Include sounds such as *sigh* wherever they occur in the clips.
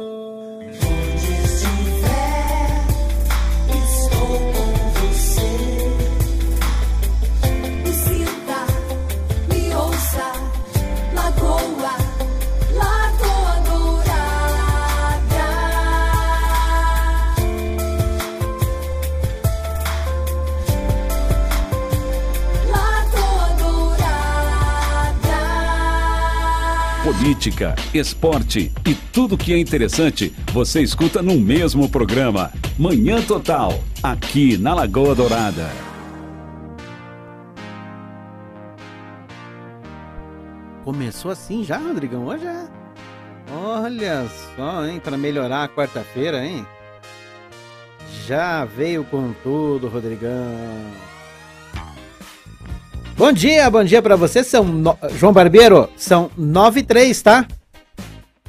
Onde Política, esporte e tudo que é interessante você escuta no mesmo programa. Manhã Total, aqui na Lagoa Dourada. Começou assim já, Rodrigão? Hoje é. Olha só, hein? Pra melhorar a quarta-feira, hein? Já veio com tudo, Rodrigão. Bom dia, bom dia pra você. São no- João Barbeiro, são 9 e 3, tá?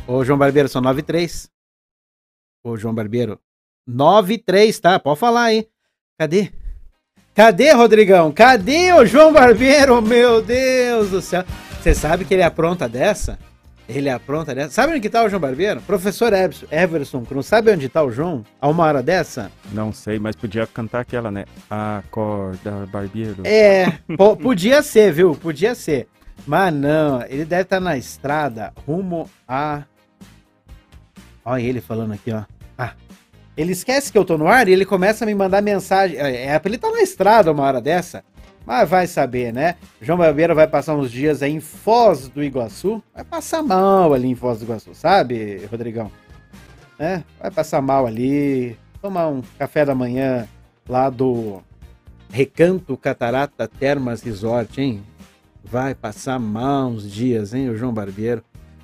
Ô, João Barbeiro, são 9 e 3. Ô, João Barbeiro, 9 e 3, tá? Pode falar, hein? Cadê? Cadê, Rodrigão? Cadê o João Barbeiro? Meu Deus do céu. Você sabe que ele apronta dessa? Ele apronta dessa. Sabe onde que tá o João Barbeiro? Professor Everson, Everson Cruz. Sabe onde tá o João? A uma hora dessa? Não sei, mas podia cantar aquela, né? Acorda, barbeiro. É, po- podia ser, viu? Podia ser. Mas não, ele deve estar na estrada rumo a. Olha ele falando aqui, ó. Ah. Ele esquece que eu tô no ar e ele começa a me mandar mensagem. É, é ele estar na estrada uma hora dessa. Mas vai saber, né? João Barbeiro vai passar uns dias aí em Foz do Iguaçu. Vai passar mal ali em Foz do Iguaçu, sabe, Rodrigão? Né? Vai passar mal ali. Tomar um café da manhã lá do Recanto Catarata Termas Resort, hein? Vai passar mal uns dias, hein, o João Barbeiro.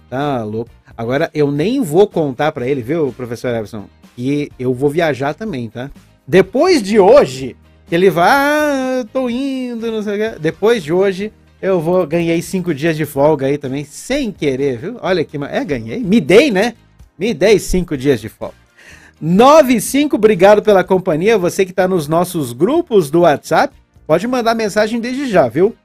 Tá louco. Agora, eu nem vou contar pra ele, viu, professor Everson? Que eu vou viajar também, tá? Depois de hoje, ele vai, ah, tô indo, não sei o quê. Depois de hoje, eu vou, ganhei cinco dias de folga aí também, sem querer, viu? Olha que, é, ganhei. Me dei, né? Me dei cinco dias de folga. 95, obrigado pela companhia. Você que está nos nossos grupos do WhatsApp, pode mandar mensagem desde já, viu?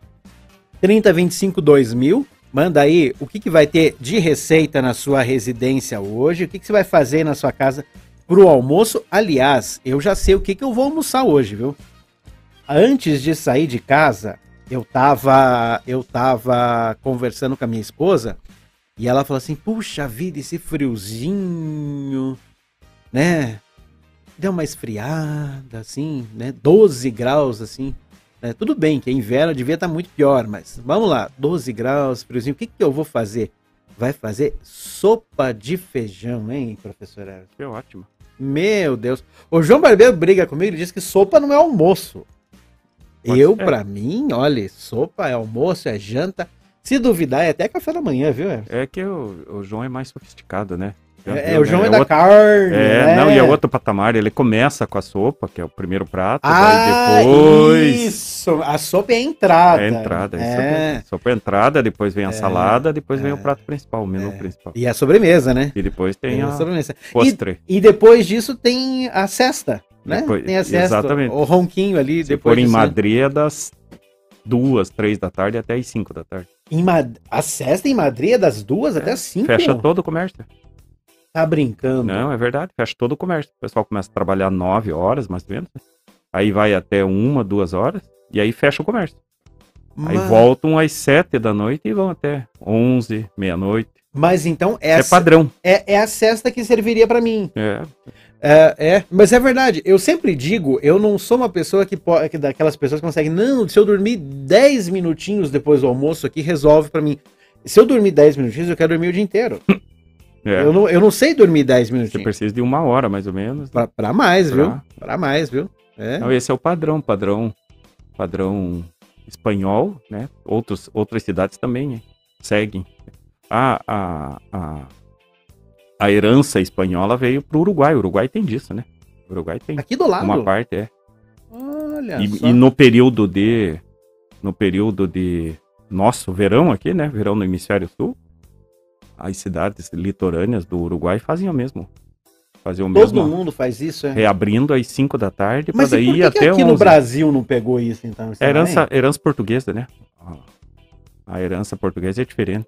3025 2000. Manda aí o que, que vai ter de receita na sua residência hoje, o que, que você vai fazer na sua casa pro almoço. Aliás, eu já sei o que, que eu vou almoçar hoje, viu? Antes de sair de casa, eu tava, eu tava conversando com a minha esposa e ela falou assim: puxa vida, esse friozinho né? Deu uma esfriada, assim, né? 12 graus, assim. né? Tudo bem que é inverno, devia estar muito pior, mas vamos lá, 12 graus, friozinho. O que, que eu vou fazer? Vai fazer sopa de feijão, hein, professor Everson? Que ótimo. Meu Deus. O João Barbeiro briga comigo, ele diz que sopa não é almoço. Pode eu, ser. pra mim, olha, sopa é almoço, é janta. Se duvidar, é até café da manhã, viu? É que o, o João é mais sofisticado, né? É, viu, o João né? é, da outro- carne. É, né? não, e é outro patamar. Ele começa com a sopa, que é o primeiro prato, Ah, depois. isso! A sopa é a entrada. É a entrada. isso É. é. Sopa é entrada, depois vem a É, salada, depois vem é, o prato principal, o menu é. principal. E a sobremesa, né? E depois tem a a sobremesa. postre. E, e depois disso tem a cesta, né? Depois- tem a cesta. exatamente. O ronquinho ali. Se depois for em? Madrid é das duas, três da tarde até as cinco da tarde. Em Mad- A cesta em Madrid é das duas até as cinco. Fecha todo o comércio. Tá brincando. Não, é verdade, fecha todo o comércio. O pessoal começa a trabalhar nove horas, mais ou menos. né? Aí vai até uma, duas horas, e aí fecha o comércio. Aí mas, voltam às sete da noite e vão até onze, meia-noite. mas então É essa padrão. é, é a cesta que serviria pra mim. É, É, é, mas é verdade. Eu sempre digo, eu não sou uma pessoa que pode, que daquelas pessoas que conseguem, não, se eu dormir 10 minutinhos depois do almoço aqui, resolve pra mim. Se eu dormir 10 minutinhos, eu quero dormir o dia inteiro. *clears throat* é. Eu, não, eu não sei dormir 10 Você minutinhos. precisa de uma hora, mais ou menos. Pra, pra mais, Pra- viu? Pra mais, viu? É. Então, esse é o padrão, padrão, padrão espanhol, né? Outros, outras cidades também né? seguem. A, a, a, a herança espanhola veio pro Uruguai. O Uruguai tem disso, né? O Uruguai tem Aqui do lado. uma parte, é. Olha E, só. e no período de. No período de nosso verão aqui, né? Verão no hemisfério sul, as cidades litorâneas do Uruguai fazem o mesmo. Faziam o Todo mesmo. mundo faz isso, é. Reabrindo às 5 da tarde, para Mas e daí que, que até aqui 11. no Brasil não pegou isso, então? Herança, herança portuguesa, né? A herança portuguesa é diferente.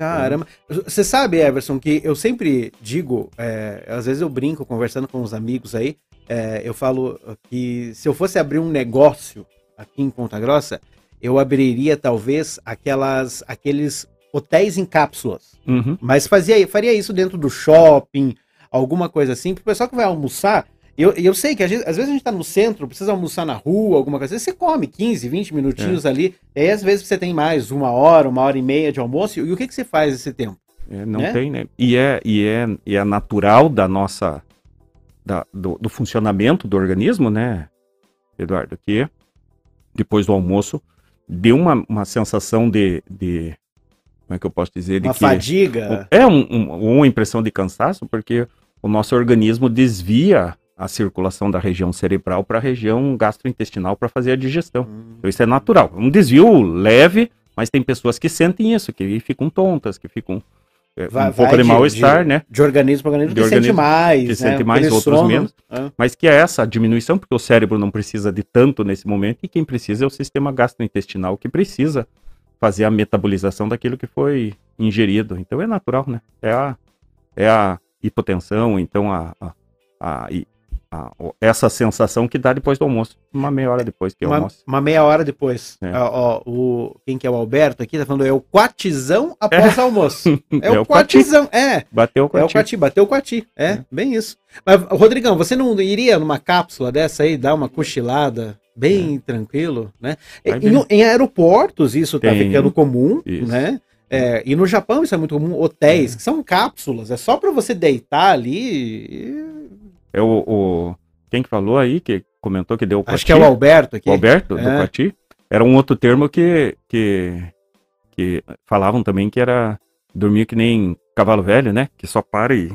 Caramba. Você sabe, Everson, que eu sempre digo, é, às vezes eu brinco conversando com os amigos aí, é, eu falo que se eu fosse abrir um negócio aqui em Ponta Grossa, eu abriria talvez aquelas, aqueles hotéis em cápsulas. Uhum. Mas fazia, faria isso dentro do shopping, alguma coisa assim, pro pessoal que vai almoçar. Eu, eu sei que às vezes, às vezes a gente tá no centro, precisa almoçar na rua, alguma coisa você come 15, 20 minutinhos ali, e aí às vezes você tem mais uma hora, uma hora e meia de almoço, e o que, que você faz esse tempo? É, não Né? tem, né? E é, e, é, e é natural da nossa. da- do, do funcionamento do organismo, né, Eduardo? Que depois do almoço deu uma, uma sensação de, de. Como é que eu posso dizer? De Uma que, fadiga. É um, um- uma impressão de cansaço, porque o nosso organismo desvia a circulação da região cerebral para a região gastrointestinal para fazer a digestão. Hum. Então isso é natural. Um desvio leve, mas tem pessoas que sentem isso, que ficam tontas, que ficam é, Vai- um pouco de mal-estar, né? De organismo para organismo De que sente organismo mais. que né? sente mais, Aquele outros menos. Ah, Mas que é essa diminuição, porque o cérebro não precisa de tanto nesse momento, e quem precisa é o sistema gastrointestinal, que precisa fazer a metabolização daquilo que foi ingerido. Então é natural, né? É a, é a hipotensão, então a, a, a- a- o- essa sensação que dá depois do almoço, uma meia hora depois que uma, almoça. uma meia hora depois. É. Ó, ó, o, quem que é o Alberto aqui tá falando, é o quatizão após almoço. É, *laughs* É o o quati. quatizão, é. Bateu com É a o. Quati, bateu o Quati. É, bem isso. Mas, Rodrigão, você não iria numa cápsula dessa aí, dar uma cochilada bem tranquilo, né? É. E no- em aeroportos isso tá Tem. ficando comum, Isso. né? É, e no Japão isso é muito comum, hotéis, que são cápsulas, é só pra você deitar ali. e- É o, o- Quem que falou aí, que comentou que deu o Acho que é o Alberto aqui. O Alberto, do É. Quati, era um outro termo que, que, que falavam também que era dormir que nem cavalo velho, né? Que só para e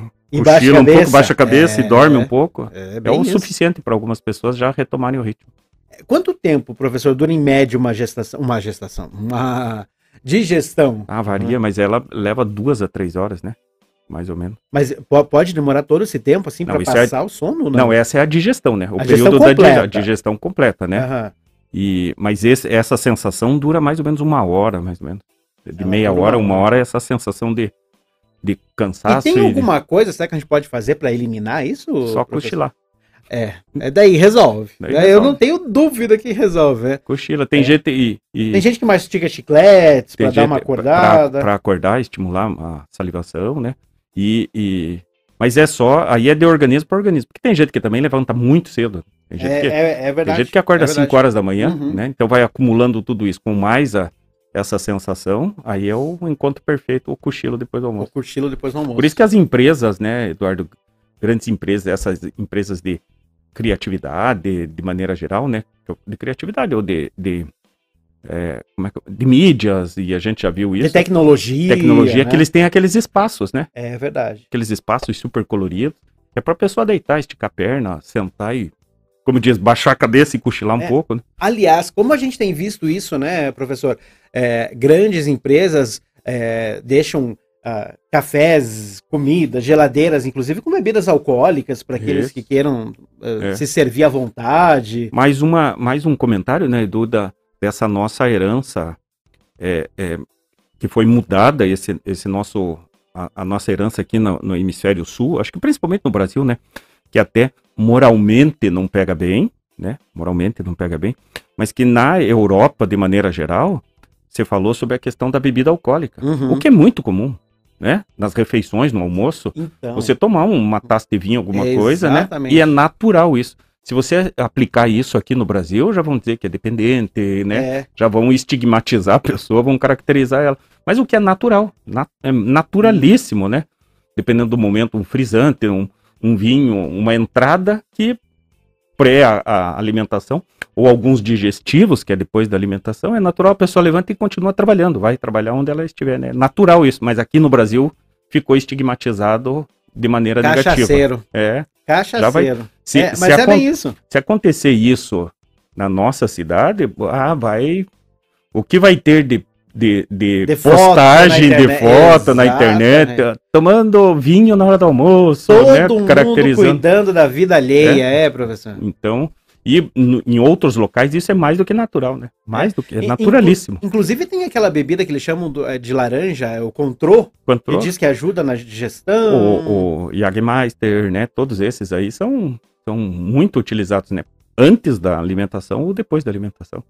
cochila um pouco, baixa a cabeça É, e dorme é. um pouco. É, É o isso. suficiente para algumas pessoas já retomarem o ritmo. Quanto tempo, professor, dura em média uma gestação, uma gestação, uma digestão? Ah, varia, mas ela leva duas a três horas, né? Mais ou menos. Mas po- pode demorar todo esse tempo assim Não, para é- passar o sono? ou Não. essa é a digestão, né? O A período da completa. a digestão completa, né? Aham. E, mas esse- essa sensação dura mais ou menos uma hora, mais ou menos. De Ela meia dura hora, uma hora. essa sensação de, de E cansaço. tem e de- alguma coisa, será que a gente pode fazer para eliminar isso? Só professor? cochilar. É, é daí resolve. Daí Eu resolve. não tenho dúvida que resolve. é. Cochila. Tem É. gente e, e Tem gente que mastiga chicletes para dar uma acordada. Pra acordar, estimular a salivação, né? E, e- mas é só, aí é de organismo para organismo. Porque tem gente que também levanta muito cedo. Tem gente, É, que, é, é tem verdade. gente que acorda é às verdade. 5 horas da manhã, Uhum. né? Então vai acumulando tudo isso com mais a, essa sensação, aí é o encontro perfeito, o cochilo depois do O almoço. cochilo depois do almoço. Por isso que as empresas, né, Eduardo, grandes empresas, essas empresas de criatividade, de, de maneira geral, né, de criatividade ou de, de, é, é de mídias, e a gente já viu De isso, tecnologia. tecnologia, né? que eles têm aqueles espaços, né, É verdade. aqueles espaços super coloridos, é para a pessoa deitar, esticar a perna, sentar e, como diz, baixar a cabeça e cochilar um É. pouco, né? Aliás, como a gente tem visto isso, né, professor? É, grandes empresas é, deixam ah, cafés, comidas, geladeiras, inclusive com bebidas alcoólicas para aqueles Isso. que queiram ah, É. se servir à vontade. Mais, uma, mais um comentário, né, Edu, da, dessa nossa herança é, é, que foi mudada, esse, esse nosso, a, a nossa herança aqui no, no hemisfério sul, acho que principalmente no Brasil, né, que até moralmente não pega bem, né, moralmente não pega bem, mas que na Europa, de maneira geral, você falou sobre a questão da bebida alcoólica, Uhum. o que é muito comum, né, nas refeições, no almoço, Então, você tomar uma taça de vinho, alguma É, coisa, né? E é natural isso. Se você aplicar isso aqui no Brasil, já vão dizer que é dependente, né? é, Já vão estigmatizar a pessoa, vão caracterizar ela. Mas o que é natural, na- é naturalíssimo, né? Dependendo do momento, um frisante, um, um vinho, uma entrada que pré a, a alimentação, ou alguns digestivos, que é depois da alimentação, é natural, a pessoa levanta e continua trabalhando, vai trabalhar onde ela estiver, né? Natural isso, mas aqui no Brasil ficou estigmatizado de maneira negativa. Cachaceiro. É. Cachaceiro. Se, É, mas é bem isso. se acontecer isso na nossa cidade, ah, vai. O que vai ter de, de, de, De foto postagem na de foto na internet, tomando vinho na hora do almoço, Todo né? mundo cuidando da vida alheia, é, professor. Então, E em outros locais isso é mais do que natural, né? Mais do que é In- naturalíssimo. inclu- Inclusive tem aquela bebida que eles chamam é, de laranja, é o contrô, Quanto que diz que ajuda na digestão. o, o Jägermeister, né? Todos esses aí são, são muito utilizados, né? Antes da alimentação ou depois da alimentação.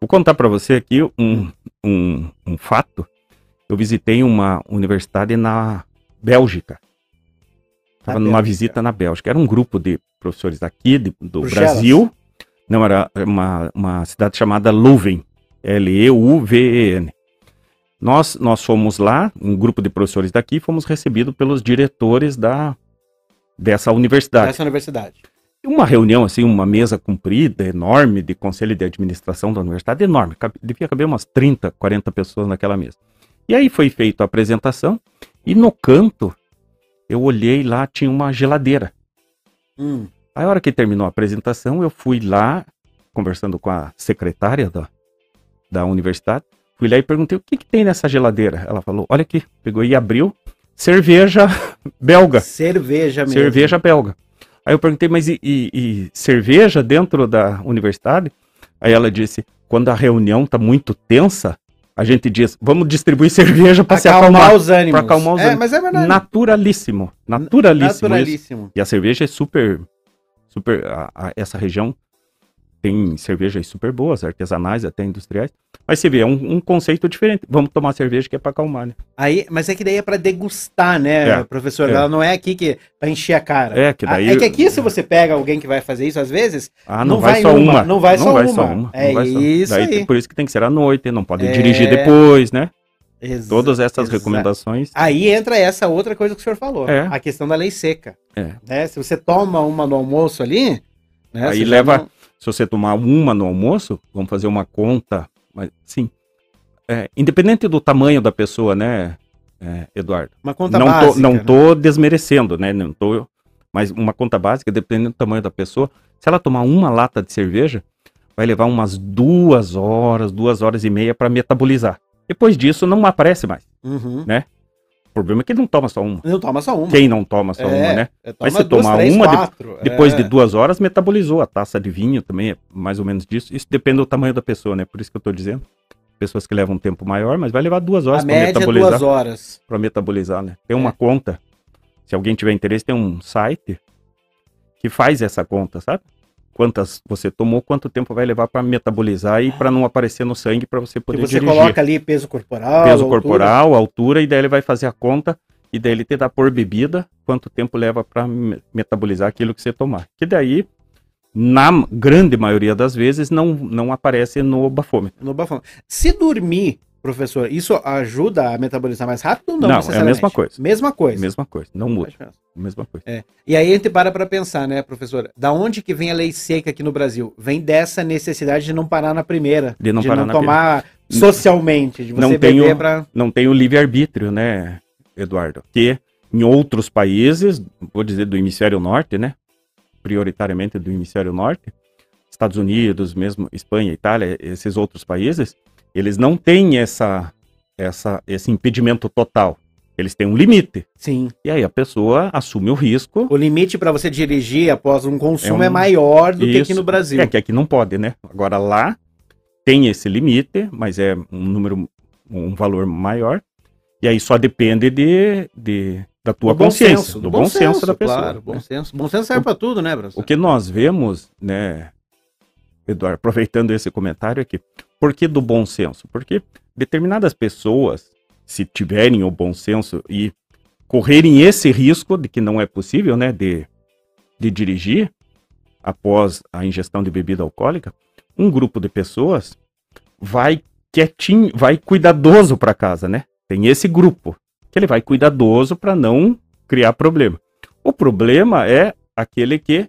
Vou contar para você aqui um, um, um fato. Eu visitei uma universidade na Bélgica. Estava numa visita na Bélgica. Era um grupo de professores daqui, de- do Bruxelas. Brasil. Não, era uma, uma cidade chamada Leuven. L-E-U-V-E-N. Nós, nós fomos lá, um grupo de professores daqui, fomos recebidos pelos diretores da, dessa universidade. Dessa universidade. Uma reunião, assim, uma mesa comprida, enorme, de conselho de administração da universidade, enorme. Devia caber umas 30, 40 pessoas naquela mesa. E aí foi feita a apresentação, e no canto, eu olhei lá, tinha uma geladeira. Hum, Aí, a hora que terminou a apresentação, eu fui lá, conversando com a secretária da, da universidade, fui lá e perguntei o que, que tem nessa geladeira. Ela falou: olha aqui, pegou e abriu cerveja *laughs* belga. cerveja mesmo. Cerveja belga. Aí eu perguntei, mas e, e- e cerveja dentro da universidade? Aí ela disse: quando a reunião tá muito tensa, a gente diz, vamos distribuir *laughs* cerveja para se Acalmar acalmar. os ânimos. pra acalmar os é, ânimos. mas é verdade. Naturalíssimo. Naturalíssimo. Naturalíssimo. E a cerveja é super. super a- a- essa região tem cervejas super boas, artesanais, até industriais. Mas você vê, é um, um conceito diferente. Vamos tomar cerveja que é para acalmar, né? Aí, mas é que daí é pra degustar, né, É, professor? é. Ela não é aqui que pra encher a cara. É, que daí. É que aqui, se você pega alguém que vai fazer isso, às vezes, Ah, não, não vai, vai só uma, uma. não vai só uma. É não vai só- isso Daí aí. Por isso que tem que ser à noite, não pode É. dirigir depois, né? exa- Todas essas recomendações. Aí entra essa outra coisa que o senhor falou, É. a questão da lei seca. É. Né? Se você toma uma no almoço ali, né, Aí leva- não- Se você tomar uma no almoço, vamos fazer uma conta. Mas, sim. É, independente do tamanho da pessoa, né, é, Eduardo? uma conta não básica. tô, não né? tô desmerecendo, né? Não tô, mas uma conta básica, dependendo do tamanho da pessoa, se ela tomar uma lata de cerveja, vai levar umas duas horas, duas horas e meia para metabolizar. Depois disso, não aparece mais. Uhum. O problema é que ele não toma só uma. Não toma só uma. Quem não toma só É, uma, né? é, Mas se tomar três, uma, quatro, Depois é. de duas horas, metabolizou. A taça de vinho também é mais ou menos disso. Isso depende do tamanho da pessoa, né? Por isso que eu tô dizendo. Pessoas que levam um tempo maior, mas vai levar duas horas para é metabolizar. duas horas. Para metabolizar, né? Tem É. uma conta. Se alguém tiver interesse, tem um site que faz essa conta, sabe? Quantas você tomou, quanto tempo vai levar para metabolizar e para não aparecer no sangue para você poder você dirigir. coloca ali peso corporal. Peso altura. corporal, altura, e daí ele vai fazer a conta e daí ele te dá por bebida quanto tempo leva para metabolizar aquilo que você tomar. Que daí, na grande maioria das vezes, não, não aparece no bafômetro. No bafômetro. Se dormir, professor, isso ajuda a metabolizar mais rápido ou não? Não, é a mesma coisa. Mesma coisa. Mesma coisa, não muda, mesma coisa. É. E aí a gente para para pensar, né, professor? Da onde que vem a lei seca aqui no Brasil? Vem dessa necessidade de não parar na primeira. De não de parar não na tomar socialmente, de você Não tenho- pra... Não tem o livre-arbítrio, né, Eduardo? Que em outros países, vou dizer do hemisfério norte, né? Prioritariamente do hemisfério norte, Estados Unidos, mesmo Espanha, Itália, esses outros países, eles não têm essa, essa, esse impedimento total. Eles têm um limite. Sim. E aí a pessoa assume o risco. O limite para você dirigir após um consumo é, É um- maior do que aqui Isso. no Brasil. É que aqui não pode, né? Agora lá tem esse limite, mas é um número, um valor maior. E aí só depende de, de da tua Do bom consciência, senso, do bom, senso, da pessoa. Claro, bom né? senso. Bom senso serve para tudo, né, professor? O que nós vemos, né, Eduardo, aproveitando esse comentário aqui, por que do bom senso? Porque determinadas pessoas, se tiverem o bom senso e correrem esse risco de que não é possível, né, de, de dirigir após a ingestão de bebida alcoólica, um grupo de pessoas vai quietinho, vai cuidadoso para casa, né? Tem esse grupo que ele vai cuidadoso para não criar problema. O problema é aquele que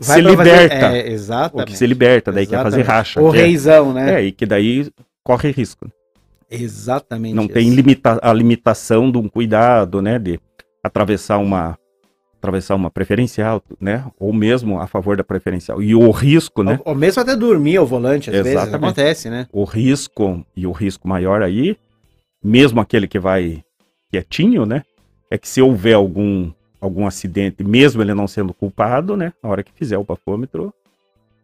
se pra fazer- liberta. É, exatamente. que se liberta, daí quer fazer Exatamente. racha. O reizão, né? É, e que daí corre risco. Exatamente. Não isso. tem limita a limitação de um cuidado, né, de atravessar uma atravessar uma preferencial, né, ou mesmo a favor da preferencial. E o risco, né, Ou, ou mesmo até dormir ao volante, às vezes, Exatamente. acontece, né? o risco e o risco maior aí, mesmo aquele que vai quietinho, né, é que se houver algum algum acidente, mesmo ele não sendo culpado, né, na hora que fizer o bafômetro,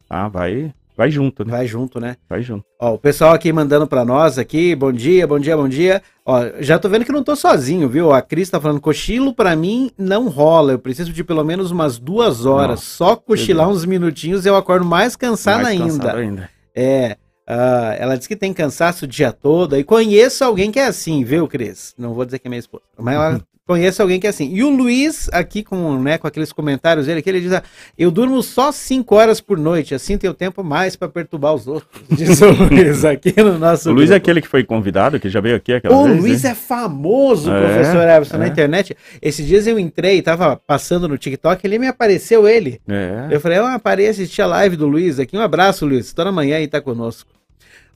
Ah, vai, vai junto, né? Vai junto, né? Vai junto. Ó, o pessoal aqui mandando pra nós aqui, bom dia, bom dia, bom dia. Ó, já tô vendo que não tô sozinho, viu? A Cris tá falando, cochilo pra mim não rola. Eu preciso de pelo menos umas duas horas. Só cochilar uns minutinhos eu acordo mais cansado Mais ainda. cansado ainda. É. ah, ela diz que tem cansaço o dia todo. E conheço alguém que é assim, viu, Cris? Não vou dizer que é minha esposa. Mas ela *laughs* conhece alguém que é assim. E o Luiz, aqui com, né, com aqueles comentários dele, que ele diz: ah, Eu durmo só 5 horas por noite, assim tenho tempo mais pra perturbar os outros. *laughs* Diz o Luiz aqui no nosso. O Luiz é aquele que foi convidado, que já veio aqui aquela O vez. Luiz né? é famoso, É, professor Everson, na é. internet. Esses dias eu entrei, tava passando no TikTok, ele me apareceu ele. É. Eu falei, ah, parei assistir a live do Luiz aqui. Um abraço, Luiz. Toda manhã aí tá conosco.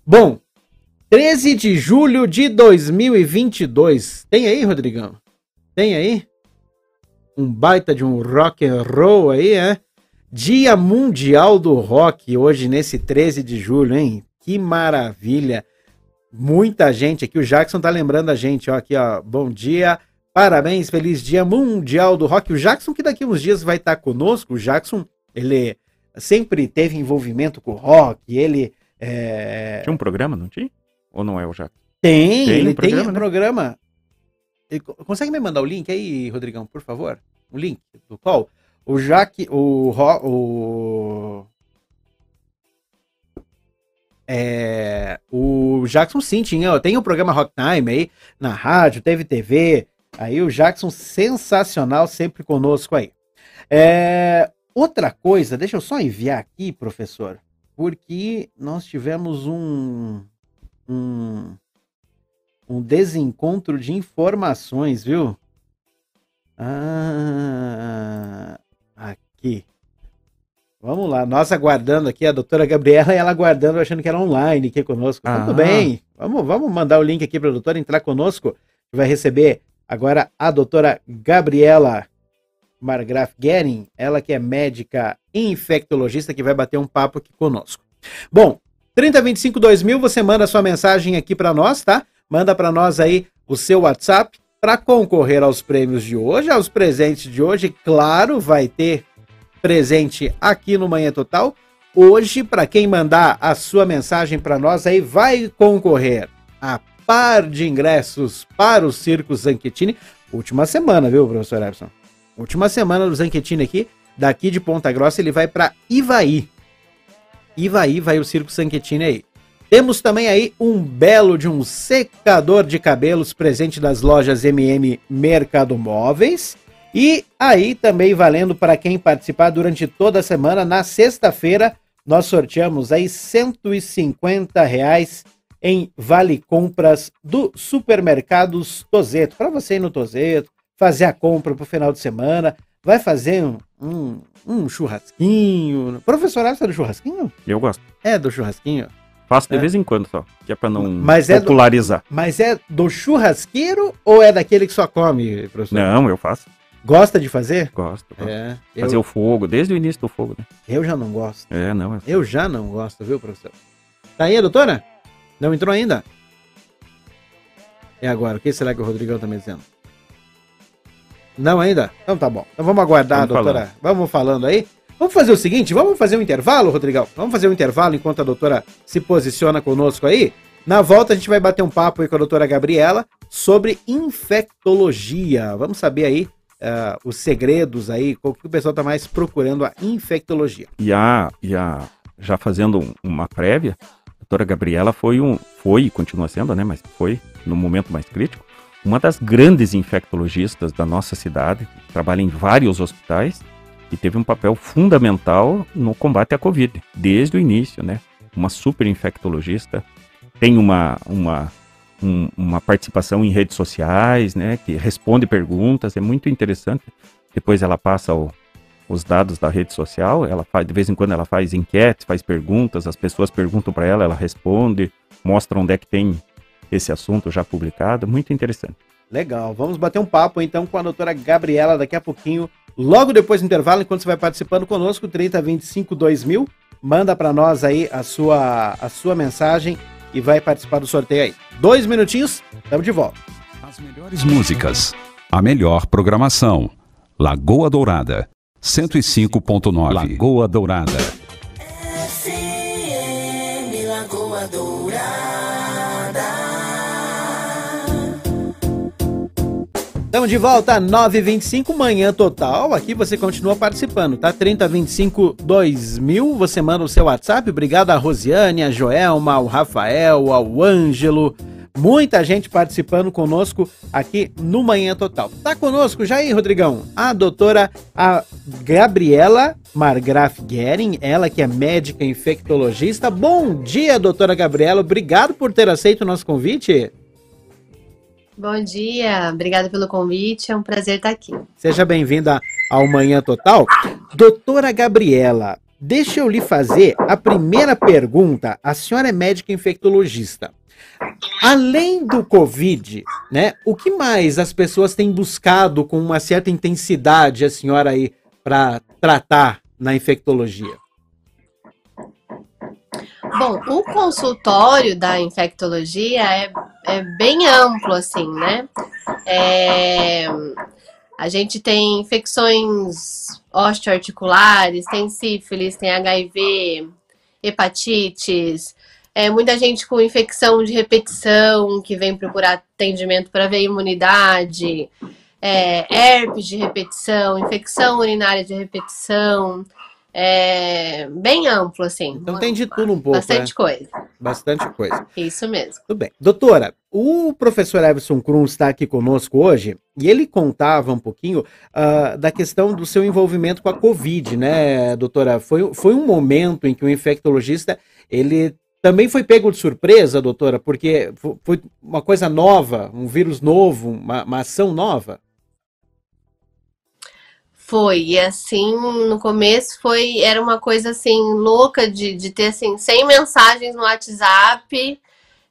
Bom, 13 de julho de 2022. Tem aí, Rodrigão? Tem aí? Um baita de um rock and roll aí, é? Dia Mundial do Rock, hoje nesse 13 de julho, hein? Que maravilha. Muita gente aqui, o Jackson tá lembrando a gente, ó, aqui, ó. Bom dia, parabéns, feliz Dia Mundial do Rock. O Jackson que daqui uns dias vai estar conosco, o Jackson, ele sempre teve envolvimento com o rock, ele é, Tinha um programa, não tinha? Ou não é o Jack? tem, Tem ele um tem programa, um né? programa. Consegue me mandar o link aí, Rodrigão, por favor? O link do qual? O Jaque, o, o é, o Jackson sim tinha, tem o programa Rock Time aí na rádio, teve TV. Aí o Jackson sensacional sempre conosco aí. É, outra coisa, deixa eu só enviar aqui, professor, porque nós tivemos um um, um desencontro de informações, viu? Ah, aqui. Vamos lá, nós aguardando aqui a doutora Gabriela e ela aguardando, achando que era online aqui conosco. Ah. Tudo bem, vamos, vamos mandar o link aqui para a doutora entrar conosco. Vai receber agora a doutora Gabriela Margraf Guerin, ela que é médica infectologista, que vai bater um papo aqui conosco. Bom, 3025 2000, você manda sua mensagem aqui para nós, tá? Manda para nós aí o seu WhatsApp para concorrer aos prêmios de hoje, aos presentes de hoje. Claro, vai ter presente aqui no Manhã Total. Hoje, para quem mandar a sua mensagem para nós aí, vai concorrer a par de ingressos para o Circo Zanchettini. Última semana, viu, professor Epson? Última semana do Zanchettini aqui. Daqui de Ponta Grossa, ele vai para Ivaí. Ivaí vai o Circo Zanchettini aí. Temos também aí um belo de um secador de cabelos presente das lojas MM Mercado Móveis. E aí também valendo para quem participar durante toda a semana, na sexta-feira, nós sorteamos aí 150 reais em vale compras do Supermercados Tozeto. Para você ir no Tozeto, fazer a compra para o final de semana, vai fazer um, um, um churrasquinho. Professor, você é do churrasquinho? Eu gosto. É do churrasquinho. Faço de É. vez em quando só, que é pra não Mas é do- popularizar. Mas é do churrasqueiro ou é daquele que só come, professor? Não, eu faço. Gosta de fazer? Gosto. gosto. É. Fazer Eu, o fogo, desde o início do fogo, né? eu já não gosto. É, não. é- Eu já não gosto, viu, professor? Tá aí, a doutora? Não entrou ainda? E agora? O que será que o Rodrigão tá me dizendo? Não ainda? Então tá bom. Então vamos aguardar, Vamos doutora. Vamos falando aí. Vamos fazer o seguinte, vamos fazer um intervalo, Rodrigão? Vamos fazer um intervalo enquanto a doutora se posiciona conosco aí? Na volta a gente vai bater um papo aí com a doutora Gabriela sobre infectologia. Vamos saber aí ah, os segredos aí, o que o pessoal tá mais procurando a infectologia. E a, e a, já fazendo um- uma prévia, a doutora Gabriela foi um, foi e continua sendo, né? Mas foi no momento mais crítico, uma das grandes infectologistas da nossa cidade, trabalha em vários hospitais e teve um papel fundamental no combate à Covid, desde o início, né? Uma super infectologista, tem uma, uma, um- uma participação em redes sociais, né? Que responde perguntas, é muito interessante. Depois ela passa o, os dados da rede social, ela faz, de vez em quando ela faz enquetes, faz perguntas, as pessoas perguntam para ela, ela responde, mostra onde é que tem esse assunto já publicado, muito interessante. Legal. Vamos bater um papo então com a doutora Gabriela daqui a pouquinho, logo depois do intervalo, enquanto você vai participando conosco, 3025 2000. Manda para nós aí a sua, a sua mensagem e vai participar do sorteio aí. Dois minutinhos, estamos de volta. As melhores músicas, a melhor programação. Lagoa Dourada, 105.9. Lagoa Dourada. FM Lagoa Dourada. Estamos de volta a 9h25, manhã total. Aqui você continua participando, tá? 3025 2000. Você manda o seu WhatsApp. Obrigado a Rosiane, a Joelma, ao Rafael, ao Ângelo. Muita gente participando conosco aqui no Manhã Total. Tá conosco já aí, Rodrigão? A doutora a Gabriela Margraf Guerin, ela que é médica infectologista. Bom dia, doutora Gabriela. Obrigado por ter aceito o nosso convite. Bom dia, obrigada pelo convite, é um prazer estar aqui. Seja bem-vinda ao Manhã Total. Doutora Gabriela, deixa eu lhe fazer a primeira pergunta. A senhora é médica infectologista. Além do Covid, né? O que mais as pessoas têm buscado com uma certa intensidade a senhora aí para tratar na infectologia? Bom, o consultório da infectologia é, é bem amplo, assim, né? É, a gente tem infecções osteoarticulares, tem sífilis, tem HIV, hepatites, é, muita gente com infecção de repetição que vem procurar atendimento para ver imunidade, é, herpes de repetição, infecção urinária de repetição, é bem amplo, assim. Então tem de tudo um pouco, Bastante né? coisa. Bastante coisa. Isso mesmo. Tudo bem. Doutora, o professor Everson Cruz está aqui conosco hoje e ele contava um pouquinho ah, da questão do seu envolvimento com a Covid, né, doutora? Foi, foi um momento em que o infectologista, ele também foi pego de surpresa, doutora, porque fo- foi uma coisa nova, um vírus novo, uma, uma ação nova. Foi, e assim, no começo foi, era uma coisa assim, louca de, de ter assim, 100 mensagens no WhatsApp,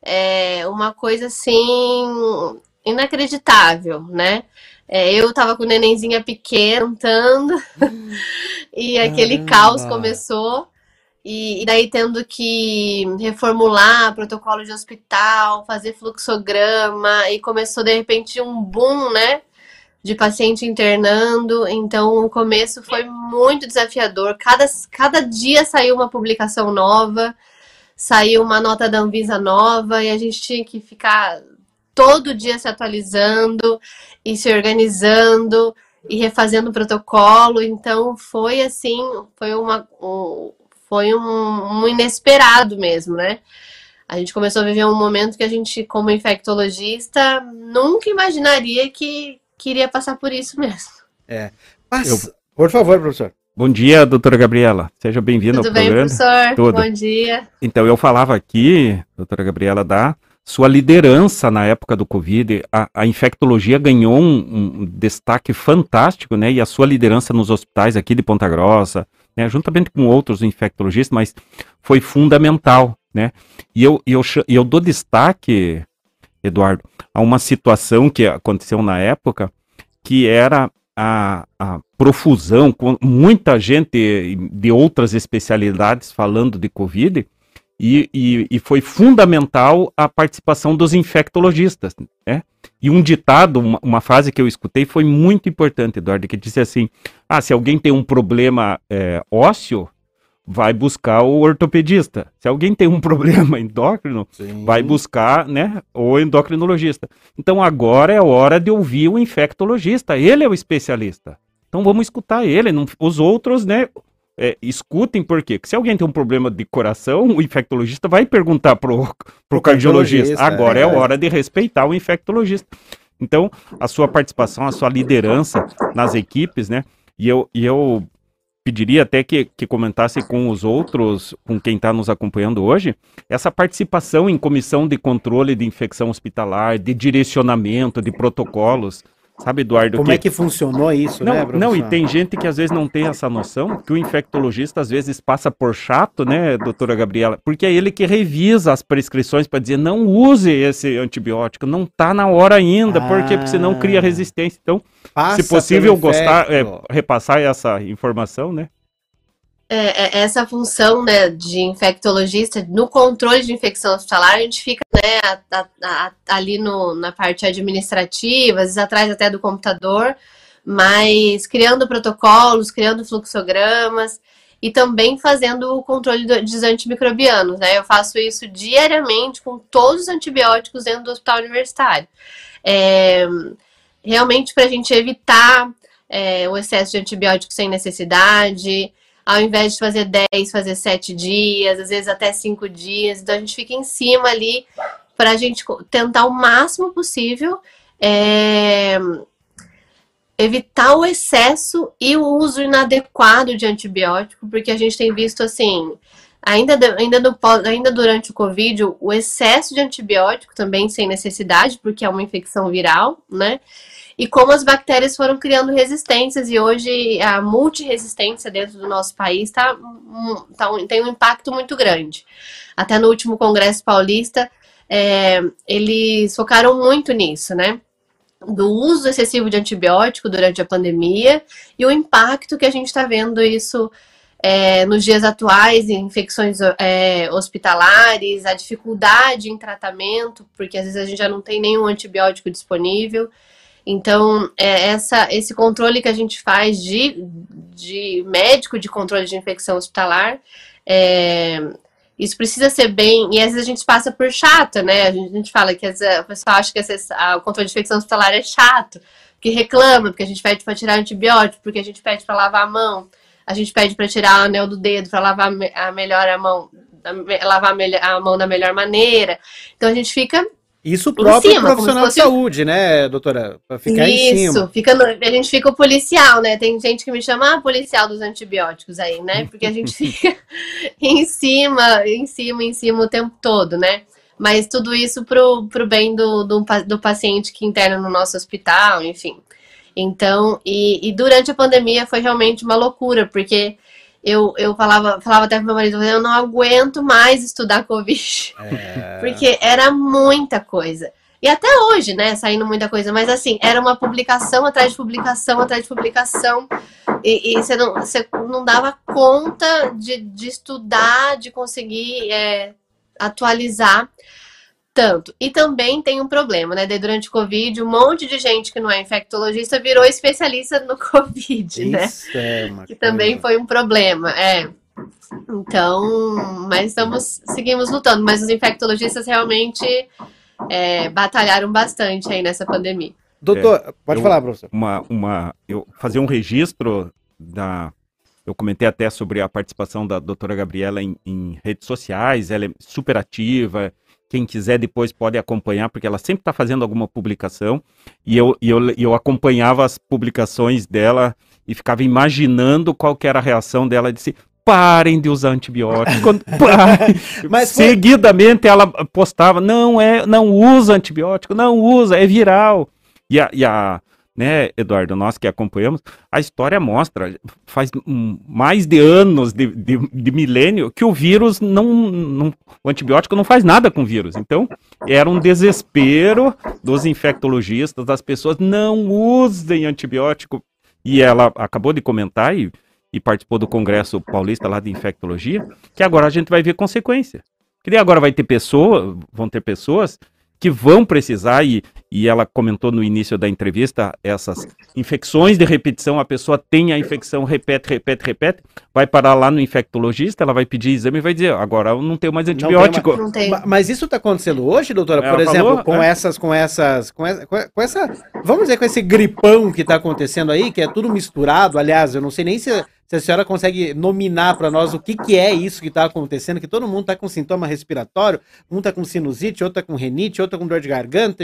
é, uma coisa assim, inacreditável, né? É, eu tava com o nenenzinha pequena, cantando, *laughs* e aquele Caramba! caos começou, e, e daí tendo que reformular protocolo de hospital, fazer fluxograma, e começou de repente um boom, né? De paciente internando, então o começo foi muito desafiador. Cada, cada dia saiu uma publicação nova, saiu uma nota da Anvisa nova, e a gente tinha que ficar todo dia se atualizando e se organizando e refazendo o protocolo. Então foi assim, foi uma um, foi um, um inesperado mesmo, né? A gente começou a viver um momento que a gente, como infectologista, nunca imaginaria que queria passar por isso mesmo. Mas, por favor, professor. Bom dia, doutora Gabriela. Seja bem-vinda ao Tudo bem, programa. professor? Tudo. Bom dia. Então, eu falava aqui, doutora Gabriela, da sua liderança na época do Covid. A, a infectologia ganhou um, um destaque fantástico, né? E a sua liderança nos hospitais aqui de Ponta Grossa, né? Juntamente com outros infectologistas, mas foi fundamental, né? E eu, e eu, e eu dou destaque, Eduardo, a uma situação que aconteceu na época, que era a, a profusão, com muita gente de outras especialidades falando de Covid, e, e, e foi fundamental a participação dos infectologistas, né? E um ditado, uma, uma frase que eu escutei foi muito importante, Eduardo, que disse assim, ah, se alguém tem um problema é, ósseo, vai buscar o ortopedista. Se alguém tem um *laughs* problema endócrino, vai buscar, né, o endocrinologista. Então agora é hora de ouvir o infectologista, ele é o especialista. Então vamos escutar ele, não- os outros, né, é, escutem por quê? Porque se alguém tem um problema de coração, o infectologista vai perguntar pro, pro cardiologista. Agora é é hora de respeitar o infectologista. Então, a sua participação, a sua liderança nas equipes, né, e eu, e eu pediria até que, que comentasse com os outros, com quem está nos acompanhando hoje, essa participação em comissão de controle de infecção hospitalar, de direcionamento, de protocolos. Sabe, Eduardo? Como é que funcionou isso, não, né, não, e tem gente que às vezes não tem essa noção, que o infectologista às vezes passa por chato, né, doutora Gabriela? Porque é ele que revisa as prescrições para dizer não use esse antibiótico, não tá na hora ainda, por quê? Porque senão cria Ah. resistência. Então, se possível, gostar, é, repassar essa informação, né? É, é, essa função né, de infectologista no controle de infecção hospitalar, a gente fica né, a- a- a- ali no, na parte administrativa, às vezes atrás até do computador, mas criando protocolos, criando fluxogramas e também fazendo o controle do- dos antimicrobianos. Né? Eu faço isso diariamente com todos os antibióticos dentro do hospital universitário. É, realmente para a gente evitar é, o excesso de antibiótico sem necessidade, ao invés de fazer 10, fazer 7 dias, às vezes até 5 dias. Então a gente fica em cima ali para a gente tentar o máximo possível é, evitar o excesso e o uso inadequado de antibiótico, porque a gente tem visto assim, ainda, ainda, no ainda durante o Covid, o excesso de antibiótico também sem necessidade, porque é uma infecção viral, né? E como as bactérias foram criando resistências, e hoje a multiresistência dentro do nosso país tá, tá tem um impacto muito grande. Até no último Congresso Paulista, é, eles focaram muito nisso, né? Do uso excessivo de antibiótico durante a pandemia e o impacto que a gente está vendo isso é, nos dias atuais, em infecções é, hospitalares, a dificuldade em tratamento, porque às vezes a gente já não tem nenhum antibiótico disponível. Então, é, essa, esse controle que a gente faz de, de médico de controle de infecção hospitalar, é, isso precisa ser bem. E às vezes a gente passa por chata, né? A gente, a gente fala que às vezes, o pessoal acha que esse- a- o controle de infecção hospitalar é chato, que reclama, porque a gente pede para tirar antibiótico, porque a gente pede para lavar a mão, a gente pede para tirar o anel do dedo, para lavar a melhor a mão, lavar a melhor- a mão da melhor maneira. Então a gente fica Isso próprio cima, profissional se de fosse- saúde, né, doutora? Pra ficar em Isso, cima. fica no- a gente fica o policial, né? Tem gente que me chama ah, policial dos antibióticos aí, né? Porque a gente *laughs* fica em cima, em cima, em cima o tempo todo, né? Mas tudo isso pro, pro bem do, do, do paciente que interna no nosso hospital, enfim. Então, e, e durante a pandemia foi realmente uma loucura, porque eu, eu falava, falava até pro meu marido, eu não aguento mais estudar Covid. É, *laughs* Porque era muita coisa. E até hoje, né, saindo muita coisa, mas assim, era uma publicação atrás de publicação, atrás de publicação, e, e você, não, você não dava conta de, de estudar, de conseguir é, atualizar tanto. E também tem um problema, né? Daí, durante o Covid, um monte de gente que não é infectologista virou especialista no *laughs* Covid, né? Isso é uma que também coisa. foi um problema, é. Então, mas estamos, seguimos lutando, mas os infectologistas realmente é, batalharam bastante aí nessa pandemia. Doutor, pode eu- falar, professor. uma, uma eu fazer um registro da eu comentei até sobre a participação da doutora Gabriela em, em redes sociais, ela é super ativa, quem quiser depois pode acompanhar, porque ela sempre está fazendo alguma publicação, e eu, e eu, eu acompanhava as publicações dela e ficava imaginando qual que era a reação dela, disse, parem de usar antibiótico, Quando-. *laughs* Mas foi- seguidamente ela postava, não é, não usa antibiótico, não usa, é viral. E a, e a, né, Eduardo, nós que acompanhamos, a história mostra, faz mais de anos, de, de, de milênio, que o vírus não, não, o antibiótico não faz nada com o vírus. Então, era um desespero dos infectologistas, das pessoas, não usem antibiótico. E ela acabou de comentar e, e participou do Congresso Paulista lá de Infectologia, que agora a gente vai ver consequência. Que daí agora vai ter pessoas, vão ter pessoas que vão precisar, e, e ela comentou no início da entrevista, essas infecções de repetição, a pessoa tem a infecção, repete, repete, repete, vai parar lá no infectologista, ela vai pedir exame e vai dizer, agora eu não tenho mais tem mais- antibiótico. Não tem. Ma- Mas isso está acontecendo hoje, doutora? Ela Por exemplo, falou, com é. essas, com essas, com essa, com essa, vamos dizer, com esse gripão que está acontecendo aí, que é tudo misturado. Aliás, eu não sei nem se, se a senhora consegue nominar para nós o que, que é isso que está acontecendo, que todo mundo está com sintoma respiratório, um está com sinusite, outro está com renite, outro tá com dor de garganta,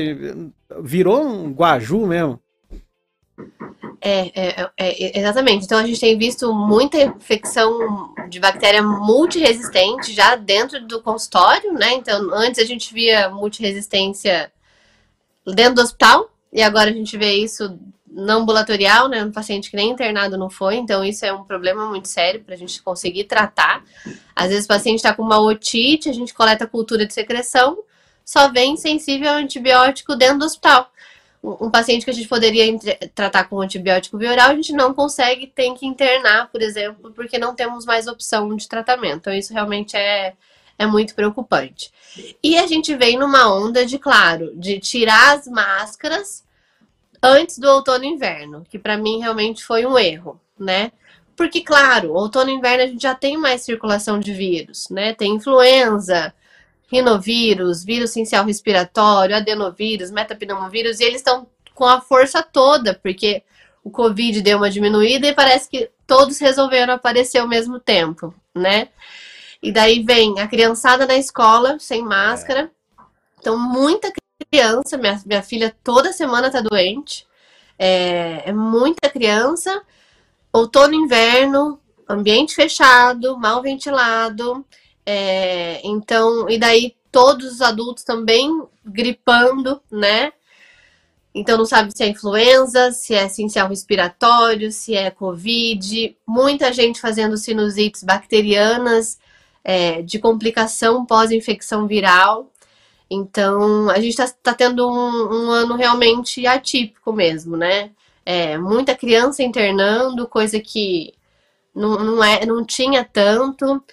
virou um guaju mesmo. É, é, é, exatamente. Então a gente tem visto muita infecção de bactéria multiresistente já dentro do consultório, né? Então antes a gente via multiresistência dentro do hospital e agora a gente vê isso não ambulatorial, né? Um paciente que nem internado não foi. Então isso é um problema muito sério para a gente conseguir tratar. Às vezes o paciente está com uma otite, a gente coleta cultura de secreção, só vem sensível ao antibiótico dentro do hospital um paciente que a gente poderia tratar com antibiótico via oral, a gente não consegue, tem que internar, por exemplo, porque não temos mais opção de tratamento. Então, isso realmente é, é muito preocupante. E a gente vem numa onda de, claro, de tirar as máscaras antes do outono e inverno, que para mim realmente foi um erro, né? Porque, claro, outono e inverno a gente já tem mais circulação de vírus, né? Tem influenza, rinovírus, vírus sincial respiratório, adenovírus, metapneumovírus, e eles estão com a força toda, porque o Covid deu uma diminuída e parece que todos resolveram aparecer ao mesmo tempo, né? E daí vem a criançada na escola sem máscara. Então, muita criança, minha, minha filha toda semana tá doente. É, é muita criança. Outono, inverno, ambiente fechado, mal ventilado. É, então, e daí todos os adultos também gripando, né? Então não sabe se é influenza, se é essencial respiratório, se é covid. Muita gente fazendo sinusites bacterianas é, de complicação pós-infecção viral. Então a gente está tá tendo um, um, ano realmente atípico mesmo, né? É, muita criança internando, coisa que não, não, é, não tinha tanto.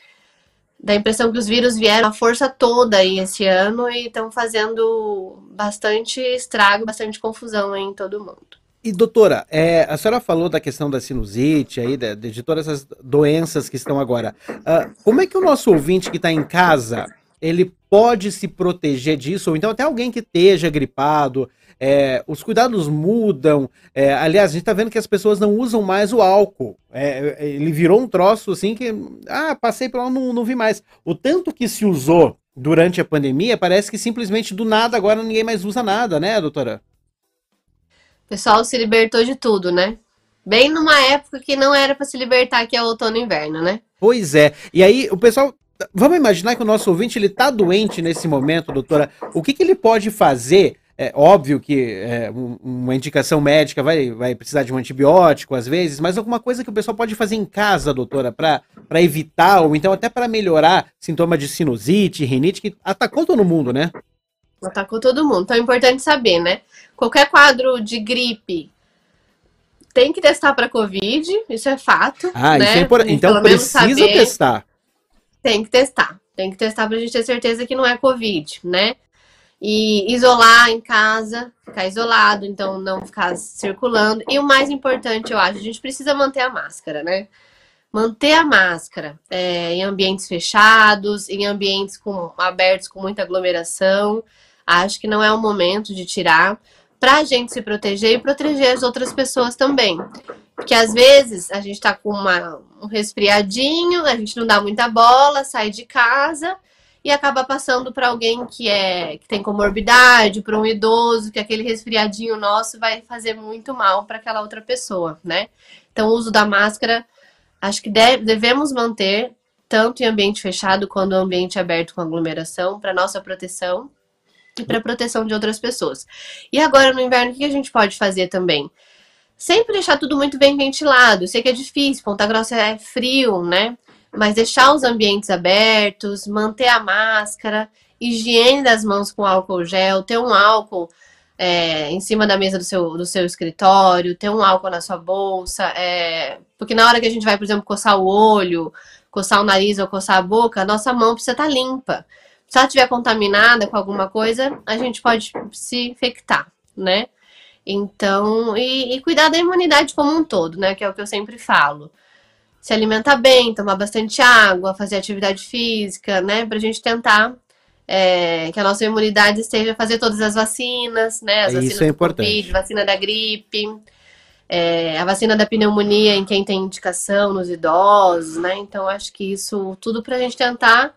Dá a impressão que os vírus vieram a força toda aí esse ano e estão fazendo bastante estrago, bastante confusão em todo mundo. E doutora, é, a senhora falou da questão da sinusite aí, de, de todas essas doenças que estão agora. Uh, como é que o nosso ouvinte que está em casa, ele pode se proteger disso? Ou então até alguém que esteja gripado, é, os cuidados mudam. É, aliás, a gente está vendo que as pessoas não usam mais o álcool. É, é, ele virou um troço assim que. Ah, passei por lá, não, não vi mais. O tanto que se usou durante a pandemia, parece que simplesmente do nada agora ninguém mais usa nada, né, doutora? O pessoal se libertou de tudo, né? Bem numa época que não era para se libertar, que é outono e inverno, né? Pois é. E aí o pessoal Vamos imaginar que o nosso ouvinte ele está doente nesse momento, doutora. O que, que ele pode fazer é óbvio que é, uma indicação médica vai, vai precisar de um antibiótico às vezes, mas alguma coisa que o pessoal pode fazer em casa, doutora, para evitar ou então até para melhorar sintomas de sinusite, rinite, que atacou todo mundo, né? Atacou todo mundo. Então é importante saber, né? Qualquer quadro de gripe tem que testar para Covid, isso é fato. Ah, né? isso é importante. Então precisa testar. Tem que testar. Tem que testar para a gente ter certeza que não é Covid, né? E isolar em casa, ficar isolado, então não ficar circulando. E o mais importante, eu acho, a gente precisa manter a máscara, né? Manter a máscara é, em ambientes fechados, em ambientes com, abertos com muita aglomeração. Acho que não é o momento de tirar para a gente se proteger e proteger as outras pessoas também. Porque às vezes a gente está com uma, um resfriadinho, a gente não dá muita bola, sai de casa e acaba passando para alguém que é que tem comorbidade, para um idoso, que aquele resfriadinho nosso vai fazer muito mal para aquela outra pessoa, né? Então, o uso da máscara, acho que deve, devemos manter tanto em ambiente fechado quanto em ambiente aberto com aglomeração, para nossa proteção e para proteção de outras pessoas. E agora no inverno, o que a gente pode fazer também? Sempre deixar tudo muito bem ventilado. Eu sei que é difícil, Ponta Grossa é frio, né? mas deixar os ambientes abertos, manter a máscara, higiene das mãos com álcool gel, ter um álcool é, em cima da mesa do seu, do seu escritório, ter um álcool na sua bolsa, é, porque na hora que a gente vai, por exemplo, coçar o olho, coçar o nariz ou coçar a boca, a nossa mão precisa estar tá limpa. Se ela estiver contaminada com alguma coisa, a gente pode se infectar, né? Então, e, e cuidar da imunidade como um todo, né? Que é o que eu sempre falo se alimentar bem, tomar bastante água, fazer atividade física, né? Pra gente tentar é, que a nossa imunidade esteja fazer todas as vacinas, né? As vacinas Isso é importante. COVID, vacina da gripe, é, a vacina da pneumonia em quem tem indicação nos idosos, né? Então acho que isso tudo pra gente tentar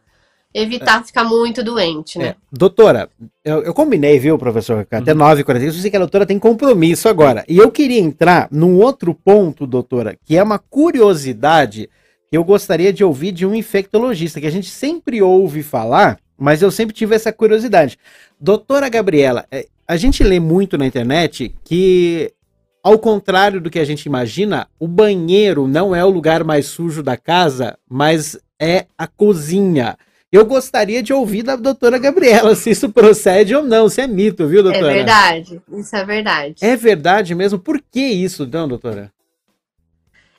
evitar ficar muito doente, né? É. Doutora, eu, eu, combinei, viu, professor? Até uhum. 9h45, eu sei que a doutora tem compromisso agora. E eu queria entrar num outro ponto, doutora, que é uma curiosidade que eu gostaria de ouvir de um infectologista, que a gente sempre ouve falar, mas eu sempre tive essa curiosidade. Doutora Gabriela, é, a gente lê muito na internet que, ao contrário do que a gente imagina, o banheiro não é o lugar mais sujo da casa, mas é a cozinha. Eu gostaria de ouvir da doutora Gabriela *laughs* se isso procede ou não, se é mito, viu, doutora? É verdade, isso é verdade. É verdade mesmo? Por que isso, então, doutora?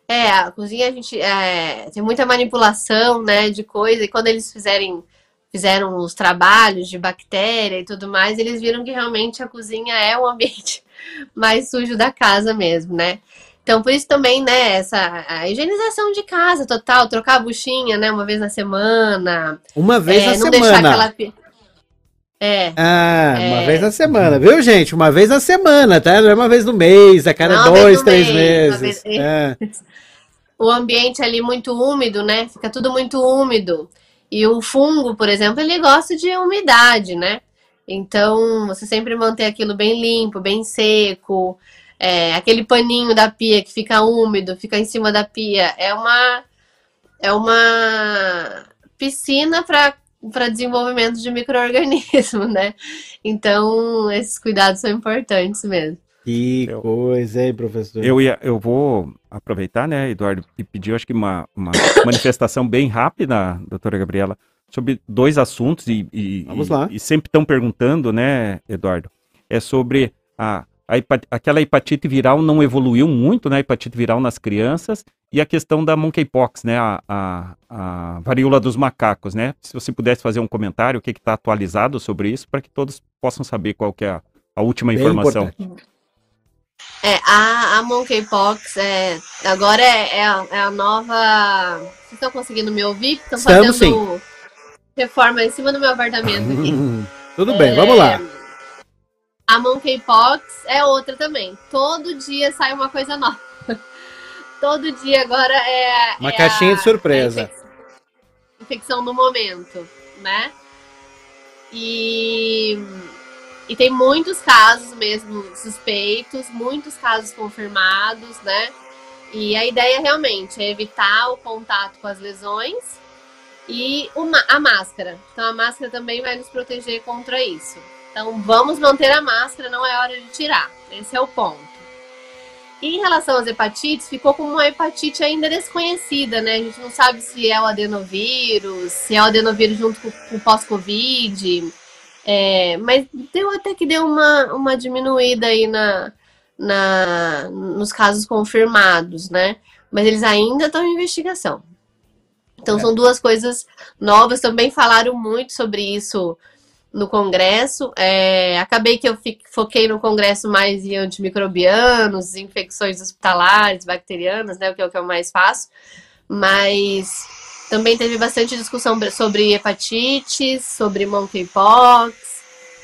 É, a cozinha a gente é, tem muita manipulação, né, de coisa, e quando eles fizerem, fizeram os trabalhos de bactéria e tudo mais, eles viram que realmente a cozinha é o ambiente *laughs* mais sujo da casa mesmo, né? Então, por isso também, né, essa a higienização de casa total, trocar a buchinha, né, uma vez na semana. Uma vez é, na não semana. Deixar aquela... É. Ah, uma É. vez na semana, viu, gente? Uma vez na semana, tá? Não é uma vez no mês, a cada Não, uma dois, três mês, uma meses. vez- É. o ambiente ali muito úmido, né? Fica tudo muito úmido. E o fungo, por exemplo, ele gosta de umidade, né? Então, você sempre manter aquilo bem limpo, bem seco. É, aquele paninho da pia que fica úmido, fica em cima da pia, é uma é uma piscina para para desenvolvimento de micro-organismo, *laughs* né? Então, esses cuidados são importantes mesmo. Que coisa, hein, professor? Eu, ia, eu vou aproveitar, né, Eduardo, e pedir, acho que uma, uma *coughs* manifestação bem rápida, doutora Gabriela, sobre dois assuntos, e, e, Vamos e- lá. e sempre estão perguntando, né, Eduardo, é sobre a, a hepa- aquela hepatite viral não evoluiu muito, né, a hepatite viral nas crianças, e a questão da monkeypox, né, a, a, a varíola dos macacos, né, se você pudesse fazer um comentário, o que está atualizado sobre isso, para que todos possam saber qual que é a, a última Bem informação. importante. É, a, a Monkeypox é, agora é, é, a, é a nova. Vocês estão conseguindo me ouvir? Estão fazendo reforma em cima do meu apartamento aqui. *laughs* Tudo bem, vamos lá. A Monkeypox é outra também. Todo dia sai uma coisa nova. *laughs* Todo dia agora é. Uma é caixinha a- de surpresa. a infec- infecção do momento, né? E, e tem muitos casos mesmo suspeitos, muitos casos confirmados, né? E a ideia realmente é evitar o contato com as lesões e o ma- a máscara. Então a máscara também vai nos proteger contra isso. Então vamos manter a máscara, não é hora de tirar. Esse é o ponto. E em relação às hepatites, ficou como uma hepatite ainda desconhecida, né? A gente não sabe se é o adenovírus, se é o adenovírus junto com com o pós-Covid. É, mas deu até que deu uma, uma diminuída aí na, na, nos casos confirmados, né? Mas eles ainda estão em investigação. Então É. são duas coisas novas. Também falaram muito sobre isso no congresso. É, acabei que eu foquei no congresso mais em antimicrobianos, infecções hospitalares, bacterianas, né? O que é o que eu mais faço. Mas também teve bastante discussão sobre hepatites, sobre monkeypox,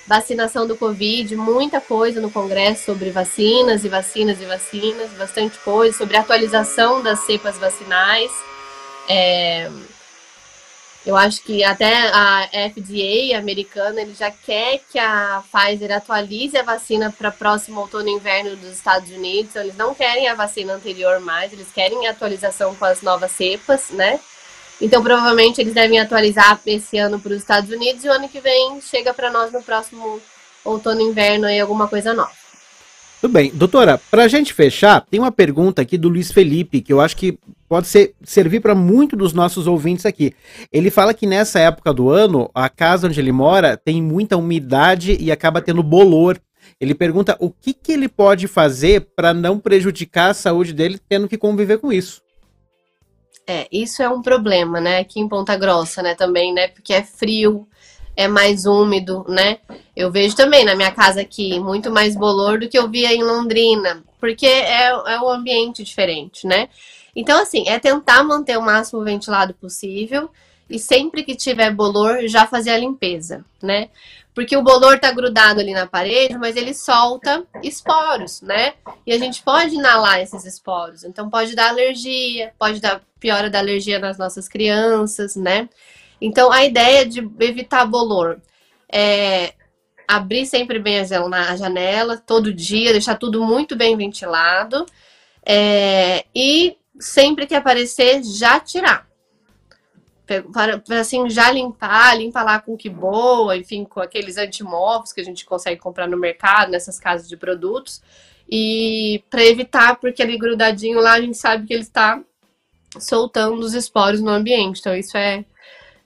vacinação do Covid, muita coisa no congresso sobre vacinas e vacinas e vacinas, bastante coisa sobre atualização das cepas vacinais. É, eu acho que até a FDA americana ele já quer que a Pfizer atualize a vacina para próximo outono e inverno dos Estados Unidos. Então, eles não querem a vacina anterior mais, eles querem atualização com as novas cepas, né? Então, provavelmente eles devem atualizar esse ano para os Estados Unidos e o ano que vem chega para nós no próximo outono e inverno aí alguma coisa nova. Tudo bem. Doutora, pra gente fechar, tem uma pergunta aqui do Luiz Felipe, que eu acho que pode ser, servir para muito dos nossos ouvintes aqui. Ele fala que nessa época do ano, a casa onde ele mora tem muita umidade e acaba tendo bolor. Ele pergunta o que, que ele pode fazer para não prejudicar a saúde dele tendo que conviver com isso. É, isso é um problema, né? Aqui em Ponta Grossa, né? Também, né? Porque é frio, é mais úmido, né? Eu vejo também na minha casa aqui muito mais bolor do que eu via em Londrina, porque é, é um ambiente diferente, né? Então, assim, é tentar manter o máximo ventilado possível e sempre que tiver bolor, já fazer a limpeza, né? Porque o bolor tá grudado ali na parede, mas ele solta esporos, né? E a gente pode inalar esses esporos. Então pode dar alergia, pode dar piora da alergia nas nossas crianças, né? Então a ideia de evitar bolor é abrir sempre bem a jan- a janela, todo dia, deixar tudo muito bem ventilado. é, e sempre que aparecer, já tirar. Para, para, assim, já limpar, limpa lá com que boa, enfim, com aqueles antimorfos que a gente consegue comprar no mercado, nessas casas de produtos. E para evitar, porque ali grudadinho lá, a gente sabe que ele está soltando os esporos no ambiente. Então, isso é,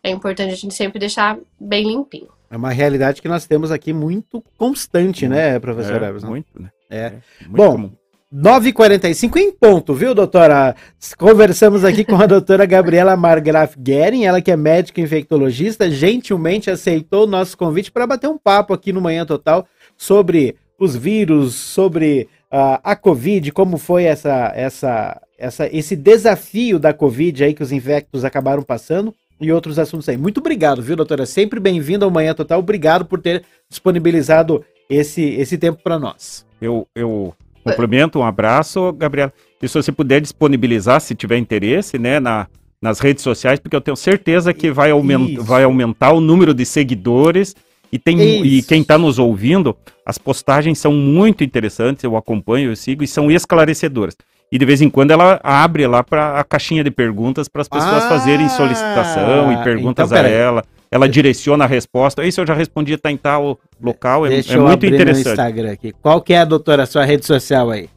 é importante a gente sempre deixar bem limpinho. É uma realidade que nós temos aqui muito constante, né, professor É, Everson? muito, né? É. muito Bom, comum. 9h45 em ponto, viu, doutora? Conversamos aqui com a *laughs* doutora Gabriela Margraf Guerin, ela que é médica infectologista, gentilmente aceitou o nosso convite para bater um papo aqui no Manhã Total sobre os vírus, sobre ah, a Covid, como foi essa, essa, essa, esse desafio da Covid aí que os infectos acabaram passando. E outros assuntos aí. Muito obrigado, viu, doutora? Sempre bem-vindo ao Manhã Total. Obrigado por ter disponibilizado esse, esse tempo para nós. Eu, eu complemento, um abraço, Gabriela. E se você puder disponibilizar, se tiver interesse, né, na, nas redes sociais, porque eu tenho certeza que vai, aumen Isso. vai aumentar o número de seguidores. E, tem, e quem está nos ouvindo, as postagens são muito interessantes, eu acompanho, eu sigo, e são esclarecedoras. E de vez em quando ela abre lá para a caixinha de perguntas para as pessoas Ah, fazerem solicitação e perguntas então, a ela. Ela direciona a resposta. Isso eu já respondi, está em tal local. É, Deixa é eu muito abrir no interessante. Instagram aqui. Qual que é, doutora, sua rede social aí?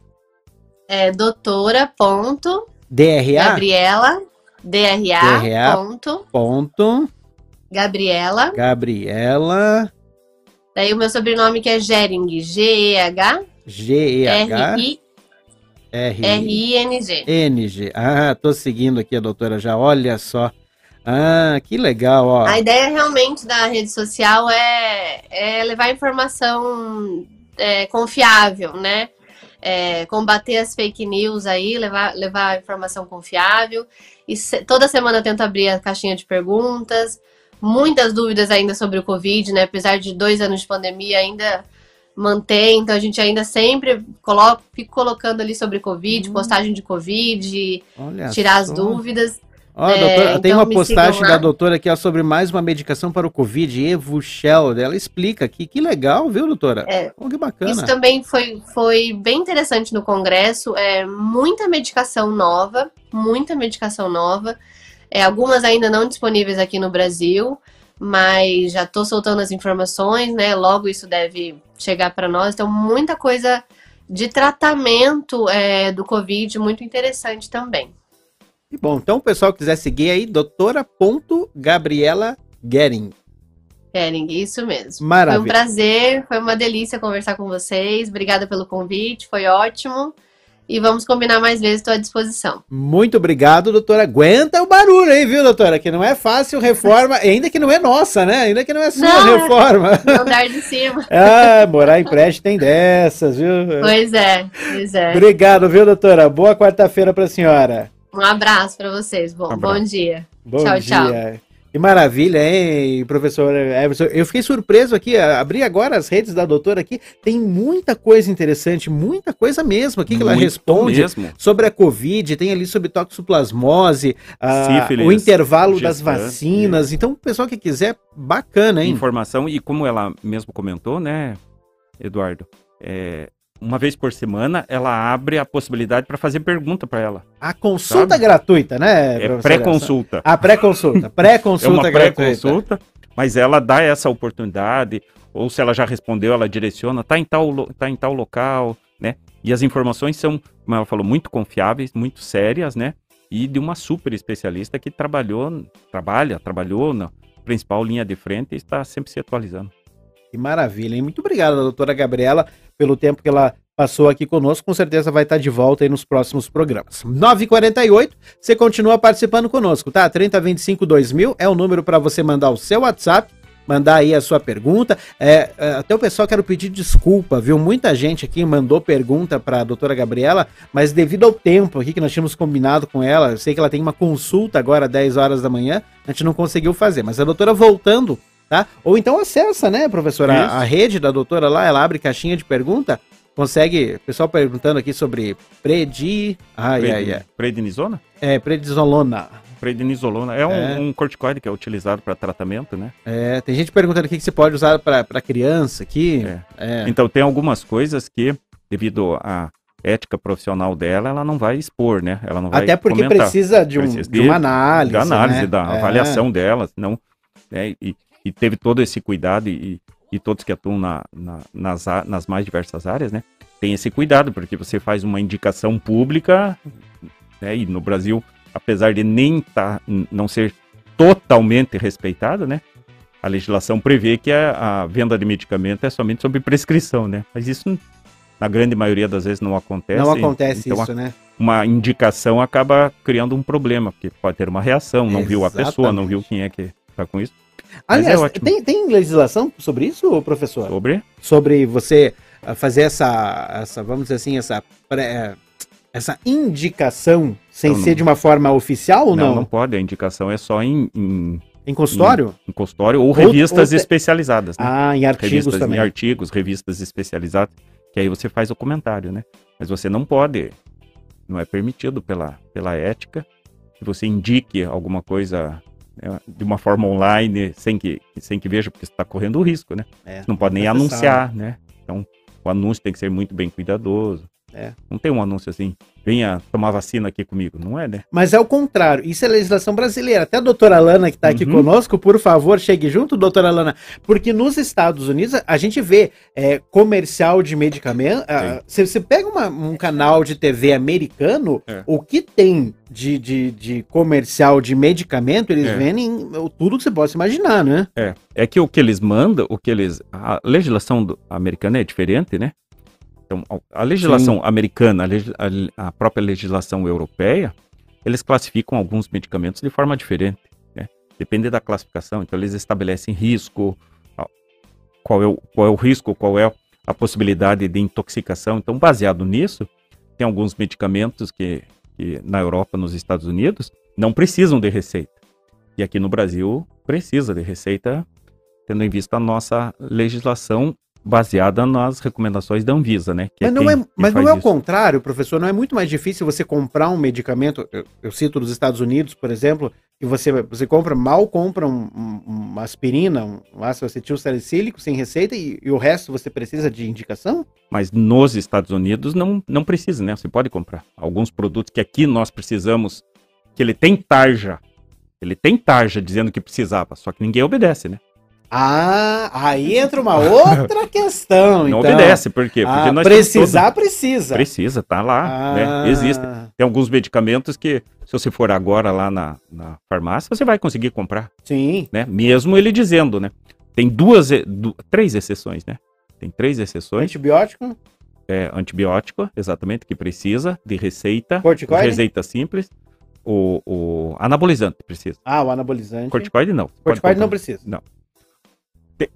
É doutora ponto DRA? Gabriela, DRA, DRA. ponto, Ponto Gabriela. Gabriela Daí o meu sobrenome que é Gering, G-E-H, G-E-H R-I-R-I-N-G. R-I-N-G. Ah, tô seguindo aqui a doutora já, olha só. Ah, que legal, ó. A ideia realmente da rede social é, é levar informação é, confiável, né? É, combater as fake news aí, levar, levar informação confiável. E se- toda semana eu tento abrir a caixinha de perguntas. Muitas dúvidas ainda sobre o Covid, né? Apesar de dois anos de pandemia, ainda mantém. Então a gente ainda sempre coloca, fica colocando ali sobre Covid, Hum. postagem de Covid, Olha tirar as só. dúvidas. Ó, É, doutora, tem então uma postagem da doutora aqui ó, sobre mais uma medicação para o Covid, Evushell. Ela explica aqui. Que legal, viu, doutora? É. Oh, que bacana. Isso também foi, foi bem interessante no Congresso. É, muita medicação nova, muita medicação nova. É, algumas ainda não disponíveis aqui no Brasil, mas já estou soltando as informações, né? Logo isso deve chegar para nós. Então, muita coisa de tratamento é, do Covid, muito interessante também. Que bom. Então, o pessoal que quiser seguir aí, doutora.gabriela Guerin. Kering, isso mesmo. Foi um Maravilha. prazer, foi uma delícia conversar com vocês. Obrigada pelo convite, foi ótimo. E vamos combinar mais vezes, estou à disposição. Muito obrigado, doutora. Aguenta o barulho aí, viu, doutora? Que não é fácil reforma, *laughs* ainda que não é nossa, né? Ainda que não é sua Não. reforma. No *laughs* andar de cima. *laughs* Ah, morar em prédio tem dessas, viu? Pois é, pois é. Obrigado, viu, doutora? Boa quarta-feira pra senhora. Um abraço para vocês. Bom, Um abraço. bom dia. Bom Tchau, dia. tchau. Que maravilha, hein, professor Everson? Eu fiquei surpreso aqui, a- abri agora as redes da doutora aqui, tem muita coisa interessante, muita coisa mesmo aqui que ela Muito responde mesmo. sobre a Covid, tem ali sobre toxoplasmose, a- Sífilis, o intervalo das vacinas. Então, o pessoal que quiser, bacana, hein? informação e como ela mesmo comentou, né, Eduardo, é, uma vez por semana ela abre a possibilidade para fazer pergunta para ela. A consulta Sabe? gratuita, né? É pré-consulta. A pré-consulta. *laughs* É Pré-consulta uma gratuita. pré-consulta, mas ela dá essa oportunidade, ou se ela já respondeu, ela direciona, tá em tal, tá em tal local, né? E as informações são, como ela falou, muito confiáveis, muito sérias, né? E de uma super especialista que trabalhou, trabalha, trabalhou na principal linha de frente e está sempre se atualizando. Que maravilha, hein? Muito obrigado, doutora Gabriela, pelo tempo que ela passou aqui conosco. Com certeza vai estar de volta aí nos próximos programas. 9h48, você continua participando conosco, tá? 3025 2000 é o número para você mandar o seu WhatsApp, mandar aí a sua pergunta. É, é, até o pessoal quero pedir desculpa, viu? Muita gente aqui mandou pergunta para a doutora Gabriela, mas devido ao tempo aqui que nós tínhamos combinado com ela, eu sei que ela tem uma consulta agora às 10 horas da manhã, a gente não conseguiu fazer, mas a doutora voltando tá? Ou então acessa, né, professora, a, a rede da doutora lá, ela abre caixinha de pergunta, consegue, pessoal perguntando aqui sobre predi, ai, Predi- ai, ai, é, prednisolona. Prednisolona. É um, É. um corticoide que é utilizado para tratamento, né? É, tem gente perguntando aqui que você pode usar para criança aqui. É. É. Então tem algumas coisas que, devido à ética profissional dela, ela não vai expor, né? Ela não vai Até porque comentar. precisa de, um, Precisa de uma análise. da análise, né? da É. avaliação delas, não, né, e, e teve todo esse cuidado e, e todos que atuam na, na- nas, a- nas mais diversas áreas, né, tem esse cuidado, porque você faz uma indicação pública, né, e no Brasil, apesar de nem tá, não ser totalmente respeitado, né, a legislação prevê que a, a venda de medicamento é somente sob prescrição, né, mas isso na grande maioria das vezes não acontece. Não acontece então, isso, né? uma indicação acaba criando um problema, porque pode ter uma reação, não viu a pessoa, não viu Exatamente. quem é que está com isso. Mas Aliás, é tem, tem legislação sobre isso, professor? Sobre sobre você ah, fazer essa, essa vamos dizer assim, essa pré- essa indicação sem Então, ser não- de uma forma oficial ou não, não? não pode. A indicação é só em, em, Em consultório? em consultório ou revistas ou especializadas. Né? Ah, em artigos revistas também. em artigos, revistas especializadas, que aí você faz o comentário, né? Mas você não pode, não é permitido pela, pela ética que você indique alguma coisa né, de uma forma online sem que, sem que veja, porque você está correndo o risco, né? É, Você não pode nem necessário. anunciar, né? Então, o anúncio tem que ser muito bem cuidadoso. É. Não tem um anúncio assim, venha tomar vacina aqui comigo, não é, né? Mas é o contrário, isso é legislação brasileira. Até a doutora Alana, que está aqui Uhum. conosco, por favor, chegue junto, doutora Alana. Porque nos Estados Unidos a gente vê é, comercial de medicamento. ah, Se você pega uma- um canal de TV americano, É. o que tem de, de, de comercial de medicamento, eles É. vendem tudo que você possa imaginar, né? É, é que o que eles mandam, o que eles. A legislação do- americana é diferente, né? Então, a- legislação americana, a, a- própria legislação europeia, eles classificam alguns medicamentos de forma diferente, né? Depende da classificação. Então, eles estabelecem risco, qual é o, qual é o risco, qual é a possibilidade de intoxicação. Então, baseado nisso, tem alguns medicamentos que, que na Europa, nos Estados Unidos, não precisam de receita. E aqui no Brasil precisa de receita, tendo em vista a nossa legislação baseada nas recomendações da Anvisa, né? Mas não é, mas não faz é o contrário, professor. Não é muito mais difícil você comprar um medicamento. Eu, eu cito dos Estados Unidos, por exemplo, que você, você compra, mal compra um- um- uma aspirina, um ácido acetil salicílico sem receita e, e o resto você precisa de indicação? Mas nos Estados Unidos não, não precisa, né? Você pode comprar. Alguns produtos que aqui nós precisamos, que ele tem tarja. Ele tem tarja dizendo que precisava, só que ninguém obedece, né? Ah, aí entra uma outra questão. Não então. obedece, por quê? Porque Ah, nós precisar, precisa. todo- Precisa, tá lá, Ah, né? Existe. Tem alguns medicamentos que, se você for agora lá na, na farmácia, você vai conseguir comprar. Sim. né? Mesmo ele dizendo, né? Tem duas, du- três exceções, né? Tem três exceções. Antibiótico, É, antibiótico, exatamente, que precisa de receita. Corticoide? Receita simples. O, o anabolizante precisa. ah, o anabolizante. Corticoide não. Corticoide não precisa. Te-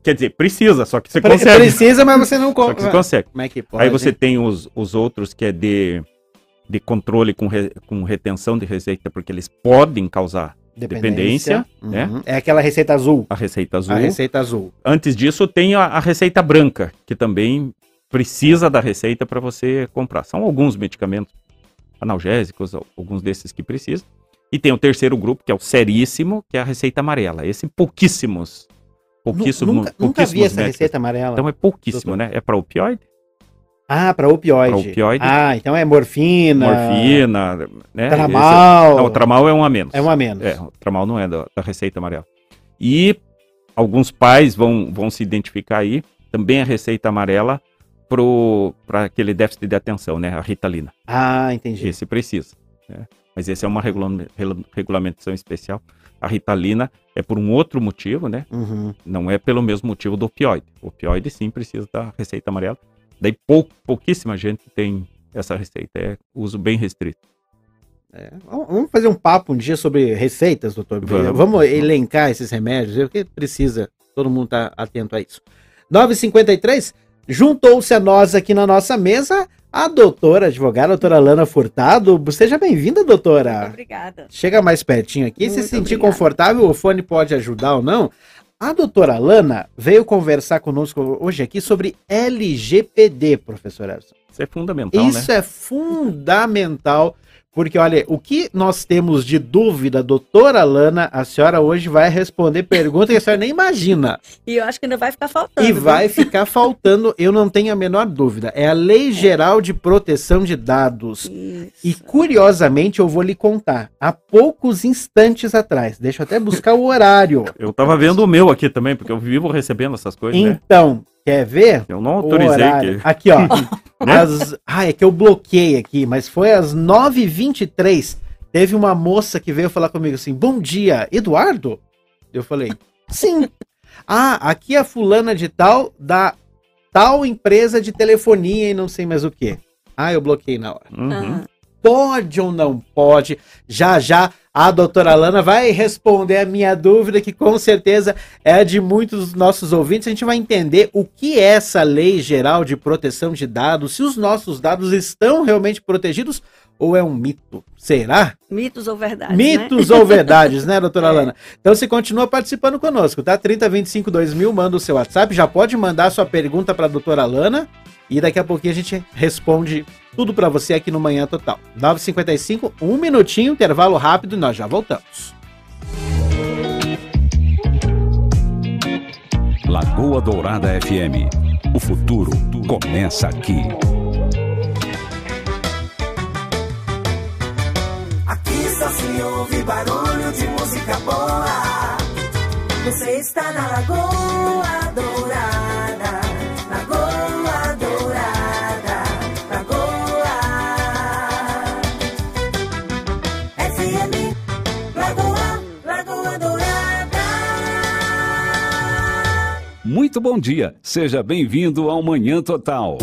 Quer dizer, precisa, só que você Pre- consegue. Precisa, mas você não Só compra. que você consegue. Como é que pode? Aí você tem os, os outros que é de, de controle com, re- com retenção de receita, porque eles podem causar dependência, né? Uhum. É aquela receita azul. a receita azul. A receita azul. Antes disso, tem a, a receita branca, que também precisa da receita para você comprar. São alguns medicamentos analgésicos, al- alguns desses que precisam. E tem o terceiro grupo, que é o seríssimo, que é a receita amarela. Esse pouquíssimos. Pouquíssimos. nunca, nunca vi essa médicos. receita amarela. Então é pouquíssimo, né? É para opioide, ah, para opioide. pra opioide. Ah, então é morfina. morfina, né? Tramal. Esse- não, o tramal é um a menos. É um a menos. É, o tramal não é da, da receita amarela. E alguns pais vão, vão se identificar aí, também a receita amarela para aquele déficit de atenção, né? A ritalina. Ah, entendi. Esse precisa. né? Mas esse é uma regulamentação especial. A ritalina é por um outro motivo, né? Uhum. Não é pelo mesmo motivo do opioide. O opioide sim precisa da receita amarela. Daí pou, pouquíssima gente tem essa receita. É uso bem restrito. É, vamos fazer um papo um dia sobre receitas, doutor. Vamos. Vamos, elencar esses remédios, porque precisa, todo mundo tá atento a isso. 9h53, juntou-se a nós aqui na nossa mesa a doutora advogada, a doutora Lana Furtado. Seja bem-vinda, Muito doutora. obrigada. Chega mais pertinho aqui, se Muito sentir obrigada. confortável, o fone pode ajudar ou não. A doutora Lana veio conversar conosco hoje aqui sobre LGPD, professor Edson. Isso é fundamental, Isso né? é fundamental, porque olha, o que nós temos de dúvida, doutora Lana, a senhora hoje vai responder pergunta que a senhora nem imagina. E eu acho que ainda vai ficar faltando. E viu? vai ficar faltando, eu não tenho a menor dúvida. É a Lei Geral de Proteção de Dados. Isso. E curiosamente eu vou lhe contar, há poucos instantes atrás, deixa eu até buscar o horário. Eu tava vendo o meu aqui também, porque eu vivo recebendo essas coisas, né? Quer ver? Eu não autorizei que. Aqui, ó. *laughs* Né? As... Ah, é que eu bloqueei aqui, mas foi às 9h23. Teve uma moça que veio falar comigo assim: Bom dia, Eduardo? Eu falei: Sim. ah, aqui é a fulana de tal da tal empresa de telefonia e não sei mais o que. Ah, eu bloqueei na hora. Uhum. Pode ou não pode? Já já a doutora Lana vai responder a minha dúvida, que com certeza é de muitos dos nossos ouvintes. A gente vai entender o que é essa lei geral de proteção de dados, se os nossos dados estão realmente protegidos ou é um mito? Será? Mitos ou verdades, né? Mitos ou verdades, né, doutora *laughs* Lana? Então você continua participando conosco, tá? 3025 2000, manda o seu WhatsApp, já pode mandar sua pergunta para a doutora Lana e daqui a pouquinho a gente responde tudo para você aqui no Manhã Total. 9h55, um minutinho, intervalo rápido e nós já voltamos. Lagoa Dourada FM. O futuro começa aqui. Só se ouve barulho de música boa. Você está na Lagoa Dourada. Lagoa Dourada. Lagoa. FM. Lagoa. Lagoa Dourada. Muito bom dia. Seja bem-vindo ao Manhã Total.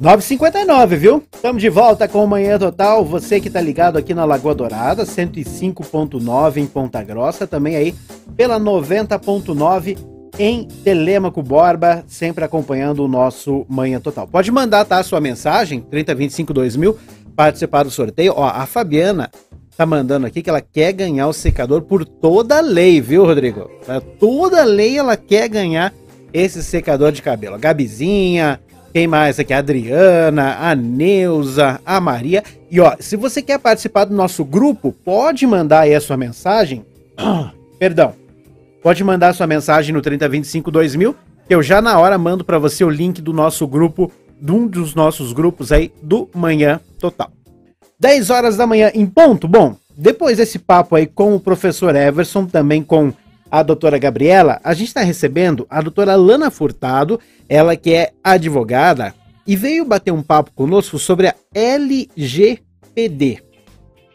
9h59, viu? Estamos de volta com o Manhã Total. Você que tá ligado aqui na Lagoa Dourada, 105.9 em Ponta Grossa, também aí pela 90.9 em Telêmaco Borba, sempre acompanhando o nosso Manhã Total. Pode mandar, tá, a sua mensagem, 3025 2000, participar do sorteio. Ó, a Fabiana tá mandando aqui que ela quer ganhar o secador por toda a lei, viu, Rodrigo? Pra toda a lei ela quer ganhar esse secador de cabelo. A Gabizinha, quem mais aqui? A Adriana, a Neuza, a Maria. E ó, se você quer participar do nosso grupo, pode mandar aí a sua mensagem. *clears throat* Perdão. Pode mandar a sua mensagem no 3025 2000, que eu já na hora mando para você o link do nosso grupo, de um dos nossos grupos aí do Manhã Total. 10 horas da manhã em ponto. Bom, depois desse papo aí com o professor Everson, também com a doutora Gabriela, a gente está recebendo a doutora Lana Furtado, ela que é advogada, e veio bater um papo conosco sobre a LGPD.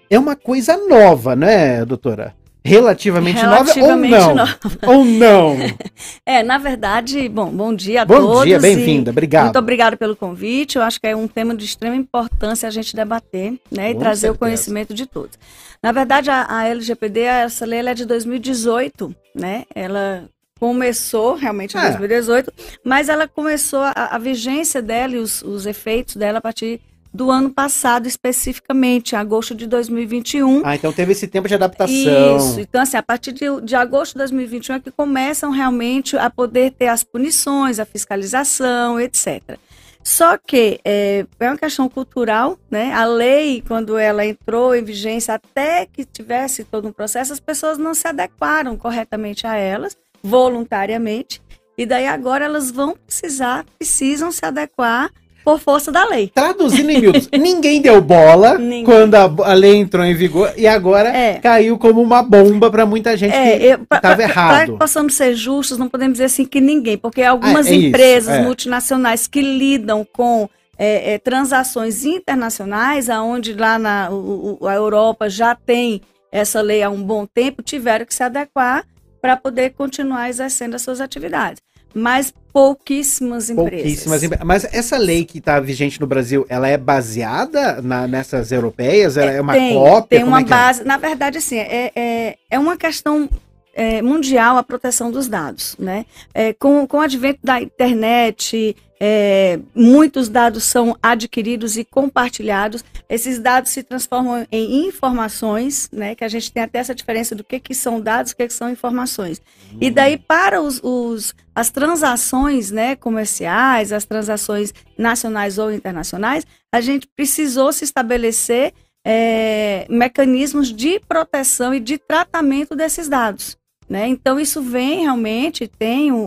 É uma coisa nova, né, doutora? Relativamente, Relativamente nova ou não? nova. *laughs* Ou não? *laughs* É, na verdade, bom, bom dia a Bom todos. dia, e bem-vinda, obrigado. Muito obrigada pelo convite. Eu acho que é um tema de extrema importância a gente debater, né, e Com trazer o certeza. conhecimento de todos. Na verdade, a, a LGPD, essa lei é de 2018, né? Ela começou realmente em É. 2018, mas ela começou a, a vigência dela e os, os efeitos dela a partir do ano passado especificamente, agosto de 2021. Ah, então teve esse tempo de adaptação. Isso, então assim, a partir de, de agosto de 2021 é que começam realmente a poder ter as punições, a fiscalização, etc. Só que é, é uma questão cultural, né? A lei, quando ela entrou em vigência, até que tivesse todo um processo, as pessoas não se adequaram corretamente a elas, voluntariamente, e daí agora elas vão precisar, precisam se adequar por força da lei. Traduzindo em miúdos, *laughs* ninguém deu bola Ninguém. quando a, a lei entrou em vigor e agora É. caiu como uma bomba para muita gente É, que estava errado. Pra possamos ser justos, não podemos dizer assim que ninguém, porque algumas é isso, empresas é. multinacionais que lidam com é, é, transações internacionais, aonde lá na o- a Europa já tem essa lei há um bom tempo, tiveram que se adequar para poder continuar exercendo as suas atividades. Mas pouquíssimas empresas. Pouquíssimas empre- Mas essa lei que está vigente no Brasil, ela é baseada na- nessas europeias? Ela é, uma tem, cópia? Tem uma é é? base. Na verdade, assim, é, é, é uma questão é, mundial a proteção dos dados, né? É, com, com o advento da internet, é, muitos dados são adquiridos e compartilhados. Esses dados se transformam em informações, né? Que a gente tem até essa diferença do que, que são dados, o que, que são informações. E daí, para os, os- as transações né, comerciais, as transações nacionais ou internacionais, a gente precisou se estabelecer é, mecanismos de proteção e de tratamento desses dados. Né? Então, isso vem realmente, tem um-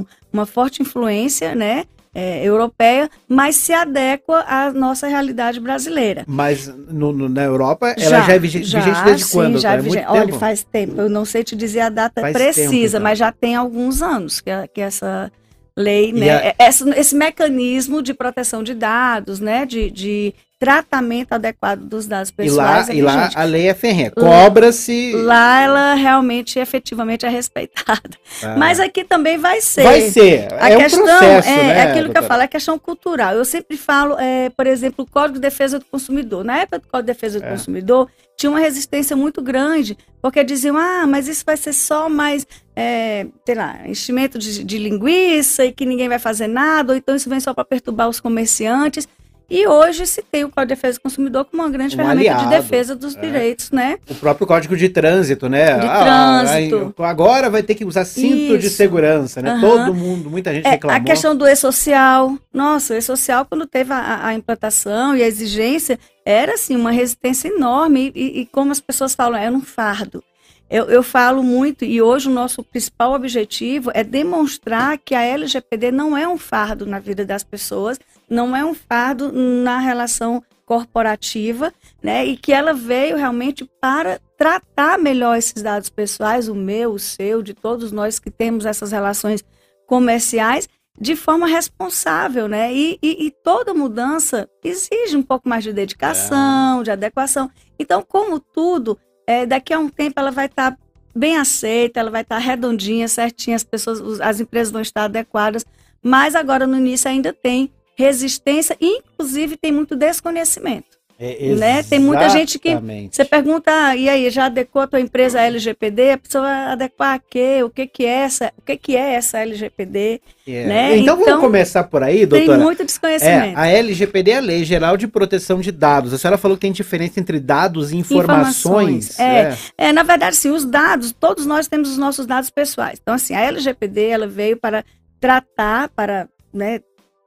um- uma forte influência né, é, europeia, mas se adequa à nossa realidade brasileira. Mas no- no- na Europa, ela já é vigente, vigente desde sim, quando? Já é vigente. Olha, tempo? faz tempo. Eu não sei te dizer a data Faz precisa, tempo, então. mas já tem alguns anos que, que essa lei, né, a- é- essa- esse mecanismo de proteção de dados, né, de, de tratamento adequado dos dados E lá, pessoais é e lá a lei é ferrenha. Cobra-se. Lá ela realmente, efetivamente é respeitada. Ah, Mas aqui também vai ser. vai ser. A é questão um processo, é, né, é aquilo que eu doutora? falo, é questão cultural. Eu sempre falo, é, por exemplo, o Código de Defesa do Consumidor. Na época do Código de Defesa do É. Consumidor, tinha uma resistência muito grande, porque diziam, ah, mas isso vai ser só mais, é, sei lá, enchimento de, de linguiça e que ninguém vai fazer nada, ou então isso vem só para perturbar os comerciantes. E hoje se tem o Código de Defesa do Consumidor como uma grande Um ferramenta aliado, de defesa dos é. direitos, né? O próprio código de trânsito, né? De Ah, trânsito. agora vai ter que usar cinto de Isso. segurança, né? Aham. Todo mundo, muita gente É, reclamou. a questão do e-social. Nossa, o e-social, quando teve a, a implantação e a exigência, era assim, uma resistência enorme. E, e como as pessoas falam, era um fardo. Eu, eu falo muito, e hoje o nosso principal objetivo é demonstrar que a LGPD não é um fardo na vida das pessoas, não é um fardo na relação corporativa, né? E que ela veio realmente para tratar melhor esses dados pessoais, o meu, o seu, de todos nós que temos essas relações comerciais, de forma responsável, né? E, e, e toda mudança exige um pouco mais de dedicação, de adequação. Então, como tudo, é, daqui a um tempo ela vai estar bem aceita, ela vai estar redondinha, certinha, as pessoas, as empresas vão estar adequadas, mas agora no início ainda tem resistência e inclusive tem muito desconhecimento. É, né? Tem muita gente que-. Você pergunta, ah, e aí, já adequou a tua empresa a LGPD? A pessoa vai adequar a quê? O que que é essa, o que que é essa LGPD? É. né? Então, Então, vamos começar por aí, Tem doutora. muito É, desconhecimento. a LGPD é a Lei Geral de Proteção de Dados. A senhora falou que tem diferença entre dados e informações. Informações, é. É, na verdade, sim, os dados, todos nós temos os nossos dados pessoais. Então, assim, a LGPD, ela veio para tratar, para né,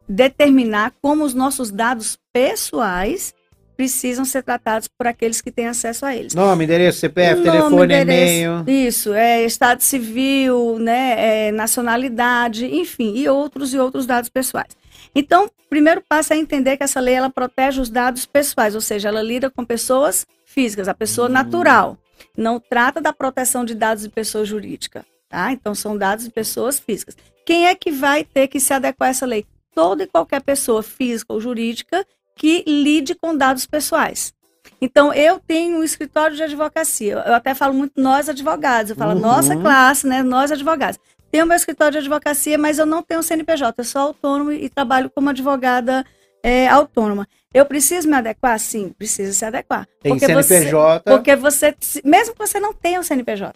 determinar como os nossos dados pessoais precisam ser tratados por aqueles que têm acesso a eles. Nome, endereço, CPF, Nome, telefone, e-mail. Isso, é estado civil, né, é, nacionalidade, enfim, e outros e outros dados pessoais. Então, o primeiro passo é entender que essa lei ela protege os dados pessoais, ou seja, ela lida com pessoas físicas, a pessoa Hum. natural. Não trata da proteção de dados de pessoa jurídica, tá? Então, são dados de pessoas físicas. Quem é que vai ter que se adequar a essa lei? Toda e qualquer pessoa física ou jurídica que lide com dados pessoais. Então, eu tenho um escritório de advocacia. Eu até falo muito nós advogados. Eu falo Uhum. nossa classe, né? Nós advogados. Tenho meu escritório de advocacia, mas eu não tenho CNPJ. Eu sou autônomo e trabalho como advogada é, autônoma. Eu preciso me adequar? Sim, preciso se adequar. Tem porque você, CNPJ. porque você, mesmo que você não tenha o CNPJ,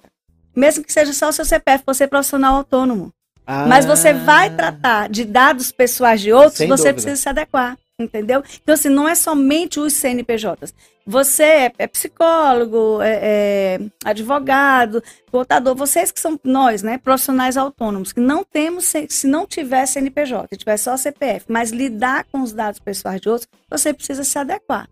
mesmo que seja só o seu CPF, você é profissional autônomo. Ah, Mas você vai tratar de dados pessoais de outros, Sem você dúvida. precisa se adequar, entendeu? Então, assim, não é somente os CNPJs. Você é, é psicólogo, é, é advogado, contador, vocês que são nós, né, profissionais autônomos, que não temos, se não tiver CNPJ, se tiver só CPF, mas lidar com os dados pessoais de outros, você precisa se adequar.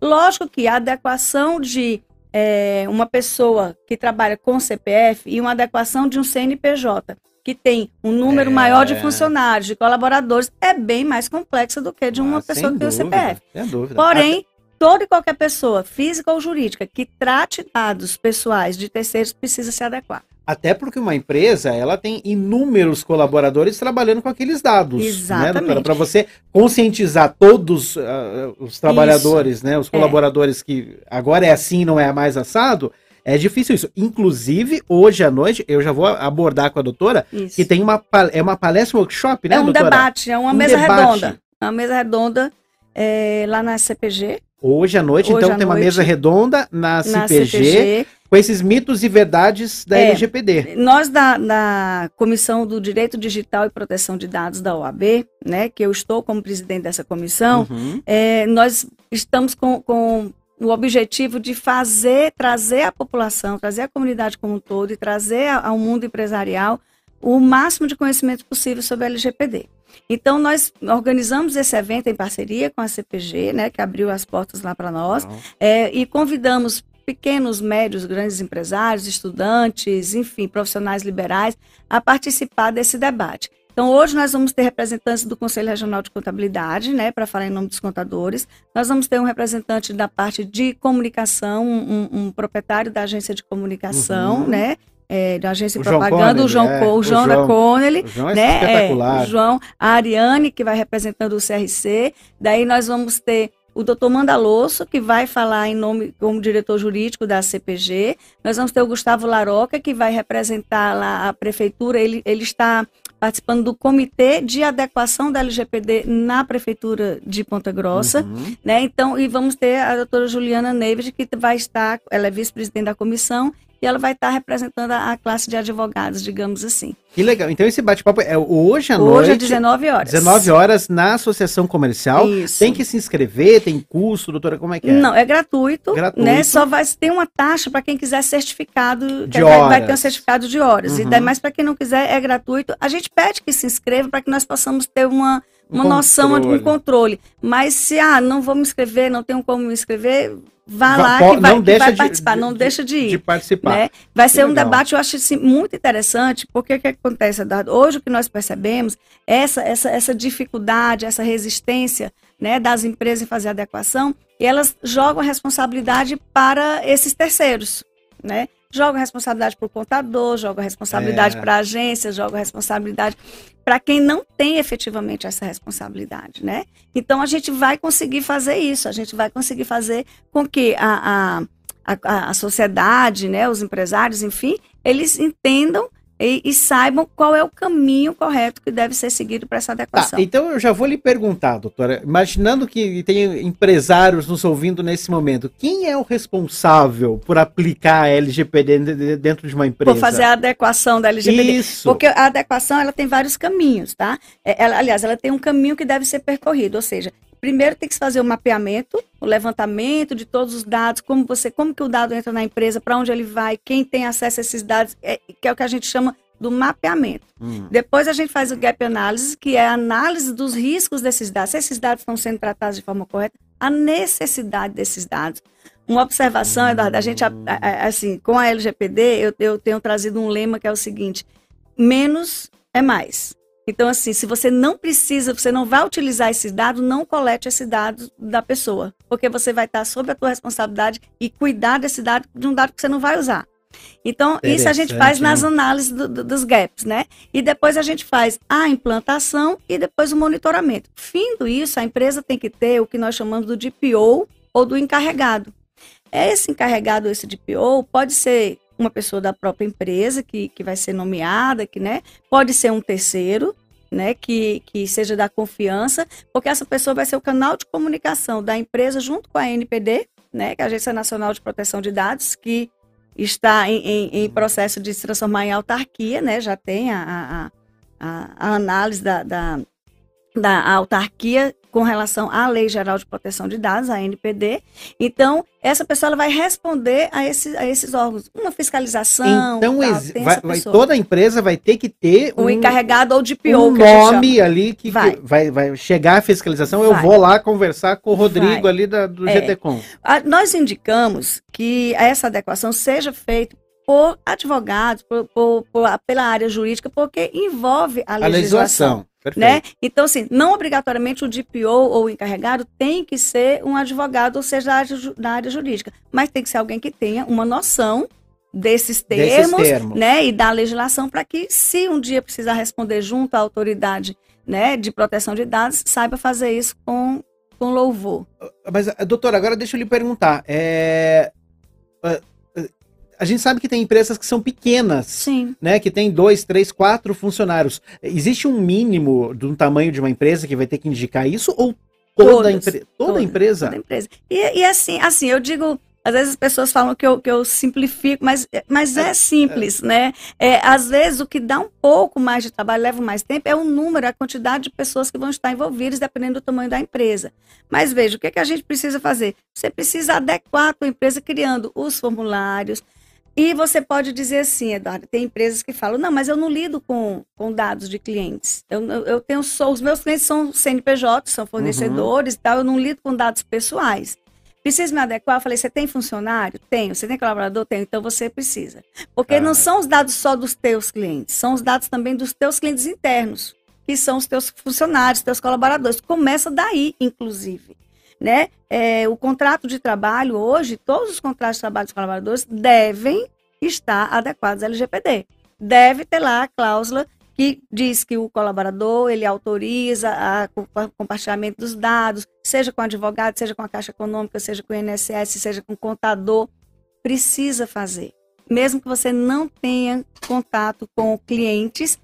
Lógico que a adequação de é, uma pessoa que trabalha com CPF e uma adequação de um CNPJ que tem um número É. maior de funcionários, de colaboradores, é bem mais complexa do que de uma Ah, pessoa que tem o dúvida, CPF. Sem dúvida. Porém, toda e qualquer pessoa, física ou jurídica, que trate dados pessoais de terceiros precisa se adequar. Até porque uma empresa, ela tem inúmeros colaboradores trabalhando com aqueles dados. Exatamente. Para você conscientizar todos ah, os trabalhadores, né? Os colaboradores que agora é assim, não é mais assado. É difícil isso. Inclusive, hoje à noite, eu já vou abordar com a doutora, Isso. que tem uma, é uma palestra workshop, né, é um doutora? debate, é uma Um mesa debate. redonda. É uma mesa redonda é, lá na CPG, Hoje à noite, Hoje então, à tem uma noite. mesa redonda na na CPG, CPG. com esses mitos e verdades da É. LGPD. Nós da, da Comissão do Direito Digital e Proteção de Dados da OAB, né, que eu estou como presidente dessa comissão, Uhum. é, nós estamos com, com o objetivo de fazer, trazer à população, trazer à comunidade como um todo e trazer a- ao mundo empresarial o máximo de conhecimento possível sobre a LGPD. Então, nós organizamos esse evento em parceria com a CPG, né, que abriu as portas lá para nós, é, e convidamos pequenos, médios, grandes empresários, estudantes, enfim, profissionais liberais, a participar desse debate. Então, hoje nós vamos ter representantes do Conselho Regional de Contabilidade, né, para falar em nome dos contadores. Nós vamos ter um representante da parte de comunicação, um, um proprietário da agência de comunicação, Uhum. né, é, da agência O de João propaganda, o Connelly, João, é, Co- o o João da João. Connelly O João é né? espetacular. É, o João, a Ariane, que vai representando o CRC. Daí nós vamos ter o doutor Mandaloso, que vai falar em nome como diretor jurídico da CPG. Nós vamos ter o Gustavo Laroca, que vai representar lá a prefeitura. Ele, ele está participando do comitê de adequação da LGPD na prefeitura de Ponta Grossa. Uhum. Né? Então, e vamos ter a doutora Juliana Neves, que vai estar, ela é vice-presidente da comissão, e ela vai estar representando a, a classe de advogados, digamos assim. Que legal. Então esse bate-papo é hoje à Hoje noite. às 19 horas. 19 horas na Associação Comercial. Isso. Tem que se inscrever, tem custo, doutora, como é que é? Não, é gratuito, Gratuito. né? Só vai ter uma taxa para quem quiser certificado, De que vai, vai horas. ter um certificado de horas. E Uhum. daí, mas para quem não quiser é gratuito. A gente pede que se inscreva para que nós possamos ter uma, Um uma noção, controle. um controle. Mas se ah, não vou me inscrever, não tenho como me inscrever, vá lá que vai, que vai de- participar, de- não de- deixa de ir. De participar. né? Vai Que ser um legal. debate, eu acho assim, muito interessante, porque o que acontece, Eduardo? Hoje o que nós percebemos é essa, essa, essa dificuldade, essa resistência né, das empresas em fazer adequação, e elas jogam a responsabilidade para esses terceiros. Né? Jogam a responsabilidade para o contador, jogam a responsabilidade É. para a agência, jogam a responsabilidade para quem não tem efetivamente essa responsabilidade. Né? Então a gente vai conseguir fazer isso, a gente vai conseguir fazer com que a, a, a, a sociedade, né, os empresários, enfim, eles entendam e, e saibam qual é o caminho correto que deve ser seguido para essa Tá, adequação. então eu já vou lhe perguntar, doutora, imaginando que tem empresários nos ouvindo nesse momento, quem é o responsável por aplicar a LGPD de- de- dentro de uma empresa? Por fazer a adequação da LGBT. Isso. Porque a adequação ela tem vários caminhos, tá? É, ela- aliás, ela tem um caminho que deve ser percorrido, ou seja, primeiro tem que se fazer o mapeamento, o levantamento de todos os dados, como você, como que o dado entra na empresa, para onde ele vai, quem tem acesso a esses dados, é- que é o que a gente chama do mapeamento. Hum. Depois a gente faz o gap analysis, que é a análise dos riscos desses dados, se esses dados estão sendo tratados de forma correta, a necessidade desses dados. Uma observação, Eduardo, a gente, assim, com a LGPD, eu, eu tenho trazido um lema que é o seguinte: menos é mais. Então, assim, se você não precisa, você não vai utilizar esses dados, não colete esse dado da pessoa, porque você vai estar sob a tua responsabilidade e cuidar desse dado, de um dado que você não vai usar. Então, isso a gente faz nas análises do- do- dos gaps, né? E depois a gente faz a implantação e depois o monitoramento. Findo isso, a empresa tem que ter o que nós chamamos do DPO ou do encarregado. Esse encarregado, esse DPO, pode ser uma pessoa da própria empresa que, que vai ser nomeada, que, né? Pode ser um terceiro, né? Que, que seja da confiança, porque essa pessoa vai ser o canal de comunicação da empresa junto com a NPD, né? Que é a Agência Nacional de Proteção de Dados, que está em, em- em processo de se transformar em autarquia, né? Já tem a, a, a- análise da, da, da autarquia com relação à Lei Geral de Proteção de Dados, a NPD. Então, essa pessoa vai responder a, esses a esses órgãos. Uma fiscalização. Então, tal, vai- vai- toda empresa vai ter que ter o um, encarregado ou de um PO, a chama. nome ali que que vai. Vai. Vai, chegar a fiscalização. Eu Vai. vou lá conversar com o Rodrigo Vai. ali da, do É. GTCom. Ah, Nós indicamos que essa adequação seja feita por advogados, por- por- por- pela área jurídica, porque envolve a A legislação. Perfeito. né? Então, assim, não obrigatoriamente o DPO ou o encarregado tem que ser um advogado, ou seja, da área, ju- da área jurídica, mas tem que ser alguém que tenha uma noção desses Desses termos, termos. né, e da legislação para que, se um dia precisar responder junto à autoridade, né, de proteção de dados, saiba fazer isso com, com louvor. Mas, doutora, agora deixa eu lhe perguntar. É, ah, a gente sabe que tem empresas que são pequenas, Sim. né? Que tem dois, três, quatro funcionários. Existe um mínimo do tamanho de uma empresa que vai ter que indicar isso? Ou toda, Todas, empre- toda todas, empresa? da empresa. E, e assim, assim, eu digo, às vezes as pessoas falam que eu, que eu simplifico, mas, mas é simples, né? É, às vezes o que dá um pouco mais de trabalho, leva mais tempo, é o número, a quantidade de pessoas que vão estar envolvidas, dependendo do tamanho da empresa. Mas veja, o que, é que a gente precisa fazer? Você precisa adequar a tua empresa criando os formulários. E você pode dizer assim, Eduardo, tem empresas que falam, não, mas eu não lido com, com dados de clientes. Eu, eu, tenho só, os meus clientes são CNPJ, são fornecedores e tal, eu não lido com dados pessoais. Preciso me adequar? Eu falei, você tem funcionário? Tenho. Você tem colaborador? Tenho. Então você precisa. Porque Ah. não são os dados só dos teus clientes, são os dados também dos teus clientes internos, que são os teus funcionários, teus colaboradores. Começa daí, inclusive. Né? É, o contrato de trabalho hoje, todos os contratos de trabalho dos colaboradores devem estar adequados à LGPD. Deve ter lá a cláusula que diz que o colaborador ele autoriza a co- compartilhamento dos dados, seja com advogado, seja com a Caixa Econômica, seja com o INSS, seja com o contador, precisa fazer. Mesmo que você não tenha contato com clientes,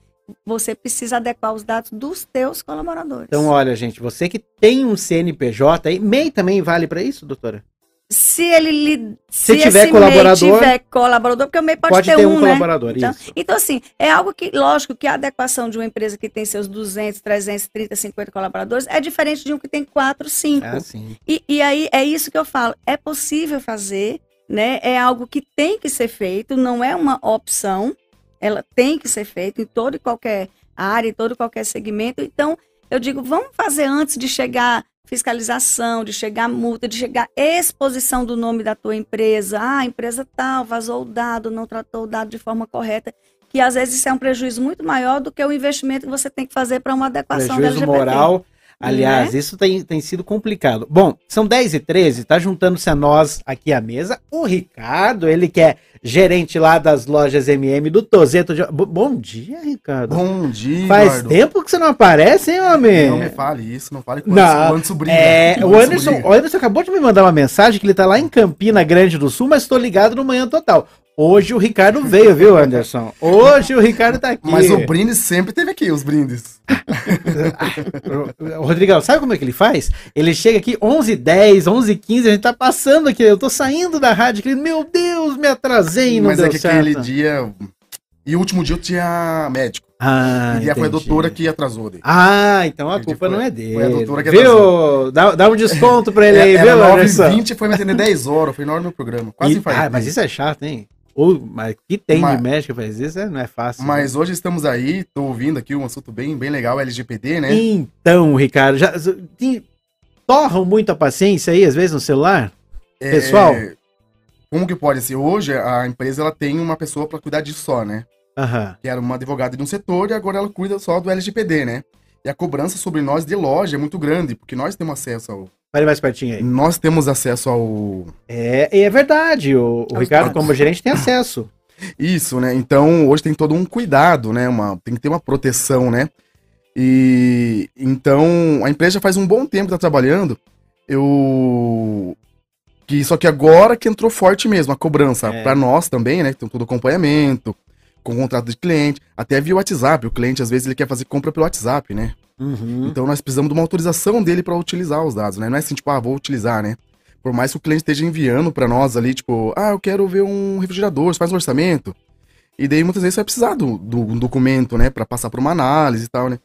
você precisa adequar os dados dos teus colaboradores. Então, olha, gente, você que tem um CNPJ, aí, MEI também vale para isso, doutora? se ele Se se, tiver colaborador- MEI tiver colaborador, porque o MEI pode, Pode ter, ter um, um né? colaborador, Então, isso. então, assim, é algo que, lógico, que a adequação de uma empresa que tem seus 200, 330, 50 colaboradores é diferente de um que tem 4, 5. É assim. E, e aí é isso que eu falo. É possível fazer, né? É algo que tem que ser feito, não é uma opção. Ela tem que ser feita em toda e qualquer área, em todo e qualquer segmento. Então, eu digo, vamos fazer antes de chegar fiscalização, de chegar multa, de chegar exposição do nome da tua empresa. Ah, a empresa tal vazou o dado, não tratou o dado de forma correta. Que às vezes isso é um prejuízo muito maior do que o investimento que você tem que fazer para uma adequação da Prejuízo LGBT. moral. Aliás, isso tem, tem sido complicado. Bom, são 10 e 13 tá juntando-se a nós aqui à mesa. O Ricardo, ele que é gerente lá das lojas MM do Tozeto. de- Bo- Bom dia, Ricardo. Bom dia, Faz Eduardo. tempo que você não aparece, hein, homem? Não me fale isso, não fale com Não, o Anderson briga. É, o Anderson o Anderson acabou de me mandar uma mensagem que ele tá lá em Campina Grande do Sul, mas estou ligado no Manhã Total. Hoje o Ricardo veio, viu, Anderson? Hoje o Ricardo tá aqui. Mas o brinde sempre teve aqui, os brindes. Ô, Rodrigão, sabe como é que ele faz? Ele chega aqui 11h10, 11h15, a gente tá passando aqui, eu tô saindo da rádio, aquele, meu Deus, me atrasei não Mas é que certo. aquele dia. E o último dia eu tinha médico. Ah, e foi a doutora que atrasou dele. Ah, então a Entendi, culpa foi- não é dele. foi a doutora que Viu? Dá, dá um desconto pra ele aí, É, viu, Anderson? 9h20 foi me atender 10 horas. Foi enorme o programa. Quase E- ah, mas isso é chato, hein? Ou, mas que tem Mas- de médico faz isso, não é fácil. Mas hoje estamos aí, tô ouvindo aqui um assunto bem, bem legal, LGPD, né? Então, Ricardo, já tem- torram muito a paciência aí, às vezes, no celular? É, pessoal? Como que pode ser? Hoje a empresa ela tem uma pessoa para cuidar disso só, né? Aham. Que era uma advogada de um setor e agora ela cuida só do LGPD, né? E a cobrança sobre nós de loja é muito grande, porque nós temos acesso ao. Fale mais pertinho aí. Nós temos acesso ao. É, e é verdade, o, o Ricardo, como gerente, tem acesso. Isso, né? Então hoje tem todo um cuidado, né? Uma, tem que ter uma proteção, né? E então a empresa já faz um bom tempo que tá trabalhando. Eu que só que agora que entrou forte mesmo a cobrança É. para nós também, né? Que tem todo acompanhamento, com contrato de cliente, até via WhatsApp. O cliente às vezes ele quer fazer compra pelo WhatsApp, né? Uhum. Então nós precisamos de uma autorização dele para utilizar os dados, né? Não é assim, tipo, ah, vou utilizar, né? Por mais que o cliente esteja enviando para nós ali, tipo, ah, eu quero ver um refrigerador, você faz um orçamento. E daí muitas vezes você vai precisar do, do um documento, né, para passar por uma análise e tal, né?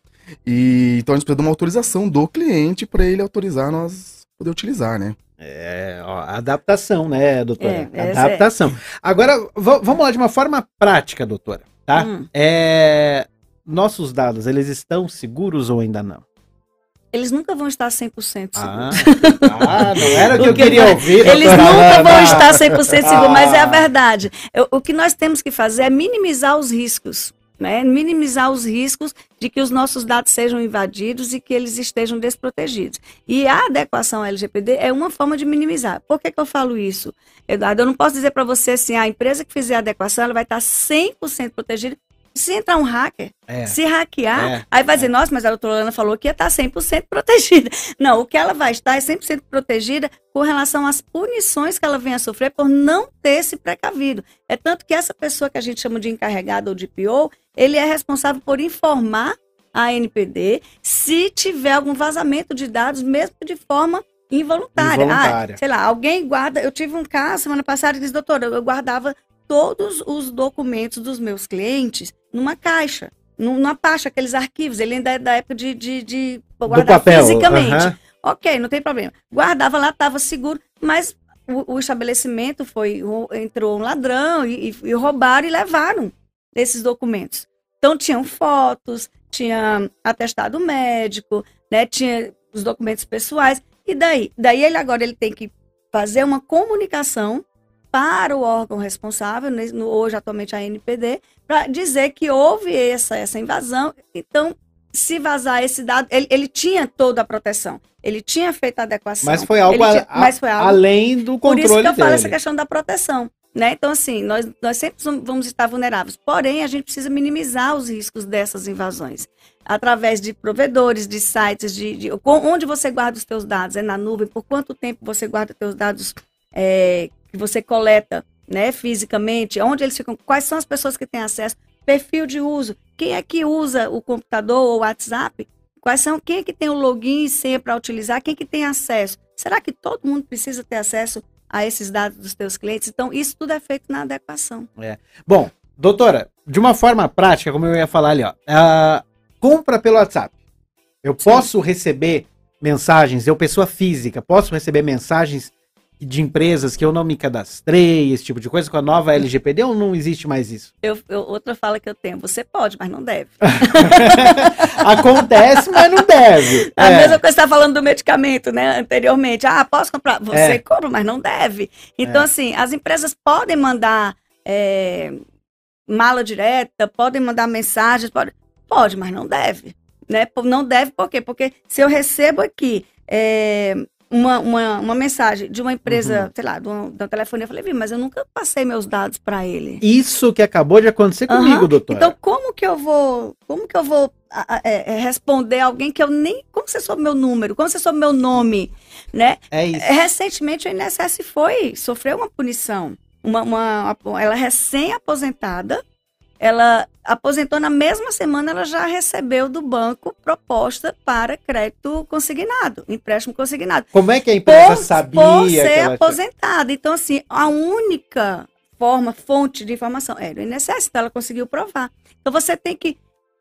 E então a gente precisa de uma autorização do cliente para ele autorizar nós poder utilizar, né? É, ó, adaptação, né, doutora? É, essa adaptação. Agora, va- vamos lá de uma forma prática, doutora, tá? Hum. É, nossos dados, eles estão seguros ou ainda não? Eles nunca vão estar 100% seguros. Ah, *laughs* ah, não era o que eu queria ouvir, Eles nunca Ana. vão estar 100% seguros, mas é a Ah. verdade. Eu- o que nós temos que fazer é minimizar os riscos. Né? Minimizar os riscos de que os nossos dados sejam invadidos e que eles estejam desprotegidos. E a adequação LGPD é uma forma de minimizar. Por que, que eu falo isso, Eduardo? Eu não posso dizer para você assim, a empresa que fizer a adequação ela vai estar 100% protegida. Se entrar um hacker, É. se hackear, É, aí vai dizer, nossa, mas a doutora Ana falou que ia estar 100% protegida. *laughs* Não, o que ela vai estar é 100% protegida com relação às punições que ela venha a sofrer por não ter se precavido. É tanto que essa pessoa que a gente chama de encarregado ou de PO, ele é responsável por informar a NPD se tiver algum vazamento de dados, mesmo de forma involuntária. Involuntária. Ah, sei lá, alguém guarda. Eu tive um caso semana passada e disse, doutora, eu guardava todos os documentos dos meus clientes numa caixa, num- numa pasta, aqueles arquivos. Ele ainda é da época de, de, de guardar papel. fisicamente. Ok, não tem problema. Guardava lá, estava seguro, mas o, o estabelecimento foi, rou- entrou um ladrão e, e, e roubaram e levaram esses documentos. Então tinham fotos, tinha atestado médico, né, tinha os documentos pessoais. E daí? Daí ele agora ele tem que fazer uma comunicação para o órgão responsável, né, hoje atualmente a NPD, para dizer que houve essa, essa invasão. Então, se vazar esse dado, ele, ele tinha toda a proteção, ele tinha feito a adequação. Mas foi algo, tinha- a- mas foi algo além do por controle isso que eu falo dele. essa questão da proteção. Né? Então, assim, nós, nós sempre vamos- estar vulneráveis. Porém, a gente precisa minimizar os riscos dessas invasões. Através de provedores, de sites, de, de- onde você guarda os seus dados. É na nuvem? Por quanto tempo você guarda os seus dados é, que você coleta né, fisicamente? Onde eles ficam? Quais são as pessoas que têm acesso? Perfil de uso. Quem é que usa o computador ou o WhatsApp? Quais são, quem é que tem o login e senha para utilizar? Quem é que tem acesso? Será que todo mundo precisa ter acesso a esses dados dos teus clientes. Então, isso tudo é feito na adequação. Bom, doutora, de uma forma prática, como eu ia falar ali, ó, compra pelo WhatsApp. Eu posso receber mensagens, eu, pessoa física, posso receber mensagens de empresas que eu não me cadastrei, esse tipo de coisa, com a nova LGPD ou não existe mais isso? Eu, eu- outra fala que eu tenho, você pode, mas não deve. *laughs* Acontece, mas não deve. A É. mesma coisa está falando do medicamento, né? Anteriormente. Ah, posso comprar? Você É. compra, mas não deve. Então, assim, as empresas podem mandar é, mala direta, podem mandar mensagens, pode, pode, mas não deve. Né? Não deve por quê? Porque se eu recebo aqui é, uma, uma, uma mensagem de uma empresa, sei lá, de uma, de uma telefonia, eu falei, "Vi, mas eu nunca passei meus dados para ele. Isso que acabou de acontecer comigo, Aham. doutora. Então, como que eu vou, como que eu vou é, é, responder alguém que eu nem, como você soube meu número, como você soube meu nome, né? é isso. Recentemente, a INSS foi, sofreu uma punição. Uma, uma- ela é recém-aposentada, ela aposentou na mesma semana, ela já recebeu do banco proposta para crédito consignado, empréstimo consignado Como é que a empresa por, sabia por ser ela... aposentada. Então, assim, a única forma, fonte de informação era o INSS, então ela conseguiu provar. Então, você tem que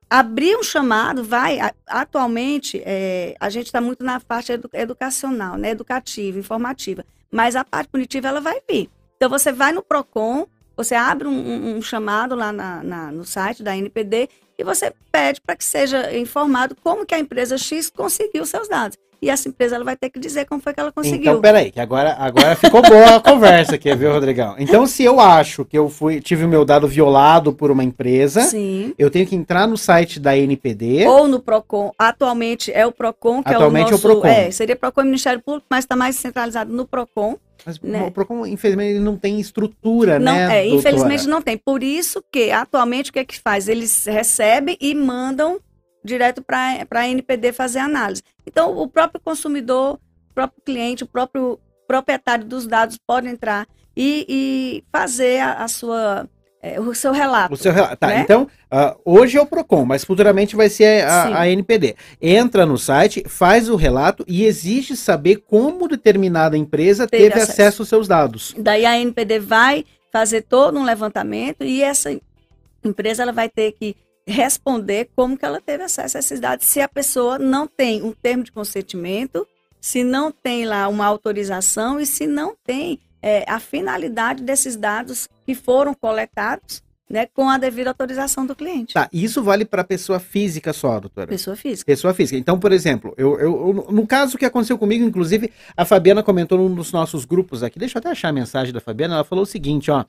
abrir um chamado, vai, atualmente, é, a gente está muito na parte edu- educacional, né, educativa, informativa, mas a parte punitiva, ela vai vir. Então, você vai no PROCON, você abre um, um- chamado lá na- na- no site da NPD e você pede para que seja informado como que a empresa X conseguiu seus dados. E essa empresa ela vai ter que dizer como foi que ela conseguiu. Então, peraí, que agora, agora ficou boa a conversa aqui, viu, Rodrigão? Então, se eu acho que eu fui, tive o meu dado violado por uma empresa, Sim. eu tenho que entrar no site da NPD. Ou no PROCON. Atualmente é o PROCON, que Atualmente é é o o nosso... PROCON. É, seria PROCON Ministério Público, mas está mais centralizado no PROCON. Mas né? o Procon, infelizmente, ele não tem estrutura, Não, né? é, doutora? infelizmente não tem. Por isso que, atualmente, o que é que faz? Eles recebem e mandam direto para a NPD fazer análise. Então, o próprio consumidor, o próprio cliente, o próprio proprietário dos dados pode entrar e, e fazer a, a sua, é, o seu relato. O seu relato. Tá, né? então, ah, hoje é o Procon, mas futuramente vai ser a, a NPD. Entra no site, faz o relato e exige saber como determinada empresa Teve teve, acesso. acesso. aos seus dados. Daí a NPD vai fazer todo um levantamento e essa empresa ela vai ter que responder como que ela teve acesso a esses dados se a pessoa não tem um termo de consentimento, se não tem lá uma autorização e se não tem é, a finalidade desses dados que foram coletados né, com a devida autorização do cliente. Tá, isso vale para pessoa física só, doutora? Pessoa física. Pessoa física. Então, por exemplo, eu, eu- no caso que aconteceu comigo, inclusive, a Fabiana comentou num dos nossos grupos aqui. Deixa eu até achar a mensagem da Fabiana. Ela falou o seguinte: ó.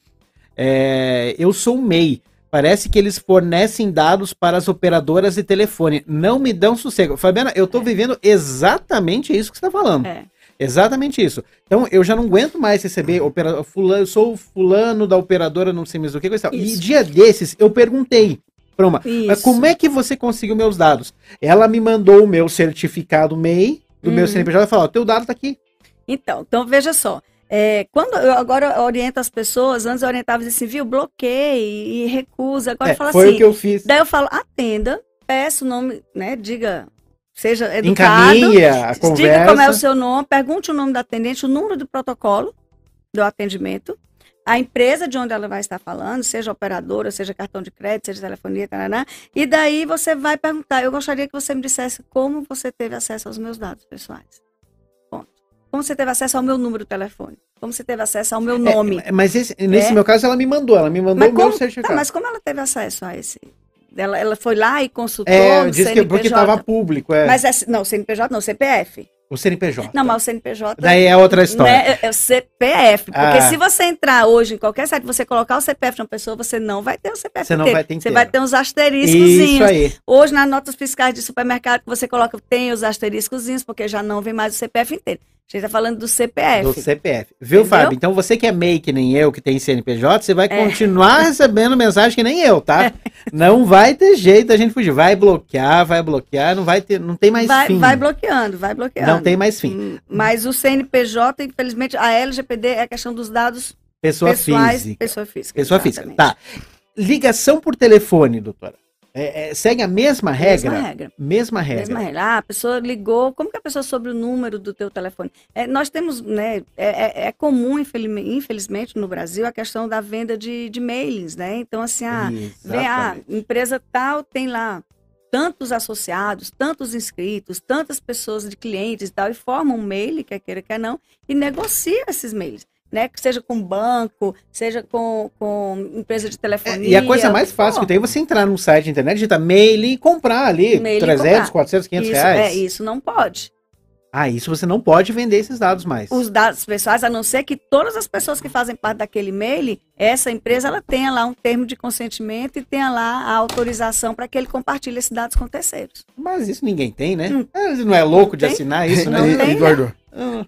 é, eu sou MEI. Parece que eles fornecem dados para as operadoras de telefone. Não me dão sossego. Fabiana, eu tô vivendo exatamente isso que você está falando. É. Exatamente isso. Então, eu já não aguento mais receber opera... fulano, eu sou fulano da operadora, não sei mais o que, coisa e dia desses, eu perguntei para uma, mas como é que você conseguiu meus dados? Ela me mandou o meu certificado MEI do meu Uhum. CNPJ e falou: teu dado tá aqui. Então, então veja só. É, quando eu agora oriento as pessoas, antes eu orientava assim, viu, bloqueie e recusa. Agora É, eu falo foi assim. o que eu fiz. Daí eu falo, atenda, peça o nome, né? Diga, seja educado. Encaminha a conversa. Diga como é o seu nome, pergunte o nome do atendente, o número do protocolo do atendimento, a empresa de onde ela vai estar falando, seja operadora, seja cartão de crédito, seja telefonia, tarará, e daí você vai perguntar, eu gostaria que você me dissesse como você teve acesso aos meus dados pessoais. Ponto. Como você teve acesso ao meu número de telefone? Como você teve acesso ao meu nome? É, mas esse- nesse É. meu caso, ela me mandou. Ela me mandou Mas o meu como, certificado. tá, mas como ela teve acesso a esse? Ela, ela foi lá e consultou é, disse que CNPJ. porque tava público. É. Mas é, não, CNPJ não, CPF. O CNPJ. Não, mas o CNPJ. Daí é outra história. Né, é, é o CPF. Porque Ah. se você entrar hoje em qualquer site, você colocar o CPF de uma pessoa, você não vai ter o CPF Você não inteiro. vai ter Você inteiro. vai ter uns Isso asteriscozinhos. aí. Hoje, nas notas fiscais de supermercado, que você coloca, tem os asteriscozinhos, porque já não vem mais o CPF inteiro. A gente está falando do CPF. Do CPF. Viu, Entendeu? Fábio? Então você que é MEI que nem eu, que tem CNPJ, você vai É. continuar recebendo mensagem que nem eu, tá? *laughs* Não vai ter jeito a gente fugir. Vai bloquear, vai bloquear, não vai ter, não tem mais vai, fim. vai bloqueando, vai bloqueando. Não tem mais fim. Hum, Mas o CNPJ, infelizmente, a LGPD é a questão dos dados Pessoa pessoais. física. Pessoa física. Pessoa física. exatamente. Tá. Ligação por telefone, doutora. É, é, segue a mesma regra? Mesma regra. Mesma regra. Mesma regra. Ah, a pessoa ligou, como que a pessoa soube o número do teu telefone? É, nós temos, né, é, é- é comum, infelizmente, no Brasil, a questão da venda de, de mailings, né? Então, assim, ah, vem a empresa tal, tem lá tantos associados, tantos inscritos, tantas pessoas de clientes e tal, e forma um mail, quer queira, quer não, e negocia esses mails. Né, que seja com banco, seja com, com empresa de É, telefonia. e a coisa mais fácil for. que tem é você entrar num site de internet, digitar mail e comprar ali Mail e 300, comprar. 400, 500 isso, reais. É, isso não pode. Ah, isso você não pode vender esses dados mais. os dados pessoais, a não ser que todas as pessoas que fazem parte daquele e-mail, essa empresa ela tenha lá um termo de consentimento e tenha lá a autorização para que ele compartilhe esses dados com terceiros. Mas isso ninguém tem, né? Hum. Ah, não é louco de Tem? assinar isso, Não né? tem, né? Eduardo,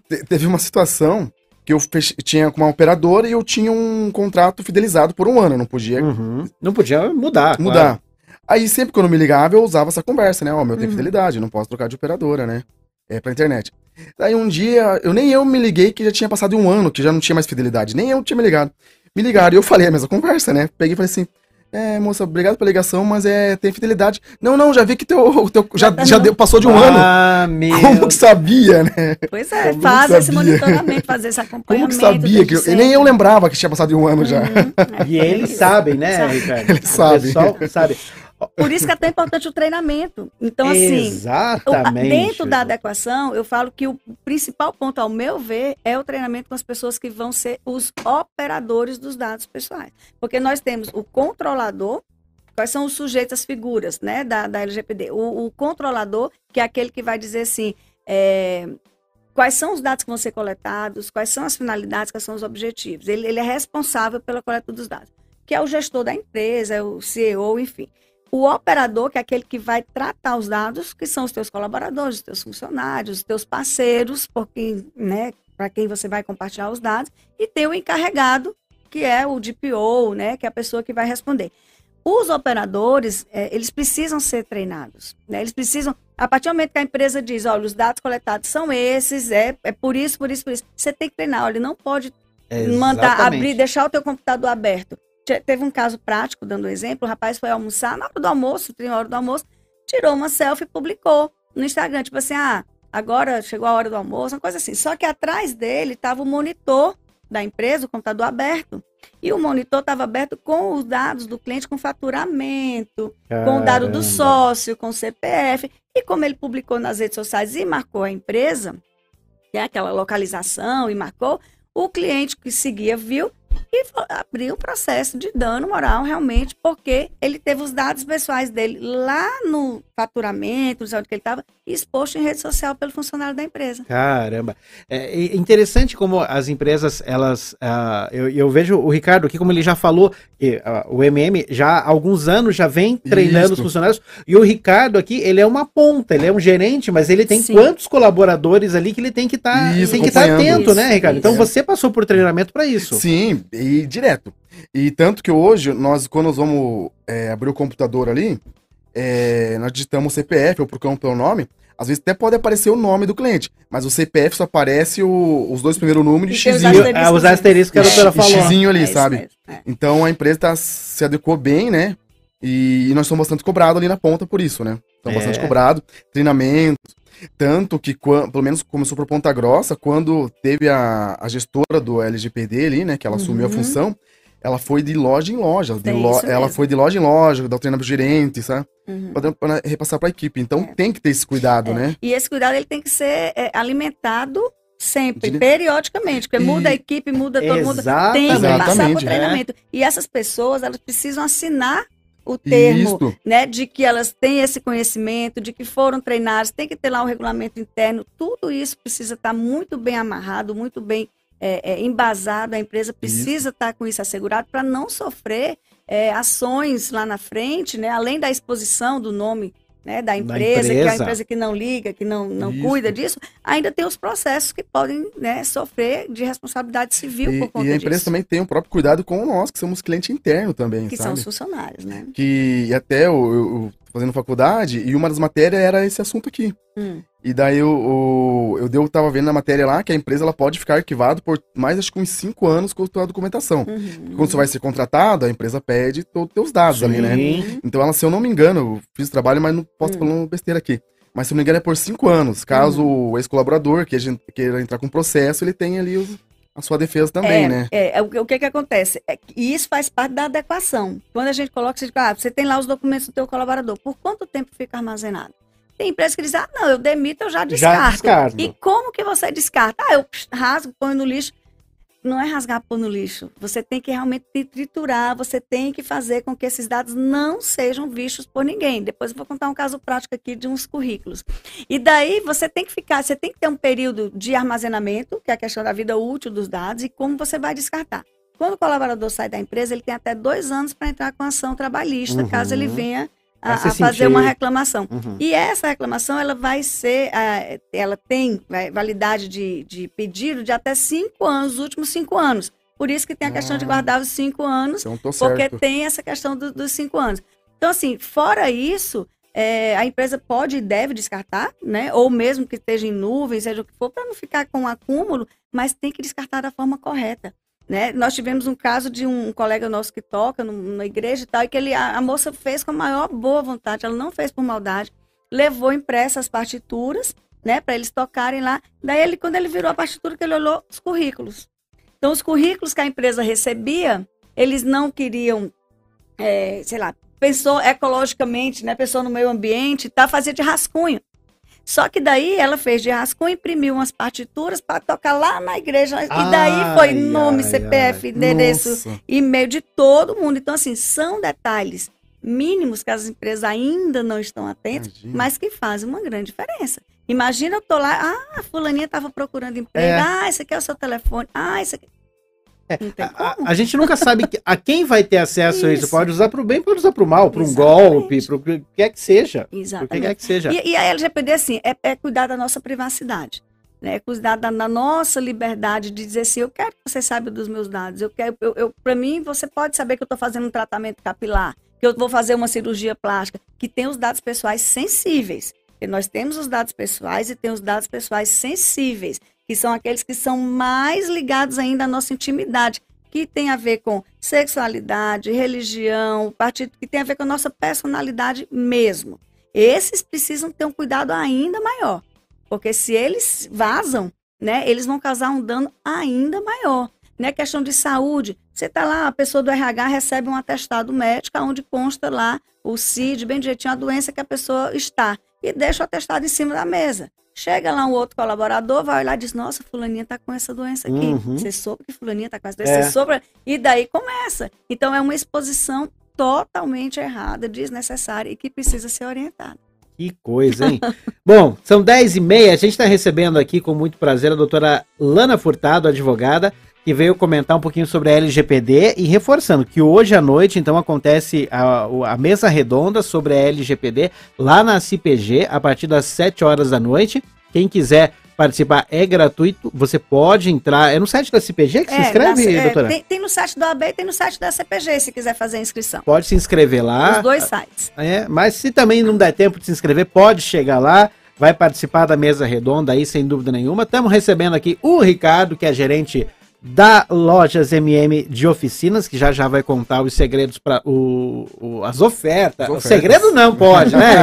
te- teve uma situação que eu tinha com uma operadora e eu tinha um contrato fidelizado por um ano, eu não podia uhum. Não podia mudar. mudar. claro. Aí sempre quando eu me ligava, eu usava essa conversa, né? Ó, meu tem Uhum. fidelidade, não posso trocar de operadora, né? É pra internet. Daí um dia, eu nem eu me liguei que já tinha passado um ano, que já não tinha mais fidelidade. Nem eu tinha me ligado. Me ligaram e eu falei a mesma conversa, né? Peguei e falei assim. É, moça, obrigado pela ligação, mas é, tem fidelidade. Não, não, já vi que teu, o teu já, já deu, passou de um ano. Ah, meu. Como que sabia, né? Pois é, Como faz esse monitoramento, fazer esse *laughs* Como acompanhamento. que sabia? Que eu, nem eu lembrava que tinha passado de um ano já. Uhum, é. E eles sabem, né, Sabe. Ricardo? Eles O sabem. pessoal sabe. Por isso que é tão importante o treinamento. Então, assim, Exatamente. Dentro da adequação, eu falo que o principal ponto, ao meu ver, é o treinamento com as pessoas que vão ser os operadores dos dados pessoais. Porque nós temos o controlador, quais são os sujeitos, as figuras né, da, da LGPD. O, o controlador, que é aquele que vai dizer assim. é, Quais são os dados que vão ser coletados, quais são as finalidades, quais são os objetivos. Ele, ele é responsável pela coleta dos dados, que é o gestor da empresa, é o CEO, enfim. O operador, que é aquele que vai tratar os dados, que são os teus colaboradores, os teus funcionários, os teus parceiros, por quem, né, para quem você vai compartilhar os dados, e tem o encarregado, que é o DPO, né, que é a pessoa que vai responder. Os operadores, eh, eles precisam ser treinados, né? Eles precisam, a partir do momento que a empresa diz, olha, os dados coletados são esses, é, é por isso, por isso, por isso, você tem que treinar, olha, não pode mandar Exatamente. abrir, deixar o teu computador aberto. Te- Teve um caso prático, dando um exemplo, o rapaz foi almoçar, na hora do almoço, tem hora do almoço, tirou uma selfie e publicou no Instagram, tipo assim, ah, agora chegou a hora do almoço, uma coisa assim. Só que atrás dele estava o monitor da empresa, o computador aberto. E o monitor estava aberto com os dados do cliente, com faturamento, com o dado do Caramba. sócio, com o CPF. E como ele publicou nas redes sociais e marcou a empresa, que é aquela localização, e marcou, o cliente que seguia viu e abriu um processo de dano moral realmente, porque ele teve os dados pessoais dele lá no faturamento, onde que ele estava, exposto em rede social pelo funcionário da empresa. Caramba. É interessante como as empresas, elas. ah, eu, eu vejo o Ricardo aqui, como ele já falou, que, ah, o MM já há alguns anos já vem treinando os Isso. funcionários. E o Ricardo aqui, ele é uma ponta, ele é um gerente, mas ele tem Sim. quantos colaboradores ali que ele tem que estar Isso, tem que estar acompanhando. atento, né, Isso, Ricardo? Então você passou por treinamento para isso. Sim, e direto. E tanto que hoje, nós, quando nós vamos é, abrir o computador ali, é, nós digitamos o CPF ou procuramos pelo nome, às vezes até pode aparecer o nome do cliente, mas o CPF só aparece o- os dois primeiros números E de os E, asteriscos. ah, os asteriscos que a doutora x- falou. xizinho ali, É sabe? é. Então a empresa tá, se adequou bem, né? E, e nós somos bastante cobrados ali na ponta por isso, né? Estamos É. bastante cobrados, treinamento. Tanto que, pelo menos começou por Ponta Grossa, quando teve a, a gestora do LGPD ali, né? Que ela assumiu a Uhum. função, ela foi de loja em loja. de lo- ela foi de loja em loja, dar o treinamento gerente, sabe? Uhum. Pra repassar pra equipe. Então tem que ter esse cuidado, É. né? E esse cuidado ele tem que ser é, alimentado sempre, Dire- periodicamente, porque E- muda a equipe, muda todo mundo. Tem que Exatamente. passar por Exatamente, é. treinamento. E essas pessoas, elas precisam assinar o termo, né, de que elas têm esse conhecimento, de que foram treinadas, tem que ter lá um regulamento interno, tudo isso precisa estar muito bem amarrado, muito bem é, é, embasado, a empresa precisa estar com isso assegurado para não sofrer é, ações lá na frente, né, além da exposição do nome né, da empresa, que é a empresa. empresa que não liga, que não, não Isso. cuida disso, ainda tem os processos que podem né, sofrer de responsabilidade civil E, por conta e a empresa disso, também tem um próprio cuidado com nós, que somos cliente interno também, que são sabe? os funcionários, né? que e até eu- eu fazendo faculdade e uma das matérias era esse assunto aqui. Hum. E daí eu, eu, eu, deu- tava vendo na matéria lá que a empresa ela pode ficar arquivada por mais acho que uns 5 anos com a tua documentação. Uhum. Quando você vai ser contratado, a empresa pede todos os teus dados ali, né? Sim. Então ela, se eu não me engano, eu fiz o trabalho, mas não posso Hum. falar uma besteira aqui. Mas se eu não me engano é por cinco anos. Caso o ex-colaborador que a gente queira entrar com processo, ele tem ali os- a sua defesa também, é, né? É, é, o, que- o que que acontece? É que isso faz parte da adequação. Quando a gente coloca, você, diz, ah, você tem lá os documentos do teu colaborador, por quanto tempo fica armazenado? Tem empresa que diz, ah, não, eu demito, eu já descarto. descarto. E como que você descarta? Ah, eu rasgo, ponho no lixo. Não é rasgar, pôr no lixo. Você tem que realmente triturar, você tem que fazer com que esses dados não sejam vistos por ninguém. Depois eu vou contar um caso prático aqui de uns currículos. E daí você tem que ficar, você tem que ter um período de armazenamento, que é a questão da vida útil dos dados, e como você vai descartar. Quando o colaborador sai da empresa, ele tem até dois anos para entrar com ação trabalhista, Uhum. caso ele venha a, a fazer sentir- uma reclamação. Uhum. E essa reclamação, ela vai ser, ela tem validade de, de pedido de até cinco anos, os últimos cinco anos. Por isso que tem a questão de Ah. guardar os cinco anos, Então porque tem essa questão do- dos cinco anos. Então, assim, fora isso, é, a empresa pode e deve descartar, né? Ou mesmo que esteja em nuvem, seja o que for, para não ficar com um acúmulo, mas tem que descartar da forma correta. Né? Nós tivemos um caso de um colega nosso que toca num- numa igreja e tal, e que ele, a, a moça fez com a maior boa vontade, ela não fez por maldade, levou impressas partituras, né, para eles tocarem lá. Daí ele, quando ele virou a partitura, que ele olhou os currículos. Então, os currículos que a empresa recebia, eles não queriam, é, sei lá, pensou ecologicamente, né, pensou no meio ambiente, tá, fazia de rascunho. Só que daí ela fez de rascunho, imprimiu umas partituras para tocar lá na igreja. e daí foi Ai, nome, ai, CPF, ai. endereço, Nossa. e-mail de todo mundo. Então, assim, são detalhes mínimos que as empresas ainda não estão atentas, Imagina. mas que fazem uma grande diferença. Imagina eu tô lá, ah, a fulaninha estava procurando emprego, É. ah, esse aqui é o seu telefone, ah, esse aqui... Tem A, a gente nunca sabe que- a quem vai ter acesso a isso. Isso. Pode usar para o bem, pode usar para o mal, para um Exatamente. golpe, para o que quer que seja. O que Exatamente. quer que seja. E, e a LGPD, assim, é, é cuidar da nossa privacidade. Né? É cuidar da, da nossa liberdade de dizer assim, eu quero que você saiba dos meus dados. Eu quero, eu, eu, para mim, você pode saber que eu estou fazendo um tratamento capilar, que eu vou fazer uma cirurgia plástica, que tem os dados pessoais sensíveis. Porque nós temos os dados pessoais e tem os dados pessoais sensíveis, que são aqueles que são mais ligados ainda à nossa intimidade, que tem a ver com sexualidade, religião, partido, que tem a ver com a nossa personalidade mesmo. Esses precisam ter um cuidado ainda maior, porque se eles vazam, né, eles vão causar um dano ainda maior. Né, questão de saúde, você está lá, a pessoa do RH recebe um atestado médico onde consta lá o CID, bem direitinho, a doença que a pessoa está, e deixa o atestado em cima da mesa. Chega lá um outro colaborador, vai olhar e diz, nossa, fulaninha está com essa doença aqui. Uhum. Você soube que fulaninha está com essa doença, É. você soube... E daí começa. Então é uma exposição totalmente errada, desnecessária e que precisa ser orientada. Que coisa, hein? *laughs* Bom, são 10 e meia. A gente está recebendo aqui com muito prazer a doutora Lana Furtado, advogada, que veio comentar um pouquinho sobre a LGPD e reforçando que hoje à noite, então, acontece a, a mesa redonda sobre a LGPD lá na CPG, a partir das 7 horas da noite. Quem quiser participar é gratuito, você pode entrar. É no site da CPG que se inscreve, na- é, doutora? tem, tem no site da OAB e tem no site da CPG, se quiser fazer a inscrição. Pode se inscrever lá. Os dois sites. É, mas se também não der tempo de se inscrever, pode chegar lá, vai participar da mesa redonda aí, sem dúvida nenhuma. Estamos recebendo aqui o Ricardo, que é gerente da Lojas MM de Oficinas, que já já vai contar os segredos para o, o- as ofertas. As O ofertas. segredo não pode, né?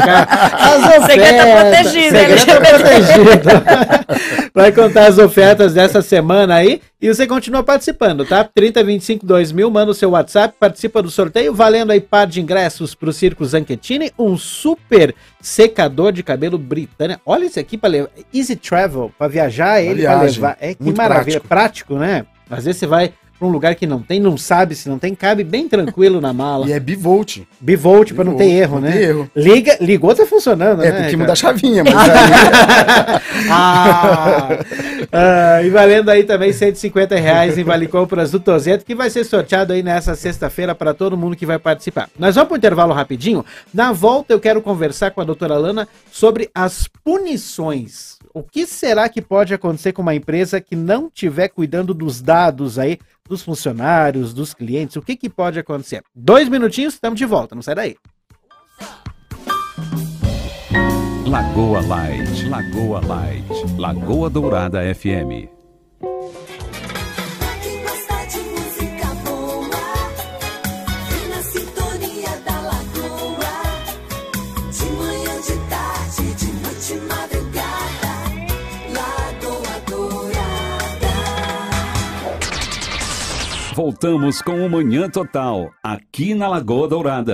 As *laughs* ofertas. segredo tá protegido, Segredo tá protegido. vai contar as ofertas dessa semana aí e você continua participando, tá? 3025 2000, manda o seu WhatsApp, participa do sorteio, valendo aí par de ingressos pro Circo Zanchettini, um super secador de cabelo britânico. Olha esse aqui para levar, Easy Travel, para viajar ele, para levar. É que muito maravilha, prático. né? Às vezes você vai para um lugar que não tem, não sabe se não tem, cabe bem tranquilo na mala. *laughs* E é bivolt. Bivolt para não ter erro, não né? erro. Liga, ligou, tá funcionando, É, né? tem que mudar a chavinha, mas *laughs* aí, ah, ah, e valendo aí também 150 reais em Vale Compras do Tozeto, que vai ser sorteado aí nessa sexta-feira para todo mundo que vai participar. Nós vamos para o intervalo rapidinho. Na volta eu quero conversar com a doutora Lana sobre as punições. O que será que pode acontecer com uma empresa que não estiver cuidando dos dados aí dos funcionários, dos clientes, o que, que pode acontecer. Dois minutinhos, estamos de volta, não sai daí. Lagoa Light, Lagoa Light, Lagoa Dourada FM. Voltamos com o Manhã Total, aqui na Lagoa Dourada.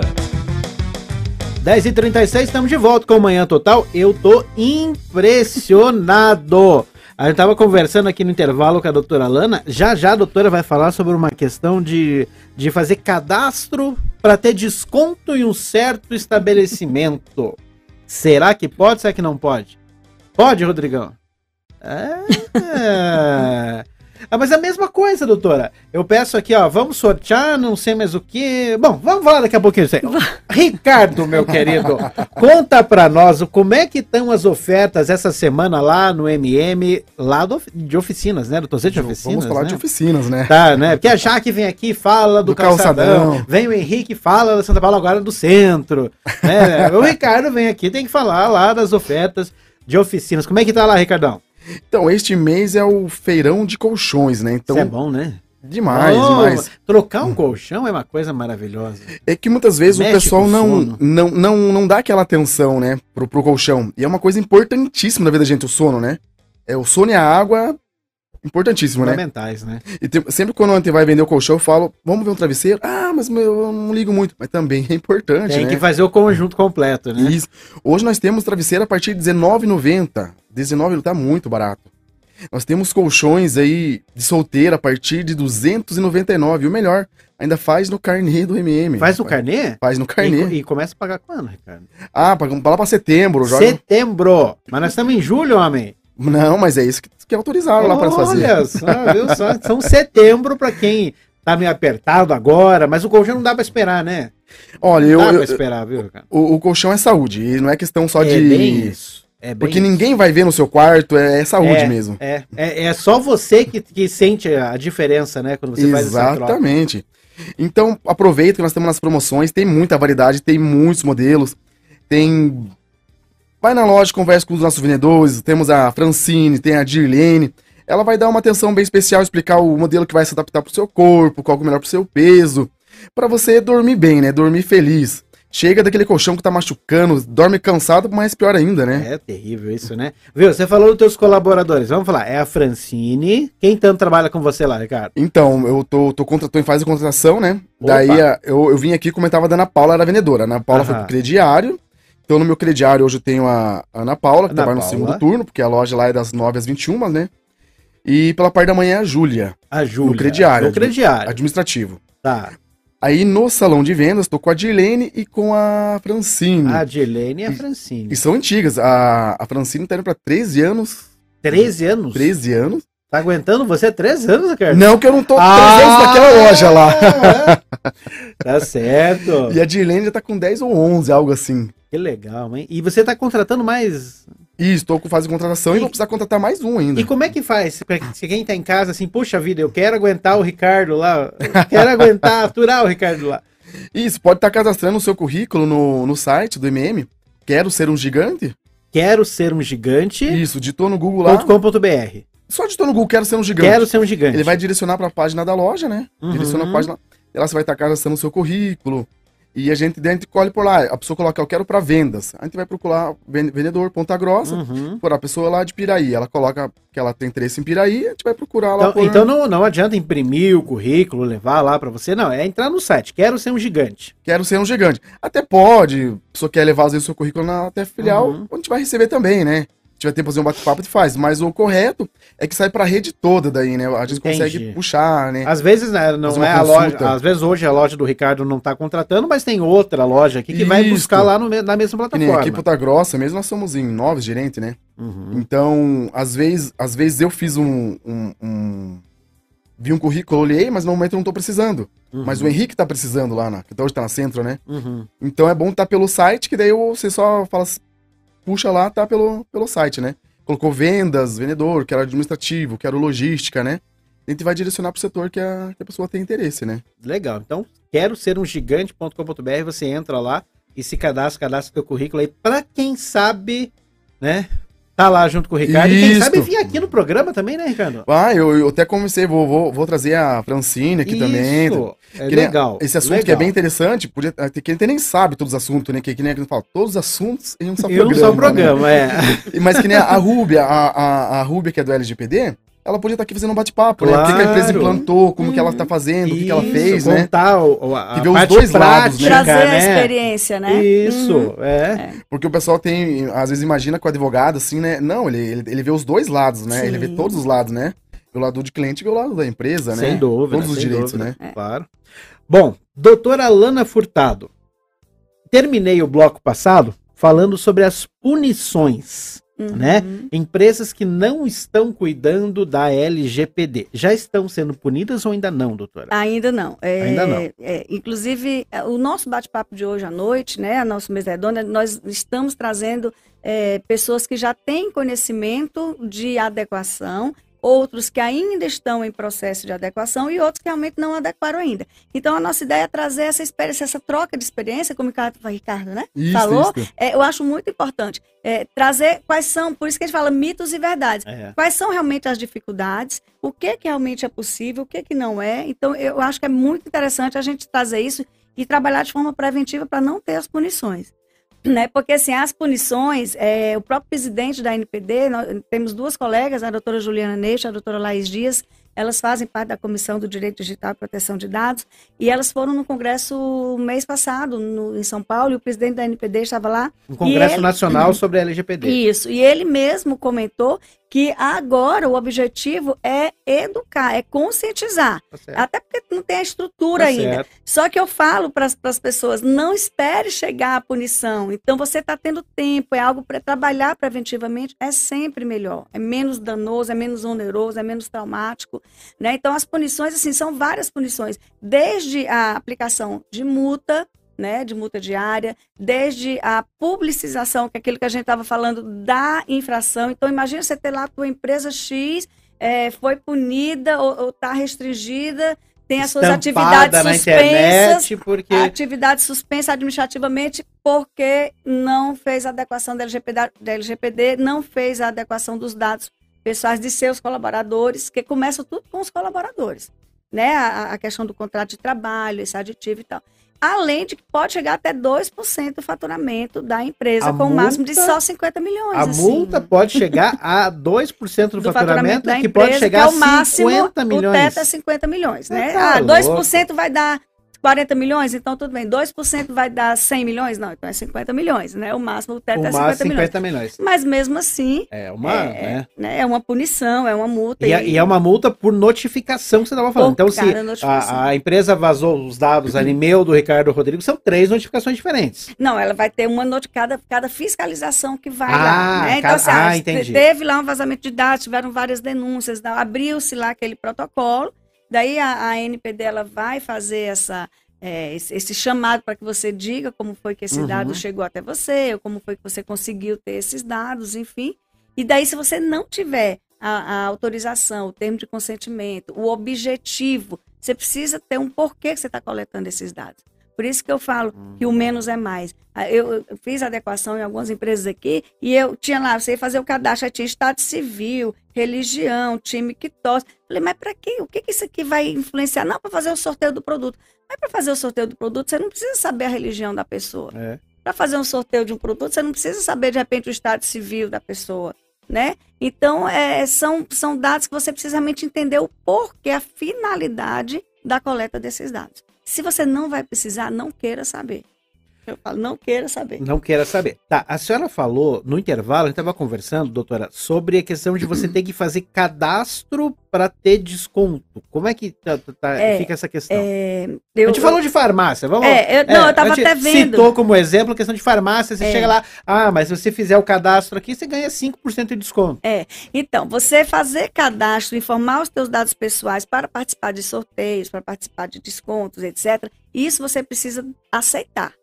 10h36, estamos de volta com o Manhã Total. Eu tô impressionado. A gente tava conversando aqui no intervalo com a doutora Lana. Já já a doutora vai falar sobre uma questão de, de fazer cadastro para ter desconto em um certo estabelecimento. *laughs* Será que pode? Será que não pode? Pode, Rodrigão? É. Ah, mas é a mesma coisa, doutora. Eu peço aqui, ó, vamos sortear, não sei mais o que. Bom, vamos falar daqui a pouquinho. Ricardo, meu querido, conta pra nós o- como é que estão as ofertas essa semana lá no MM, lá do- de oficinas, né? Do Tocete de Oficinas. Vamos falar né? de oficinas, né? Tá, né? Porque a Jaque vem aqui e fala do, Do calçadão. calçadão. Vem o Henrique e fala da Santa Paula agora do centro. Né? o Ricardo vem aqui tem que falar lá das ofertas de oficinas. Como é que tá lá, Ricardão? Então, este mês é o feirão de colchões, né? Então, Isso é bom, né? demais, Oh, demais. Trocar um colchão é uma coisa maravilhosa. É que muitas vezes Mexe o pessoal não, não, não, não dá aquela atenção, né, pro, pro colchão. E é uma coisa importantíssima na vida da gente, o sono, né? É, o sono e a água, importantíssimo, né? Fundamentais, né? E tem- sempre quando a gente vai vender o colchão, eu falo, vamos ver um travesseiro? Ah, mas meu, eu não ligo muito. Mas também é importante, Tem né? que fazer o conjunto completo, né? Isso. Hoje nós temos travesseiro a partir de R$19,90. R$19,00 tá muito barato. Nós temos colchões aí de solteira a partir de R$299. E o melhor, ainda faz no carnê do MM. Faz no carnê? Faz no carnê. E, e começa a pagar quando, Ricardo? Ah, pra lá pra setembro. Joga... Setembro! Mas nós estamos em julho, homem. Não, mas é isso que, que autorizaram lá pra fazer. Olha só, viu só? *laughs* São setembro pra quem tá meio apertado agora, mas o colchão não dá pra esperar, né? Olha, Não eu, dá eu- pra esperar, viu, cara? o, o colchão é saúde. E não é questão só é de. bem isso. É bem Porque isso. ninguém vai ver no seu quarto, é, é saúde mesmo. É, é, é só você que, que sente a diferença, né? Quando você faz. Exatamente. Então, aproveita que nós temos nas promoções, tem muita variedade, tem muitos modelos, tem... Vai na loja, conversa com os nossos vendedores, temos a Francine, tem a Dirlene, ela vai dar uma atenção bem especial, explicar o modelo que vai se adaptar pro seu corpo, qual é o melhor pro seu peso, para você dormir bem, né, dormir feliz. Chega daquele colchão que tá machucando, dorme cansado, mas pior ainda, né? É terrível isso, né? Viu? Você falou dos teus colaboradores. Vamos falar. É a Francine. Quem tanto trabalha com você lá, Ricardo? Então, eu tô, tô, contra, tô em fase de contratação, né? Opa. Daí a- eu, eu vim aqui e comentava da Ana Paula, era vendedora. A Ana Paula foi Aham. pro crediário. Então, no meu crediário, hoje eu tenho a Ana Paula, que Ana trabalha no Paula. segundo turno, porque a loja lá é das 9 às 21, né? E pela parte da manhã é a Júlia, A Júlia. No crediário. No crediário. administrativo. Tá. Aí no salão de vendas, tô com a Dirlene e com a Francine. A Dirlene e a Francine. E são antigas. A, a Francine tá indo pra 13 anos. 13 anos? 13 anos. Tá aguentando você 13 anos, Ricardo? Não que eu não tô 13 Ah! anos naquela loja lá. Tá certo. *laughs* E a Dirlene já tá com 10 ou 11, algo assim. Que legal, hein? E você tá contratando mais. E estou com fase de contratação e, E- vou precisar contratar mais um ainda. E como é que faz? Se quem tá em casa assim, puxa vida, eu quero aguentar o Ricardo lá. eu Quero aguentar, aturar o Ricardo lá. Isso, pode estar cadastrando o seu currículo no, no site do MM. Quero ser um gigante? Quero ser um gigante. Isso, digitou no Google lá. .com.br. Só digitou no Google, quero ser um gigante. Quero ser um gigante. Ele vai direcionar para a página da loja, né? Uhum. Direciona a página. E você vai estar cadastrando o seu currículo. E a gente dentro colhe por lá. A pessoa coloca, eu quero para vendas. A gente vai procurar ven- vendedor Ponta Grossa. Uhum. Por a pessoa lá de Piraí. Ela coloca que ela tem interesse em Piraí, a gente vai procurar lá Então, por... então não, não adianta imprimir o currículo, levar lá pra você, não. É entrar no site. Quero ser um gigante. Quero ser um gigante. Até pode, a pessoa quer levar às vezes o seu currículo na até filial, Uhum. a gente vai receber também, né? Tiver tempo de fazer um bate-papo, gente faz. Mas o correto é que sai pra rede toda daí, né? A gente Entendi. consegue puxar, né? Às vezes né, não é a loja. Às vezes hoje a loja do Ricardo não tá contratando, mas tem outra loja aqui que vai Isso. buscar lá no na mesma plataforma. aqui Puta Grossa, mesmo nós somos em nove gerentes, né? Uhum. Então, às vezes, às vezes eu fiz um, um, um- Vi um currículo, olhei, mas no momento eu não tô precisando. Uhum. Mas o Henrique tá precisando lá, na, que hoje tá na centro, né? Uhum. Então é bom estar pelo site, que daí você só fala, assim, puxa lá, tá pelo, pelo site, né? Colocou vendas, vendedor, quero administrativo, quero logística, né? A gente vai direcionar pro setor que a, que a pessoa tem interesse, né? Legal. Então, quero ser um gigante.com.br, você entra lá e se cadastra, cadastra seu currículo aí. Pra quem sabe né? Tá lá junto com o Ricardo. E quem Isso. sabe vir aqui no programa também, né, Ricardo? Ah, eu, eu até comecei, vou, vou, vou trazer a Francine aqui também. Isso, É Que legal. Esse assunto legal. que é bem interessante, podia, que ele nem sabe todos os assuntos, né? Que, que nem a gente fala, todos os assuntos E um programa. só né? programa, é. E- Mas que nem a Rúbia, a, a, a Rúbia que é do LGPD, ela podia estar aqui fazendo um bate-papo, né? O que, que a empresa Claro. implantou, como que ela tá fazendo, o que, que ela fez, né? contar o, a E ver os dois lados, né? Trazer a né? experiência, né? Isso, Uhum. é. Porque o pessoal tem, às vezes imagina com o advogado assim, né? Não, ele, ele, ele vê os dois lados, né? Sim. Ele vê todos os lados, né? O lado de cliente e o lado da empresa, né? Sem dúvida. Todos os sem direitos, dúvida, né? Claro. Bom, doutora Alana Furtado. Terminei o bloco passado falando sobre as punições, Uhum. né? Empresas que não estão cuidando da LGPD. Já estão sendo punidas ou ainda não, doutora? Ainda não. É, Ainda não. é, inclusive, é, o nosso bate-papo de hoje à noite, né, a nossa mesa redonda, nós estamos trazendo é, pessoas que já têm conhecimento de adequação, outros que ainda estão em processo de adequação e outros que realmente não adequaram ainda. Então, a nossa ideia é trazer essa experiência, essa troca de experiência, como o Ricardo, né? Isso, Falou? isso. É, eu acho muito importante é, trazer quais são, por isso que a gente fala mitos e verdades. É. Quais são realmente as dificuldades? O que, que realmente é possível? O que, que não é? Então, eu acho que é muito interessante a gente trazer isso e trabalhar de forma preventiva para não ter as punições. Né? Porque, assim, as punições, é, o próprio presidente da NPD, nós temos duas colegas, a doutora Juliana Neixa e a doutora Laís Dias, elas fazem parte da Comissão do Direito Digital e Proteção de Dados, e elas foram no Congresso mês passado, no- em São Paulo, e o presidente da NPD estava lá, Um Congresso ele- Nacional sobre a LGPD. isso, e ele mesmo comentou que agora o objetivo é educar, é conscientizar. Tá. Até porque não tem a estrutura Tá ainda. certo. Só que eu falo para as pessoas, não espere chegar a punição. Então você está tendo tempo, é algo para trabalhar preventivamente, é sempre melhor. É menos danoso, é menos oneroso, é menos traumático. Né? Então as punições, assim, são várias punições. Desde a aplicação de multa, né, de multa diária, desde a publicização, que é aquilo que a gente estava falando da infração. Então, imagina você ter lá a tua empresa X, eh, foi punida ou está restringida, tem as suas atividades na suspensas, porque... atividade suspensa administrativamente porque não fez a adequação da LGPD, da LGPD, não fez a adequação dos dados pessoais de seus colaboradores, que começa tudo com os colaboradores, né? A, a questão do contrato de trabalho, esse aditivo e tal. Além de que pode chegar até 2% do faturamento da empresa, A com um máximo de só 50 milhões. A assim. multa pode chegar a 2% do, do faturamento, da que empresa, pode chegar que é a o máximo, 50 o milhões. teto é 50 milhões, né? Tá ah, louco. 2% vai dar 40 milhões, então tudo bem. 2% vai dar 100 milhões? Não, então é 50 milhões, né? O máximo, o teto O é 50 máximo milhões. 50 milhões. Mas mesmo assim, É uma, é, né? né, é uma punição, é uma multa. E, é- e é uma multa por notificação que você estava falando. Por Então, se a, a empresa vazou os dados ali, *clears throat* meu, do Ricardo Rodrigo, são três notificações diferentes. Não, ela vai ter uma noti cada, cada fiscalização que vai Ah, lá. Né? Então, cada- assim, ah, ah, entendi. teve lá um vazamento de dados, tiveram várias denúncias, abriu-se lá aquele protocolo, daí a, a NPD ela vai fazer essa, é, esse, esse chamado para que você diga como foi que esse Uhum. dado chegou até você, ou como foi que você conseguiu ter esses dados, enfim. E daí, se você não tiver a, a autorização, o termo de consentimento, o objetivo, você precisa ter um porquê que você está coletando esses dados. Por isso que eu falo que o menos é mais. Ah, Eu, fiz adequação em algumas empresas aqui e eu tinha lá, você ia fazer o cadastro, tinha estado civil, religião, time que torce. Falei, mas para quê? O que, que isso aqui vai influenciar? Não, para fazer o sorteio do produto. Mas para fazer o sorteio do produto, você não precisa saber a religião da pessoa. É. Para fazer um sorteio de um produto, você não precisa saber, de repente, o estado civil da pessoa. Né? Então, é, são, são dados que você precisa realmente entender o porquê, a finalidade da coleta desses dados. Se você não vai precisar, não queira saber. Eu falo, não queira saber. Não queira saber. Tá, a senhora falou no intervalo, a gente estava conversando, doutora, sobre a questão de você *clears throat* ter que fazer cadastro para ter desconto. Como é que tá- tá- tá- É, fica essa questão? É, a eu, gente falou de farmácia, vamos É, eu- não, eu tava a gente até vendo. Citou como exemplo a questão de farmácia, você É. chega lá, ah, mas se você fizer o cadastro aqui, você ganha 5% de desconto. Então, você fazer cadastro, informar os teus dados pessoais para participar de sorteios, para participar de descontos, etc. Isso você precisa aceitar.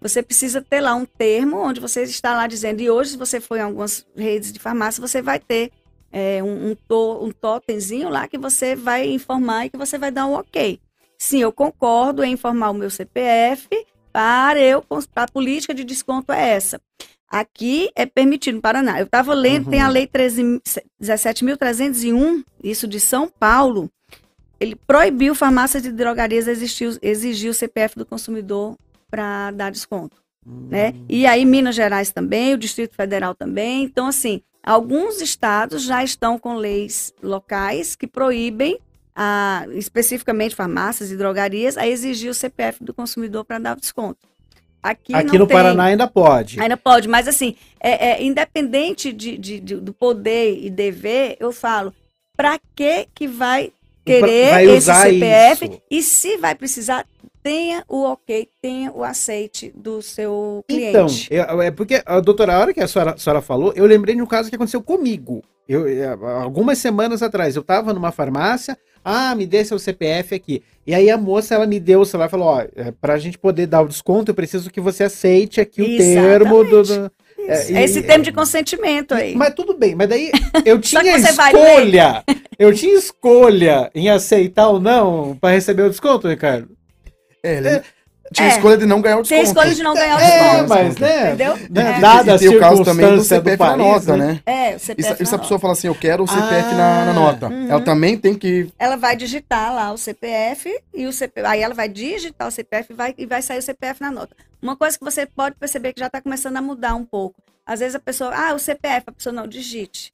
Você precisa ter lá um termo onde você está lá dizendo, e hoje, se você for em algumas redes de farmácia, você vai ter é, um, um, to, um totemzinho lá que você vai informar e que você vai dar um ok. Sim, eu concordo em informar o meu CPF para eu, a política de desconto é essa. Aqui é permitido no Paraná. Eu estava lendo, Uhum. tem a lei 13 17.301, isso de São Paulo. Ele proibiu farmácias e drogarias exigir, exigir o CPF do consumidor para dar desconto né? E aí Minas Gerais também, o Distrito Federal também. Então, assim, alguns estados já estão com leis locais que proíbem, a, especificamente farmácias e drogarias, a exigir o CPF do consumidor para dar desconto. Aqui, Aqui não no tem. Paraná ainda pode. Ainda pode, mas assim, é, é, independente de, de- de- do poder e dever, eu falo, para que que vai querer Vai esse CPF isso. e se vai precisar, tenha o ok, tenha o aceite do seu Então, cliente. eu- é porque, doutora, a hora que a senhora, a senhora falou, eu lembrei de um caso que aconteceu comigo. Eu, é, algumas semanas atrás, eu tava numa farmácia, ah, me dê seu CPF aqui. E aí a moça, ela me deu o celular e falou, ó, é, pra gente poder dar o desconto, eu preciso que você aceite aqui o termo do... do- é, e- Esse termo de consentimento aí. Mas tudo bem, mas daí eu *laughs* tinha escolha. Eu tinha escolha em aceitar ou não pra receber o desconto, Ricardo. É, ele tinha É. escolha de não ganhar o Tem desconto. escolha de não ganhar o É, desconto. mas, né? Entendeu? né, É. Dada e tem o caso também do circunstância do CPF na país, nota, né? né? É, o E se, CPF e se a pessoa falar assim, eu quero o CPF Ah, na, na nota, uhum. ela também tem que... ela vai digitar lá o CPF e o CPF, aí ela vai digitar o CPF e vai, e vai sair o CPF na nota. Uma coisa que você pode perceber que já está começando a mudar um pouco. Às vezes a pessoa, ah, o CPF, a pessoa não digite.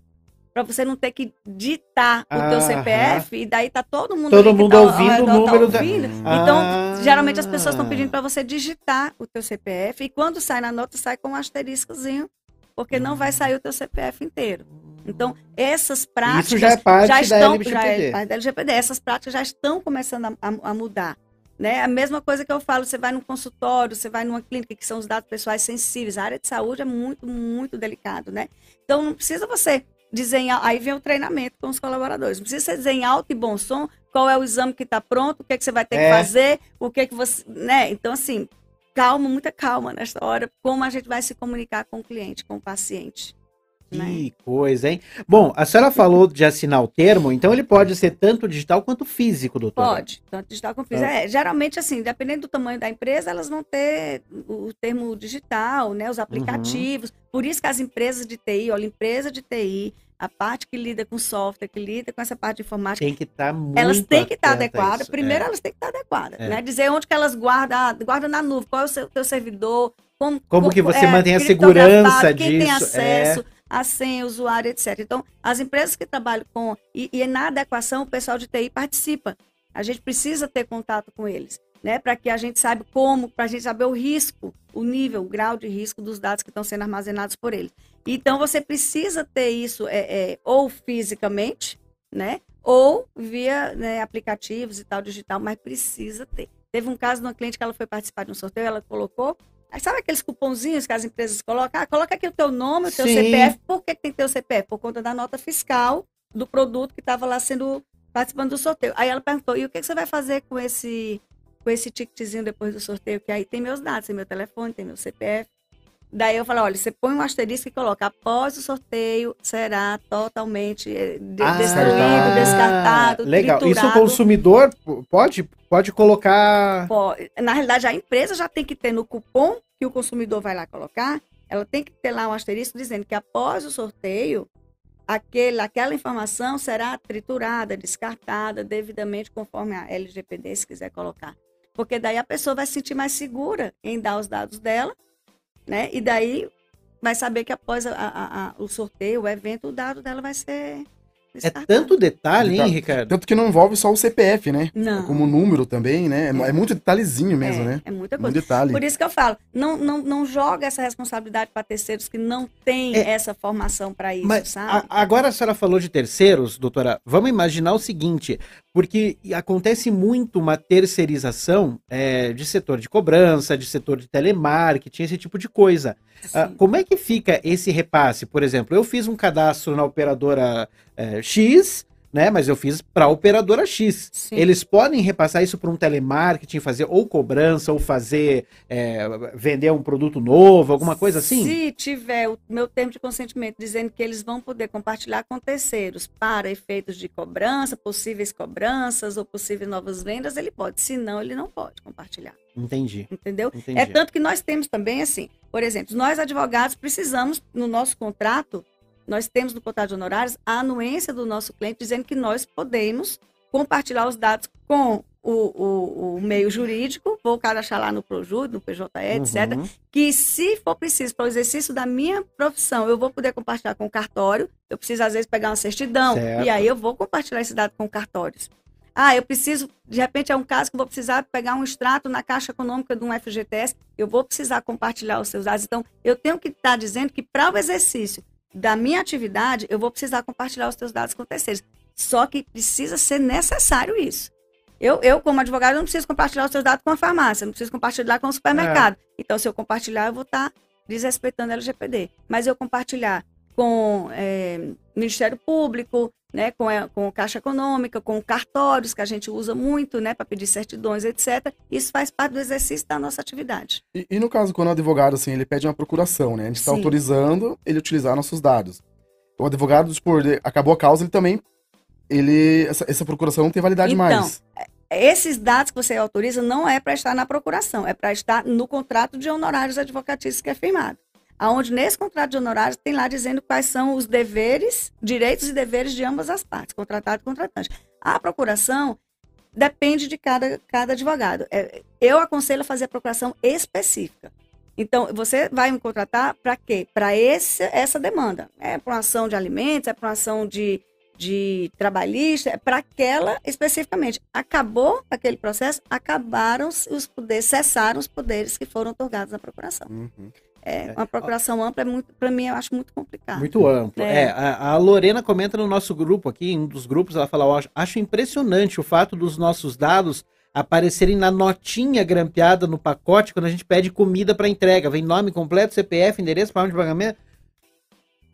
Para você não ter que ditar o teu. CPF e daí tá todo mundo Todo mundo tá ouvindo o tá número da- ouvindo. Ah. Então, geralmente as pessoas estão pedindo para você digitar o teu CPF e quando sai na nota sai com um asteriscozinho, porque não vai sair o teu CPF inteiro. Então, essas práticas Isso já é parte já da estão, LGPD. já é parte da LGPD. Essas práticas já estão começando a, a- a mudar. Né? A mesma coisa que eu falo, você vai num consultório, você vai numa clínica, que são os dados pessoais sensíveis. A área de saúde é muito, muito delicado, né? Então, não precisa você desenhar, aí vem o treinamento com os colaboradores. Não precisa dizer em alto e bom som qual é o exame que está pronto, o que, é que você vai ter É. que fazer, o que é que você, né? Então, assim, calma, muita calma nessa hora, como a gente vai se comunicar com o cliente, com o paciente. Né? Que coisa, hein? Bom, a senhora falou de assinar o termo, então ele pode ser tanto digital quanto físico, doutora. Pode, tanto digital como físico. É, geralmente, assim, dependendo do tamanho da empresa, elas vão ter o termo digital, né? Os aplicativos. Por isso que as empresas de TI, olha, empresa de TI, a parte que lida com software, que lida com essa parte de informática, Tem que estar muito elas têm que estar a adequadas. isso, Primeiro, é. elas têm que estar adequadas, É. né? Dizer onde que elas guardam, ah, guardam na nuvem, qual é o seu teu servidor, como, Como que você mantém a segurança quem tem disso, é. A senha, usuário, etc. Então, as empresas que trabalham com e, e na adequação, o pessoal de TI participa. A gente precisa ter contato com eles, né? Para que a gente saiba como, para a gente saber o risco, o nível, o grau de risco dos dados que estão sendo armazenados por eles. Então, você precisa ter isso é, é, ou fisicamente, né? Ou via né, aplicativos e tal, digital, mas precisa ter. Teve um caso de uma cliente que ela foi participar de um sorteio, ela colocou. Aí sabe aqueles cupomzinhos que as empresas colocam? Ah, coloca aqui o teu nome, o teu Sim. CPF. Por que, que tem teu CPF? Por conta da nota fiscal do produto que estava lá sendo participando do sorteio. Aí ela perguntou: e o que, que você vai fazer com esse com esse ticketzinho depois do sorteio? Que aí tem meus dados, tem meu telefone, tem meu CPF. Daí eu falei, olha, você põe um asterisco e coloca, após o sorteio, será totalmente eh, de- Ah, destruído, descartado, Legal. Isso o triturado. consumidor pode, pode colocar. Na realidade, a empresa já tem que ter no cupom que o consumidor vai lá colocar, ela tem que ter lá um asterisco dizendo que após o sorteio, aquele, aquela informação será triturada, descartada devidamente conforme a LGPD, se quiser colocar. Porque daí a pessoa vai se sentir mais segura em dar os dados dela, né? E daí vai saber que após a- a- a- o sorteio, o evento, o dado dela vai ser É tanto detalhe, hein. Ricardo? Tanto que não envolve só o CPF, né? Não. Como número também, né? É, é muito detalhezinho mesmo, é, né? é muita coisa. Muito detalhe. Por isso que eu falo, não, não, não joga essa responsabilidade para terceiros que não têm É. essa formação para isso, Mas sabe? a- agora a senhora falou de terceiros, doutora. Vamos imaginar o seguinte, porque acontece muito uma terceirização é, de setor de cobrança, de setor de telemarketing, esse tipo de coisa. Ah, como é que fica esse repasse? Por exemplo, eu fiz um cadastro na operadora é, X, né? Mas eu fiz para a operadora X. Sim. Eles podem repassar isso para um telemarketing, fazer ou cobrança, ou fazer é, vender um produto novo, alguma coisa assim? Se tiver o meu termo de consentimento dizendo que eles vão poder compartilhar com terceiros para efeitos de cobrança, possíveis cobranças ou possíveis novas vendas, ele pode. Se não, ele não pode compartilhar. Entendi. Entendeu? Entendi. É tanto que nós temos também, assim, Por exemplo, nós advogados precisamos, no nosso contrato, nós temos no contrato de honorários a anuência do nosso cliente dizendo que nós podemos compartilhar os dados com o, o, o meio jurídico, vou cadastrar lá no Projud, no PJE, etc. Uhum. Que se for preciso para o exercício da minha profissão, eu vou poder compartilhar com o cartório. Eu preciso, às vezes, pegar uma certidão. Certo. E aí eu vou compartilhar esse dado com cartórios. Ah, eu preciso, de repente é um caso que eu vou precisar pegar um extrato na Caixa Econômica de um FGTS, eu vou precisar compartilhar os seus dados. Então, eu tenho que estar dizendo que para o exercício da minha atividade, eu vou precisar compartilhar os seus dados com terceiros. Só que precisa ser necessário isso. Eu, eu, como advogado, não preciso compartilhar os seus dados com a farmácia, não preciso compartilhar com o supermercado. Então, se eu compartilhar, eu vou estar desrespeitando a LGPD. Mas eu compartilhar com é, Ministério Público, né, com, a, com Caixa Econômica, com cartórios, que a gente usa muito né, para pedir certidões, etc. Isso faz parte do exercício da nossa atividade. E, e no caso, quando o advogado, assim, ele pede uma procuração, né? A gente está autorizando ele utilizar nossos dados. O advogado, tipo, ele acabou a causa, ele também, ele, essa, essa procuração não tem validade Então, mais. Esses dados que você autoriza não é para estar na procuração, é para estar no contrato de honorários advocatícios que é firmado. Aonde nesse contrato de honorários tem lá dizendo quais são os deveres, direitos e deveres de ambas as partes, contratado e contratante. A procuração depende de cada, cada advogado. É, eu aconselho a fazer a procuração específica. Então, você vai me contratar para quê? Para essa demanda. É para uma ação de alimentos, é para uma ação de, de trabalhista, é para aquela especificamente. Acabou aquele processo, acabaram os poderes, cessaram os poderes que foram otorgados na procuração. Uhum. É, uma procuração ampla é muito, para mim, eu acho muito complicado. Muito amplo. É. É, a, a Lorena comenta no nosso grupo aqui, em um dos grupos, ela fala: "Eu acho, acho impressionante o fato dos nossos dados aparecerem na notinha grampeada no pacote quando a gente pede comida para entrega. Vem nome completo, CPF, endereço, forma de pagamento.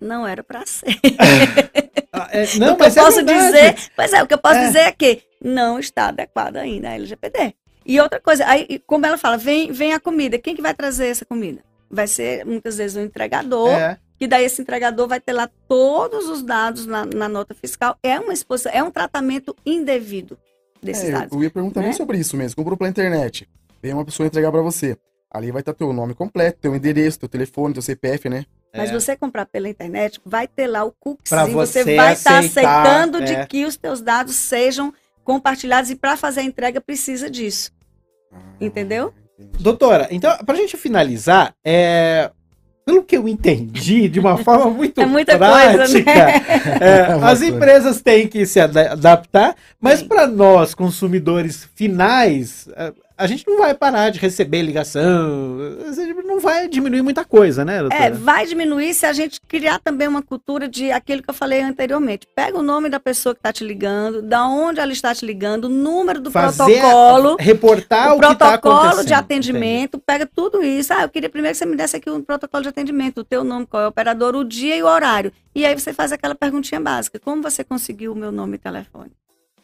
Não era para ser. *laughs* Ah, é, não, o que eu mas é posso verdade. dizer, pois é, o que eu posso É. dizer é que não está adequado ainda à LGPD. E outra coisa, aí, como ela fala, vem, vem a comida, quem que vai trazer essa comida? Vai ser muitas vezes o entregador, É. que daí esse entregador vai ter lá todos os dados na, na nota fiscal. É uma exposição, é um tratamento indevido desses É, dados. eu ia perguntar né? bem sobre isso mesmo. Comprou pela internet, vem uma pessoa entregar pra você. Ali vai estar teu nome completo, teu endereço, teu telefone, teu CPF, né? Mas É. você comprar pela internet, vai ter lá o cookie. Pra Você, você vai estar aceitar, aceitando é. de que os teus dados sejam compartilhados e para fazer a entrega precisa disso. Ah, Entendeu? Doutora, então, pra gente finalizar, é, pelo que eu entendi, de uma forma *laughs* muito É muita prática, coisa, né? *laughs* é, as Bastante. empresas têm que se ada- adaptar, mas para nós, consumidores finais, a, gente não vai parar de receber ligação, não vai diminuir muita coisa, né, doutora? É, vai diminuir se a gente criar também uma cultura de aquilo que eu falei anteriormente. Pega o nome da pessoa que está te ligando, da onde ela está te ligando, o número do Fazer- protocolo, reportar o o, tá protocolo acontecendo. de atendimento, pega tudo isso. Ah, eu queria primeiro que você me desse aqui um protocolo de atendimento, o teu nome, qual é o operador, o dia e o horário. E aí você faz aquela perguntinha básica: como você conseguiu o meu nome e telefone?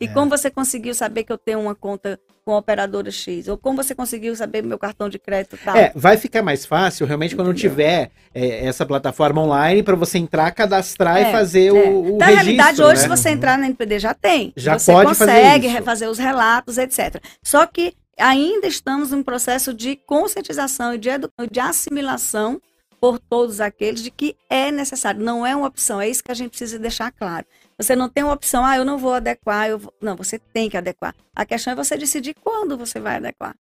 E É. como você conseguiu saber que eu tenho uma conta com a operadora X? Ou como você conseguiu saber meu cartão de crédito e tal? É, vai ficar mais fácil realmente quando Entendeu? tiver é, essa plataforma online para você entrar, cadastrar É, e fazer É. o, o Na registro, realidade, hoje, né? se você entrar na NPD, já tem. Já você pode fazer consegue isso. refazer os relatos, etc. Só que ainda estamos em processo de conscientização e de, de assimilação por todos aqueles de que é necessário. Não é uma opção, é isso que a gente precisa deixar claro. Você não tem uma opção, ah, eu não vou adequar, eu vou... não, você tem que adequar. A questão é você decidir quando você vai adequar,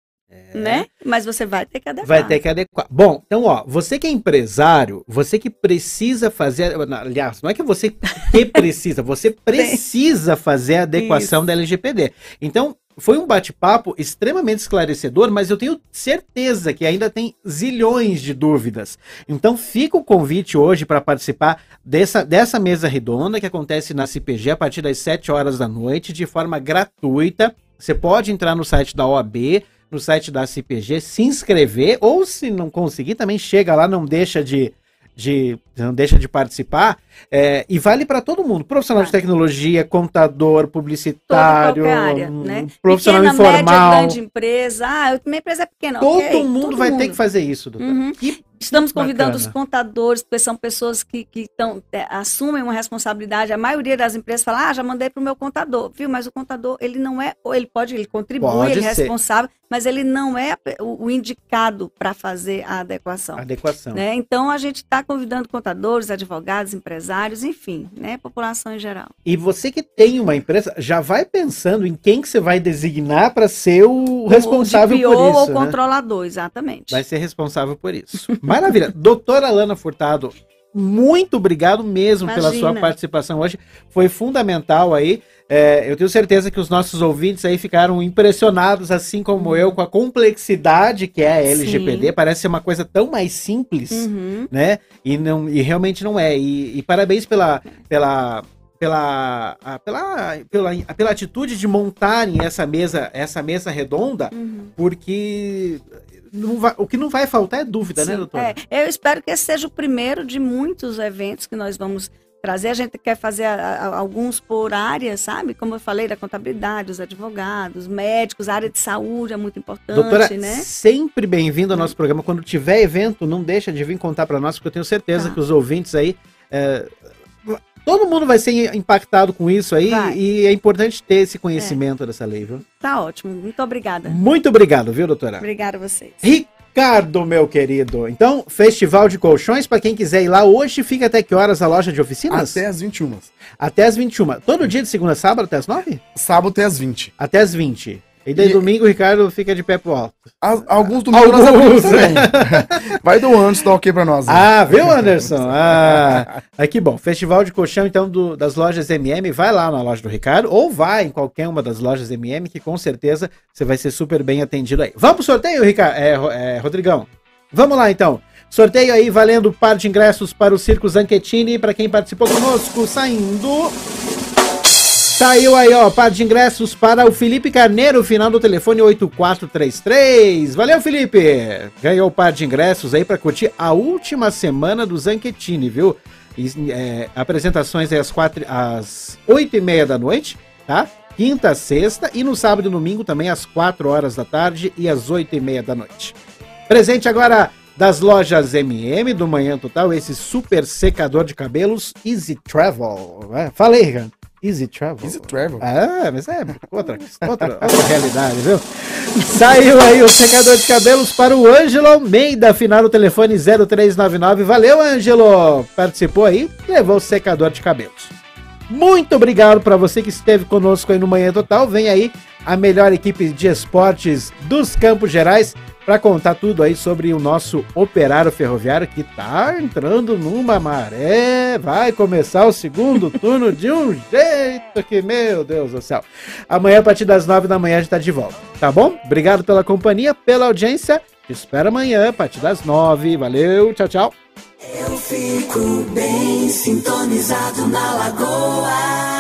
né? Mas você vai ter que adequar. É. Vai ter que adequar. Bom, então, ó, você que é empresário, você que precisa fazer. Aliás, não é que você que *laughs* precisa, você precisa fazer a adequação Isso. da LGPD. Então, foi um bate-papo extremamente esclarecedor, mas eu tenho certeza que ainda tem zilhões de dúvidas. Então, fica o convite hoje para participar dessa, dessa mesa redonda que acontece na CPG a partir das 7 horas da noite, de forma gratuita. Você pode entrar no site da OAB, no site da CPG, se inscrever, ou se não conseguir, também chega lá, não deixa de, de, não deixa de participar. É, e vale para todo mundo: profissional de tecnologia, contador, publicitário, área, né? profissional Pequena, média, informal. grande empresa. Ah, minha empresa é pequena. Todo ok, mundo todo vai ter mundo. que fazer isso, doutor. Uhum. Que Estamos convidando Bacana. os contadores, porque são pessoas que, que tão, é, assumem uma responsabilidade. A maioria das empresas fala, ah, já mandei para o meu contador, viu? Mas o contador, ele não é, ou ele pode, ele contribui, Pode ele é responsável, mas ele não é o, o indicado para fazer a adequação. Adequação. Né? Então, a gente está convidando contadores, advogados, empresários, enfim, né? população em geral. E você que tem uma empresa, já vai pensando em quem que você vai designar para ser o responsável o por ou isso, né? controlador, exatamente. Vai ser responsável por isso. *laughs* Maravilha. Doutora Lana Furtado, muito obrigado mesmo pela Imagina. sua participação hoje. Foi fundamental aí. É, eu tenho certeza que os nossos ouvintes aí ficaram impressionados, assim como eu, com a complexidade que é a LGPD. Sim. Parece ser uma coisa tão mais simples, Uhum. né? E, não, e realmente não é. E, e parabéns pela, pela, pela, pela, pela, pela atitude de montarem essa mesa, essa mesa redonda, Uhum. porque vai- o que não vai faltar é dúvida, né, Sim, doutora? é. eu espero que esse seja o primeiro de muitos eventos que nós vamos trazer. A gente quer fazer a- a- alguns por área, sabe? Como eu falei, da contabilidade, os advogados, médicos, área de saúde é muito importante, Doutora, né? sempre bem-vindo ao nosso programa. Quando tiver evento, não deixa de vir contar para nós, porque eu tenho certeza Tá. que os ouvintes aí. é, todo mundo vai ser impactado com isso aí Vai. e é importante ter esse conhecimento dessa lei, viu? Tá ótimo. Muito obrigada. Muito obrigado, viu, doutora? Obrigada a vocês. Ricardo, meu querido. Então, Festival de Colchões, para quem quiser ir lá hoje, fica até que horas a loja de oficinas? Até as 21. Até as 21. Todo dia de segunda a sábado até as 9? Sábado até as 20. Até as 20. E daí E- domingo o Ricardo fica de pé pro alto. As- alguns domingos nós Alguns. abrimos também. Vai do antes, dá ok pra nós. né? Ah, viu, Anderson? Ah, aqui bom. Festival de colchão, então, do- das lojas MM. Vai lá na loja do Ricardo ou vai em qualquer uma das lojas MM, que com certeza você vai ser super bem atendido aí. Vamos pro sorteio, Ricardo? É, é, Rodrigão. Vamos lá, então. Sorteio aí valendo par de ingressos para o Circo Zanchettini. Para quem participou conosco, saindo. Saiu aí, ó, par de ingressos para o Felipe Carneiro, final do telefone 8433. Valeu, Felipe! Ganhou o par de ingressos aí para curtir a última semana do Zanchettini, viu? E, é, apresentações aí às, quatro, às 8 e meia da noite, tá? Quinta, sexta e no sábado e domingo também às 4 horas da tarde e às 8 e meia da noite. Presente agora das lojas MM do Manhã Total, esse super secador de cabelos Easy Travel. né? Fala aí, Ricardo. Easy Travel. Easy Travel. Ah, mas é outra, outra, outra realidade, viu? Saiu aí o secador de cabelos para o Ângelo Almeida, final do telefone 0399. Valeu, Ângelo! Participou aí, levou o secador de cabelos. Muito obrigado para você que esteve conosco aí no Manhã Total. Vem aí a melhor equipe de esportes dos Campos Gerais para contar tudo aí sobre o nosso operário ferroviário que tá entrando numa maré. Vai começar o segundo *laughs* turno de um jeito que, meu Deus do céu. Amanhã, a partir das nove da manhã, a gente tá de volta, tá bom? Obrigado pela companhia, pela audiência. Te espero amanhã, a partir das nove. Valeu, tchau, tchau. Eu fico bem sintonizado na lagoa.